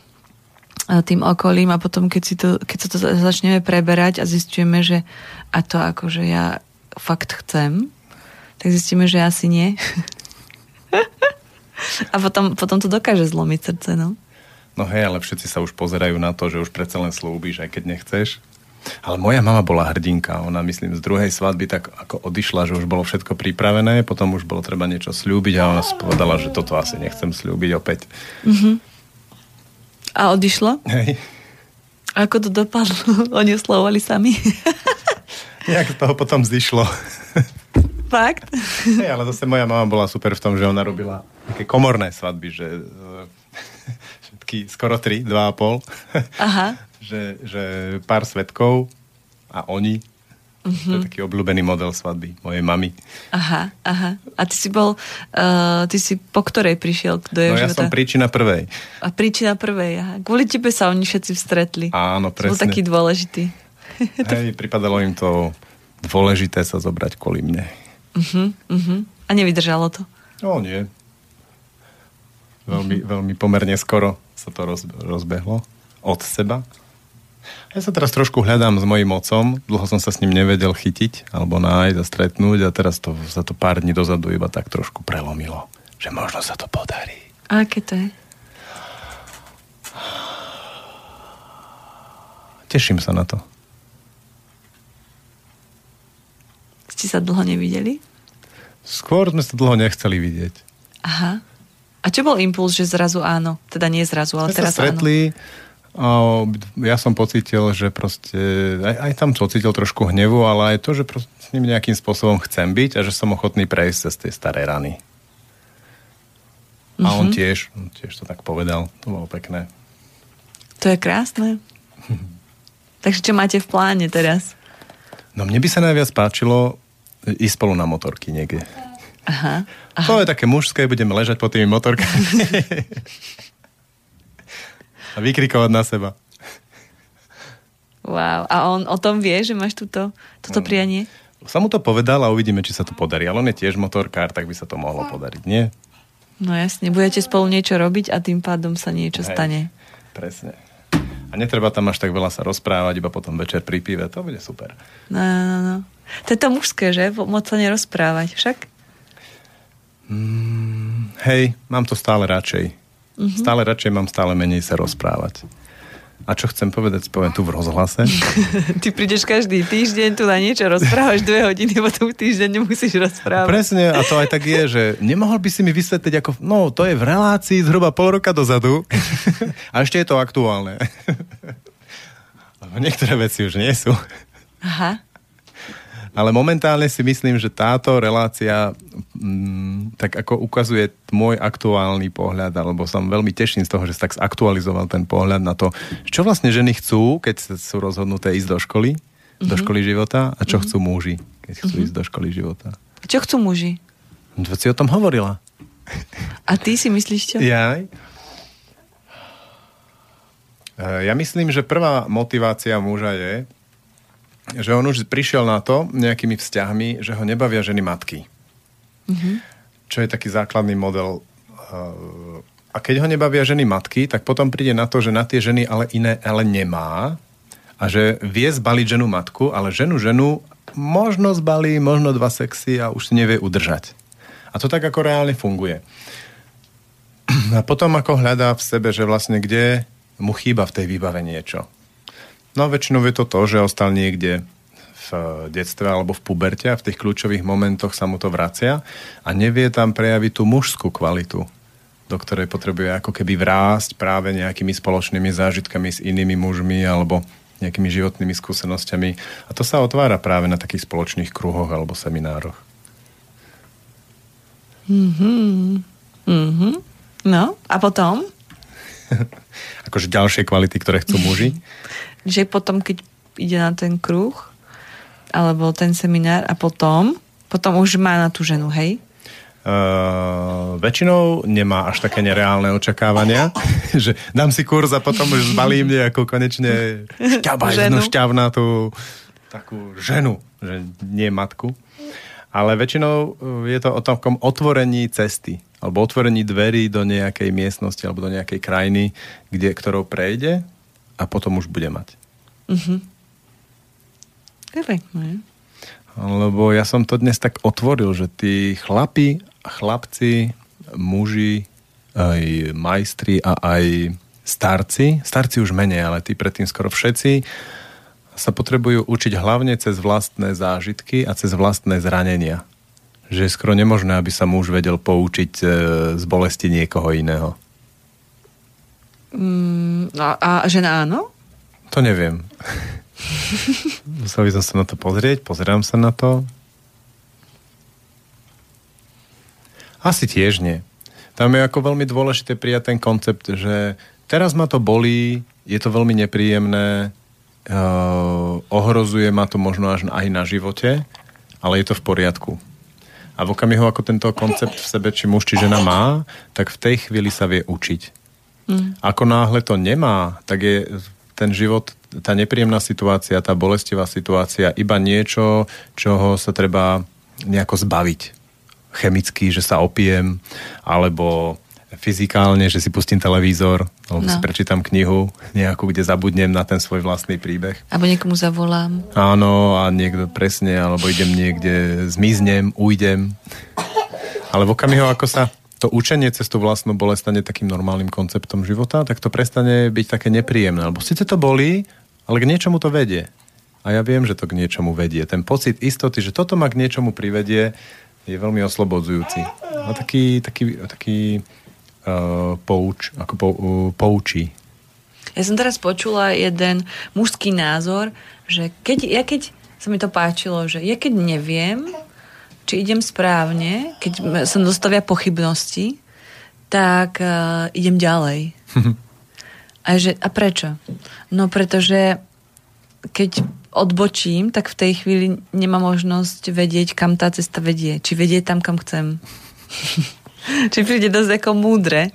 a tým okolím a potom, keď, si to, keď sa to za- začneme preberať a zistíme, že a to akože ja fakt chcem, tak zistíme, že asi nie. (laughs) a potom, potom to dokáže zlomiť srdce, no. No hej, ale všetci sa už pozerajú na to, že už predsa len slúbiš, aj keď nechceš. Ale moja mama bola hrdinka. Ona, myslím, z druhej svadby tak ako odišla, že už bolo všetko pripravené, potom už bolo treba niečo slúbiť a ona si povedala, že toto asi nechcem slúbiť opäť. A odišlo? Hej. Ako to dopadlo? (laughs) Oni oslovovali sami? Nejak (laughs) z toho potom zišlo. (laughs) Fakt? Hej, ale zase moja mama bola super v tom, že ona robila také komorné svadby, že všetky skoro tri, dva a pol. Aha. (laughs) že, že pár svetkov a oni. To je taký obľúbený model svadby mojej mamy. Aha, aha. A ty si bol, uh, ty si po ktorej prišiel do jeho No ja života? som príčina prvej. A príčina prvej, aha. Kvôli tebe sa oni všetci stretli. Áno, Si Bol presne. taký dôležitý. (laughs) Hej, pripadalo im to dôležité sa zobrať kvôli mne. Uh-huh, uh-huh. A nevydržalo to. No nie. Veľmi, veľmi pomerne skoro sa to roz, rozbehlo od seba. Ja sa teraz trošku hľadám s mojim otcom. Dlho som sa s ním nevedel chytiť alebo nájsť a stretnúť a teraz to za to pár dní dozadu iba tak trošku prelomilo. Že možno sa to podarí. A aké to je? Teším sa na to. Ste sa dlho nevideli? Skôr sme sa dlho nechceli vidieť. Aha. A čo bol impuls, že zrazu áno? Teda nie zrazu, ale sa teraz áno. stretli a ja som pocítil, že proste, aj, aj tam som cítil trošku hnevu, ale aj to, že proste s ním nejakým spôsobom chcem byť a že som ochotný prejsť cez tie staré rany. A on tiež, on tiež to tak povedal. To bolo pekné. To je krásne. (laughs) Takže čo máte v pláne teraz? No mne by sa najviac páčilo ísť spolu na motorky niekde. Aha. To je také mužské, budeme ležať pod tými motorkami. (laughs) a vykrikovať na seba. Wow. A on o tom vie, že máš túto, toto Mm. prianie? Som mu to povedal a uvidíme, či sa to podarí. Ale on je tiež motorkár, tak by sa to mohlo podariť, nie? No jasne, budete spolu niečo robiť a tým pádom sa niečo Hej, stane. Presne. A netreba tam až tak veľa sa rozprávať, iba potom večer pri pive. To bude super. No, no, no. To je to mužské, že? Moc sa nerozprávať. Však? Hej, mám to stále radšej. Mm-hmm. Stále radšej mám stále menej sa rozprávať. A čo chcem povedať, poviem tu v rozhlase. (laughs) Ty prídeš každý týždeň, tu na niečo rozprávaš dve hodiny, (laughs) potom týždeň nemusíš rozprávať. Presne, a to aj tak je, že nemohol by si mi vysvetliť ako, no to je v relácii zhruba pol roka dozadu (laughs) a ešte je to aktuálne. Lebo niektoré veci už nie sú. Aha. Ale momentálne si myslím, že táto relácia mm, tak ako ukazuje môj aktuálny pohľad, alebo som veľmi teším z toho, že sa tak zaktualizoval ten pohľad na to, čo vlastne ženy chcú, keď sú rozhodnuté ísť do školy, mm-hmm. do školy života a čo mm-hmm. chcú muži, keď chcú mm-hmm. ísť do školy života. Čo chcú muži? No, si o tom hovorila. A ty si myslíš čo? Ja? Ja myslím, že prvá motivácia muža je, že on už prišiel na to nejakými vzťahmi, že ho nebavia ženy matky. Mm-hmm. Čo je taký základný model. A keď ho nebavia ženy matky, tak potom príde na to, že na tie ženy ale iné ale nemá a že vie zbaliť ženu matku, ale ženu ženu možno zbalí, možno dva sexy a už si nevie udržať. A to tak ako reálne funguje. (clears throat) A potom ako hľadá v sebe, že vlastne kde mu chýba v tej výbave niečo. No väčšinou je to to, že ostal niekde v detstve alebo v puberte a v tých kľúčových momentoch sa mu to vracia a nevie tam prejaviť tú mužskú kvalitu, do ktorej potrebuje ako keby vrásť práve nejakými spoločnými zážitkami s inými mužmi alebo nejakými životnými skúsenosťami. A to sa otvára práve na takých spoločných kruhoch alebo seminároch. Mhm. Mhm. No, a potom? (laughs) akože ďalšie kvality, ktoré chcú muži. (laughs) že potom, keď ide na ten kruh, alebo ten seminár a potom, potom už má na tú ženu, hej? Uh, väčšinou nemá až také nereálne očakávania, (laughs) že dám si kurz a potom už zbalím nejakú konečne šťabajznú, šťavnatú takú ženu, že nie matku. Ale väčšinou uh, je to o takom otvorení cesty alebo otvorení dverí do nejakej miestnosti alebo do nejakej krajiny, kde, ktorou prejde a potom už bude mať. Mhm. Perfektné. Lebo ja som to dnes tak otvoril, že tí chlapi, chlapci, muži, aj majstri a aj starci, starci už menej, ale tí predtým skoro všetci, sa potrebujú učiť hlavne cez vlastné zážitky a cez vlastné zranenia. Že je skoro nemožné, aby sa muž vedel poučiť e, z bolesti niekoho iného. Mm, a, a žena áno? To neviem. (laughs) Musel by som sa na to pozrieť, pozerám sa na to. Asi tiež nie. Tam je ako veľmi dôležité prijať ten koncept, že teraz ma to bolí, je to veľmi nepríjemné, ohrozuje ma to možno až aj na živote, ale je to v poriadku. A v okamihu, ako tento koncept v sebe, či muž, či žena má, tak v tej chvíli sa vie učiť. Mm. Ako náhle to nemá, tak je ten život, tá nepríjemná situácia, tá bolestivá situácia, iba niečo, čoho sa treba nejako zbaviť. Chemicky, že sa opijem, alebo fyzikálne, že si pustím televízor, alebo no. si prečítam knihu (laughs) nejakú, kde zabudnem na ten svoj vlastný príbeh. Alebo niekomu zavolám. Áno, a niekto presne, alebo idem niekde, zmiznem, ujdem. Ale v okamihu, ako sa to učenie cez tú vlastnú bolesť stane takým normálnym konceptom života, tak to prestane byť také nepríjemné. Lebo síce to bolí, ale k niečomu to vedie. A ja viem, že to k niečomu vedie. Ten pocit istoty, že toto ma k niečomu privedie, je veľmi oslobodzujúci. A taký, taký, taký pouč, ako pou, uh, poučí. Ja som teraz počula jeden mužský názor, že keď, ja keď sa mi to páčilo, že ja keď neviem, či idem správne, keď sa dostavia pochybnosti, tak uh, idem ďalej. (laughs) a, že, a prečo? No pretože keď odbočím, tak v tej chvíli nemám možnosť vedieť, kam tá cesta vedie. Či vedie tam, kam chcem. (laughs) či príde dosť ako múdre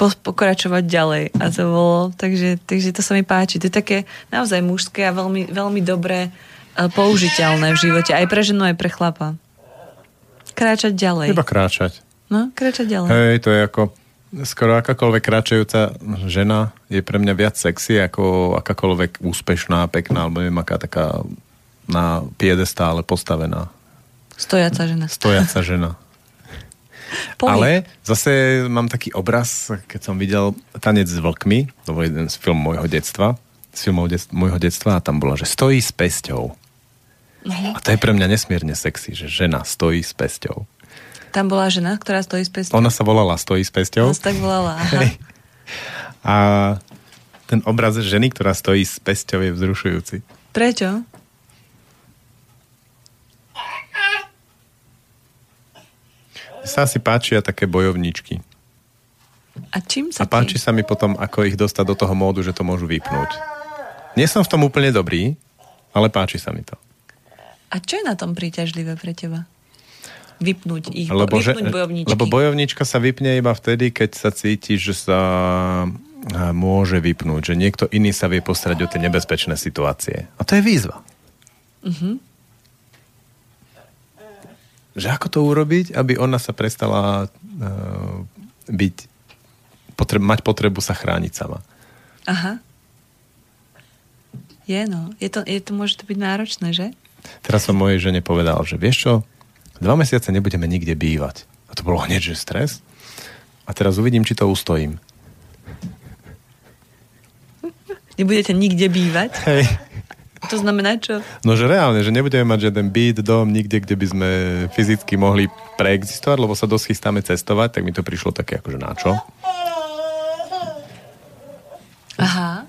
pokračovať ďalej. A to bolo, takže, takže to sa mi páči. To je také naozaj mužské a veľmi, veľmi dobre e, použiteľné v živote. Aj pre ženu, aj pre chlapa kráčať ďalej. Iba kráčať. No, kráčať ďalej. Hej, to je ako skoro akákoľvek kráčajúca žena je pre mňa viac sexy ako akákoľvek úspešná, pekná, alebo neviem, aká taká na piedestále postavená. Stojaca žena. Stojaca žena. Ale zase mám taký obraz, keď som videl Tanec s vlkmi, to bol jeden z film môjho detstva, z filmov det- môjho detstva a tam bola, že stojí s pesťou. A to je pre mňa nesmierne sexy, že žena stojí s pesťou. Tam bola žena, ktorá stojí s pesťou. Ona sa volala Stojí s pesťou. Ona sa tak volala. Aha. Hej. A ten obraz ženy, ktorá stojí s pesťou je vzrušujúci. Prečo? Sa asi páčia také bojovničky. A čím A sa páči ti? sa mi potom, ako ich dostať do toho módu, že to môžu vypnúť. Nie som v tom úplne dobrý, ale páči sa mi to. A čo je na tom príťažlivé pre teba? Vypnúť ich, Lebo, že, vypnúť bojovničky. lebo bojovnička sa vypne iba vtedy, keď sa cíti, že sa a, môže vypnúť, že niekto iný sa vie postarať o tie nebezpečné situácie. A to je výzva. Mhm. Že ako to urobiť, aby ona sa prestala uh, byť, potreb, mať potrebu sa chrániť sama. Aha. Je no. Je to, je to, môže to byť náročné, že? Teraz som mojej žene povedal, že vieš čo, dva mesiace nebudeme nikde bývať. A to bolo hneď, že stres. A teraz uvidím, či to ustojím. Nebudete nikde bývať? Hej. To znamená čo? No, že reálne, že nebudeme mať žiaden byt, dom, nikde, kde by sme fyzicky mohli preexistovať, lebo sa dosť chystáme cestovať, tak mi to prišlo také akože na čo. Aha.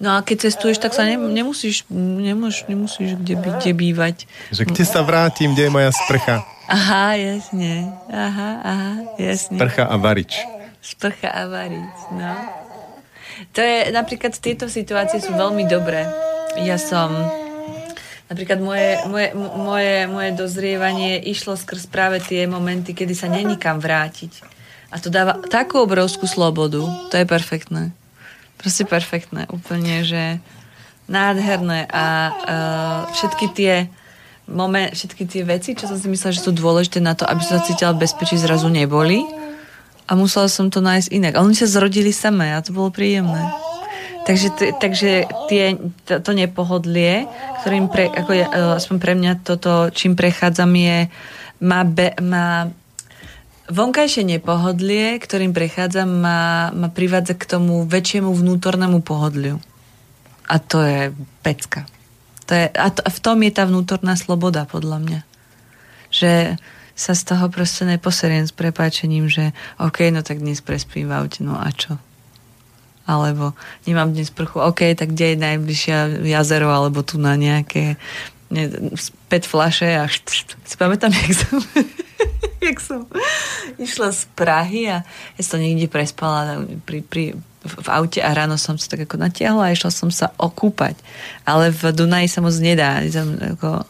No a keď cestuješ, tak sa ne, nemusíš, nemusíš, nemusíš kde, by, kde bývať. Že kde sa vrátim, kde je moja sprcha? Aha, jasne. Aha, aha, jasne. Sprcha a varič. Sprcha a variť, no. To je, napríklad tieto situácie sú veľmi dobré. Ja som, napríklad moje, moje, moje, moje dozrievanie išlo skrz práve tie momenty, kedy sa není kam vrátiť. A to dáva takú obrovskú slobodu. To je perfektné. Proste perfektné. Úplne, že nádherné. A uh, všetky tie moment, všetky tie veci, čo som si myslela, že sú dôležité na to, aby som sa cítila bezpečí, zrazu neboli. A musela som to nájsť inak. A oni sa zrodili samé a to bolo príjemné. Takže, t- takže tie, to, to nepohodlie, ktorým pre, ako ja, eh, aspoň pre mňa toto, čím prechádzam je, má, be, má vonkajšie nepohodlie, ktorým prechádzam, ma, ma privádza k tomu väčšiemu vnútornému pohodliu. A to je pecka. To je, a, to, a v tom je tá vnútorná sloboda, podľa mňa. Že sa z toho proste neposeriem s prepáčením, že OK, no tak dnes prespím v aute, no a čo? Alebo nemám dnes prchu, OK, tak kde je najbližšia jazero, alebo tu na nejaké ne, pet flaše a si pamätám, (laughs) jak som, jak som išla z Prahy a ja som niekde prespala pri, pri, v aute a ráno som sa tak ako natiahla a išla som sa okúpať. Ale v Dunaji sa moc nedá. Som ako,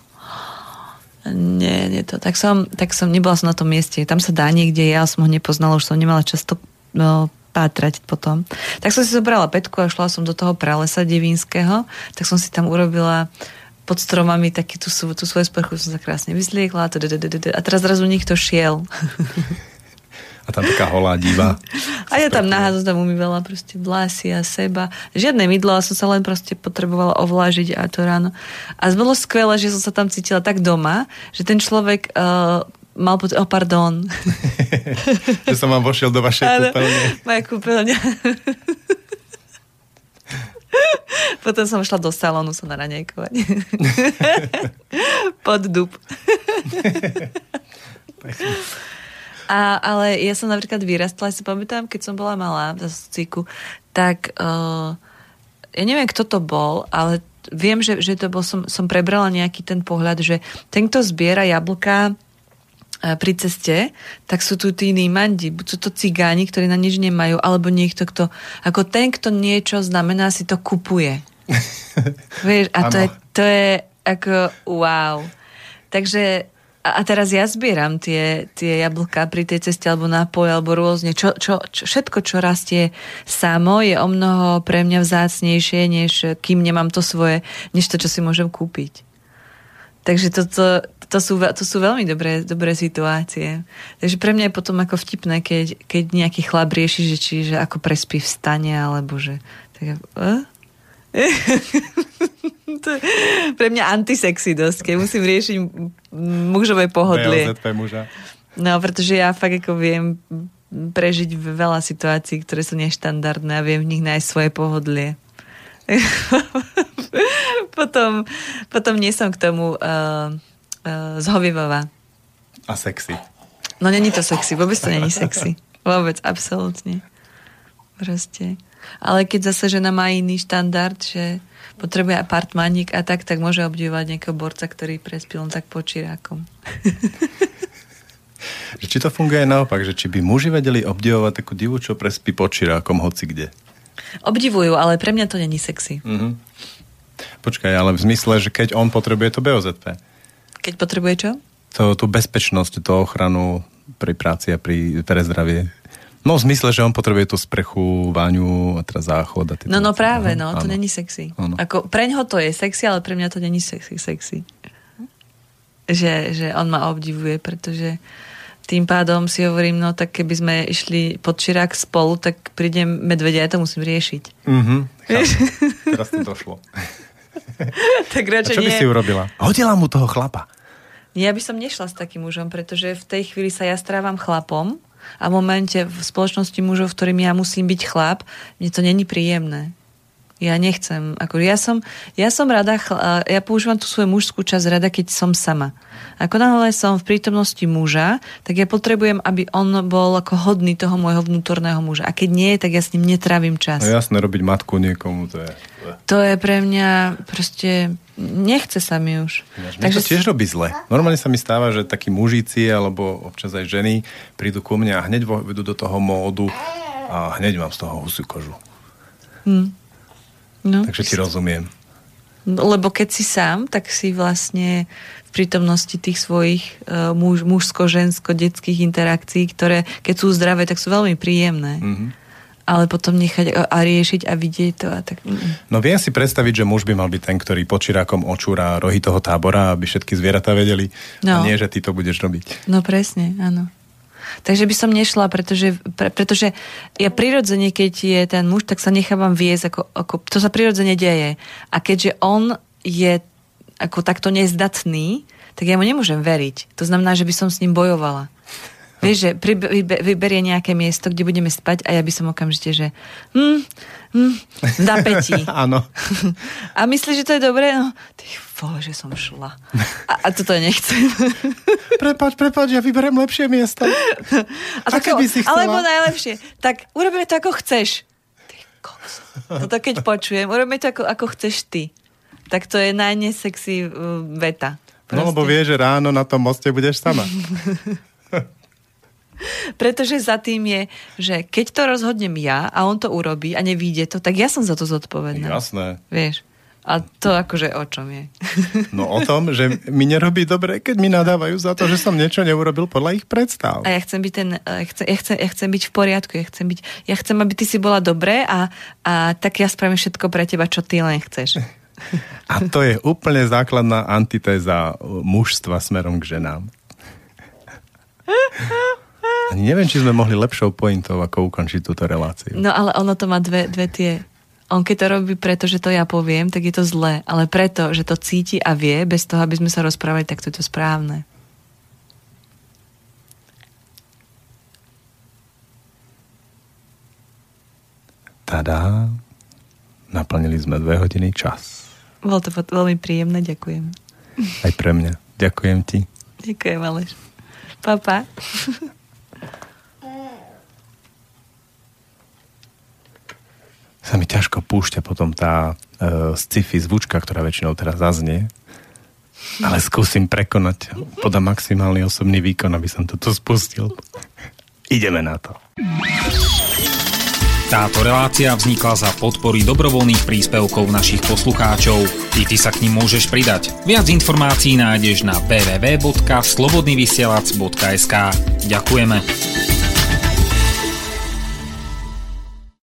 nie, nie to. Tak som, tak som, nebola som na tom mieste. Tam sa dá niekde, ja som ho nepoznala, už som nemala často no, pátrať potom. Tak som si zobrala petku a šla som do toho pralesa devínskeho, tak som si tam urobila pod stromami taký tú, tú svoju sprchu som sa krásne vyzliekla tdd, a teraz zrazu niekto šiel. (laughs) A tam taká holá diva. A ja tam nahá som tam umývala proste vlasy a seba. Žiadne mydlo, som sa len proste potrebovala ovlážiť a to ráno. A bolo skvelé, že som sa tam cítila tak doma, že ten človek uh, mal pocit, oh pardon. (laughs) že som vám vošiel do vašej Áno, kúpeľne. Moja kúpeľňa. (laughs) Potom som šla do salónu sa naranejkovať. (laughs) Pod dub. A, ale ja som napríklad vyrastla, ja si pamätám, keď som bola malá v cíku, tak uh, ja neviem, kto to bol, ale viem, že, že to bol, som, som prebrala nejaký ten pohľad, že ten, kto zbiera jablká e, pri ceste, tak sú tu tí nímandi, buď sú to cigáni, ktorí na nič nemajú, alebo niekto, kto, ako ten, kto niečo znamená, si to kupuje. (laughs) Vieš, a to je, to je ako wow. Takže a teraz ja zbieram tie, tie jablka pri tej ceste alebo nápoj alebo rôzne. Čo, čo, čo, všetko, čo rastie samo, je o mnoho pre mňa vzácnejšie, než kým nemám to svoje, než to, čo si môžem kúpiť. Takže toto, to, sú, ve- to sú veľmi dobré, dobré situácie. Takže pre mňa je potom ako vtipné, keď, keď nejaký chlap rieši, že, či, že ako prespí v stane, alebo že... Tak, uh? (laughs) to je pre mňa antisexy dosť, keď musím riešiť mužové pohodlie. BLZP muža. No, pretože ja fakt ako viem prežiť veľa situácií, ktoré sú neštandardné a viem v nich nájsť svoje pohodlie. (laughs) potom, potom nie som k tomu uh, uh, zhovivová. A sexy. No není to sexy, vôbec to není sexy. Vôbec, absolútne. Proste. Ale keď zase žena má iný štandard, že potrebuje apartmánik a tak, tak môže obdivovať nejakého borca, ktorý prespil len tak počirákom. Či to funguje naopak, že či by muži vedeli obdivovať takú divu, čo prespí počirákom hoci kde. Obdivujú, ale pre mňa to není sexy. Mhm. Počkaj, ale v zmysle, že keď on potrebuje to BOZP. Keď potrebuje čo? To, tú bezpečnosť, tú ochranu pri práci a pri, pre zdravie. No v zmysle, že on potrebuje tú sprchu, váňu a teraz záchod a No, no práve, no, to není sexy. Áno. Ako, preňho to je sexy, ale pre mňa to není sexy. sexy. Že, že on ma obdivuje, pretože tým pádom si hovorím, no tak keby sme išli pod Čirák spolu, tak prídem medvedia, ja to musím riešiť. Mhm. (laughs) Teraz to došlo. (laughs) tak A radšej čo by nie. si urobila? Hodila mu toho chlapa. Ja by som nešla s takým mužom, pretože v tej chvíli sa ja strávam chlapom a v momente v spoločnosti mužov, v ktorým ja musím byť chlap, mne to není príjemné. Ja nechcem. Ako ja, som, ja som rada, ja používam tú svoju mužskú časť rada, keď som sama. Ako náhle som v prítomnosti muža, tak ja potrebujem, aby on bol ako hodný toho môjho vnútorného muža. A keď nie, tak ja s ním netrávim čas. No jasné, robiť matku niekomu, to je... To je pre mňa proste... Nechce sa mi už. Mne to tiež robí zle. Normálne sa mi stáva, že takí mužíci alebo občas aj ženy prídu ku mne a hneď idú do toho módu a hneď mám z toho husiu kožu. No. Takže ti rozumiem. Lebo keď si sám, tak si vlastne v prítomnosti tých svojich uh, muž, mužsko-žensko-detských interakcií, ktoré keď sú zdravé, tak sú veľmi príjemné. Mhm. Ale potom nechať a, a riešiť a vidieť to a tak... No viem si predstaviť, že muž by mal byť ten, ktorý počirákom očúra rohy toho tábora, aby všetky zvieratá vedeli. A No. nie, že ty to budeš robiť. No presne, áno. Takže by som nešla, pretože, pre, pretože ja prirodzene, keď je ten muž, tak sa nechávam viesť, ako, ako, to sa prirodzene deje. A keďže on je ako takto nezdatný, tak ja mu nemôžem veriť. To znamená, že by som s ním bojovala. Vieš, že pri, vyberie nejaké miesto, kde budeme spať a ja by som okamžite, že hm, hm, na. (laughs) Áno. (laughs) A myslíš, že to je dobré? No, ty vole, že som šla. A, a toto nechcem. (laughs) Prepač, prepač, ja vyberiem lepšie miesto. A Aké by si chcela? Alebo najlepšie. Tak urobíme to, ako chceš. Ty kokos. Toto keď počujem, urobíme to, ako, ako chceš ty. Tak to je najnesexy uh, veta. No lebo Proste. vie, že ráno na tom moste budeš sama. Pretože za tým je, že keď to rozhodnem ja a on to urobí a nevíde to, tak ja som za to zodpovedná. Jasné. Vieš? A to akože o čom je? (laughs) No o tom, že mi nerobí dobre, keď mi nadávajú za to, že som niečo neurobil podľa ich predstav. A ja chcem byť ten, ja chcem, ja chcem, ja chcem byť v poriadku, ja chcem byť, ja chcem, aby ty si bola dobré a, a tak ja spravím všetko pre teba, čo ty len chceš. (laughs) A to je úplne základná antitéza mužstva smerom k ženám. (laughs) Ani neviem, či sme mohli lepšou pointou, ako ukončiť túto reláciu. No ale ono to má dve, dve tie... On keď to robí preto, že to ja poviem, tak je to zlé. Ale preto, že to cíti a vie, bez toho, aby sme sa rozprávali, tak to je to správne. Tada. Naplnili sme dve hodiny čas. Bolo to veľmi príjemné, ďakujem. Aj pre mňa. Ďakujem ti. Ďakujem, Aleš. Papa. (laughs) Sa mi ťažko púšťa potom tá uh, sci-fi zvučka, ktorá väčšinou teraz zaznie. Ale skúsim prekonať. Podám maximálny osobný výkon, aby som to tu spustil. Ideme na to. Táto relácia vznikla za podpory dobrovoľných príspevkov našich poslucháčov. I ty sa k ním môžeš pridať. Viac informácií nájdeš na www.slobodnyvysielac.sk Ďakujeme.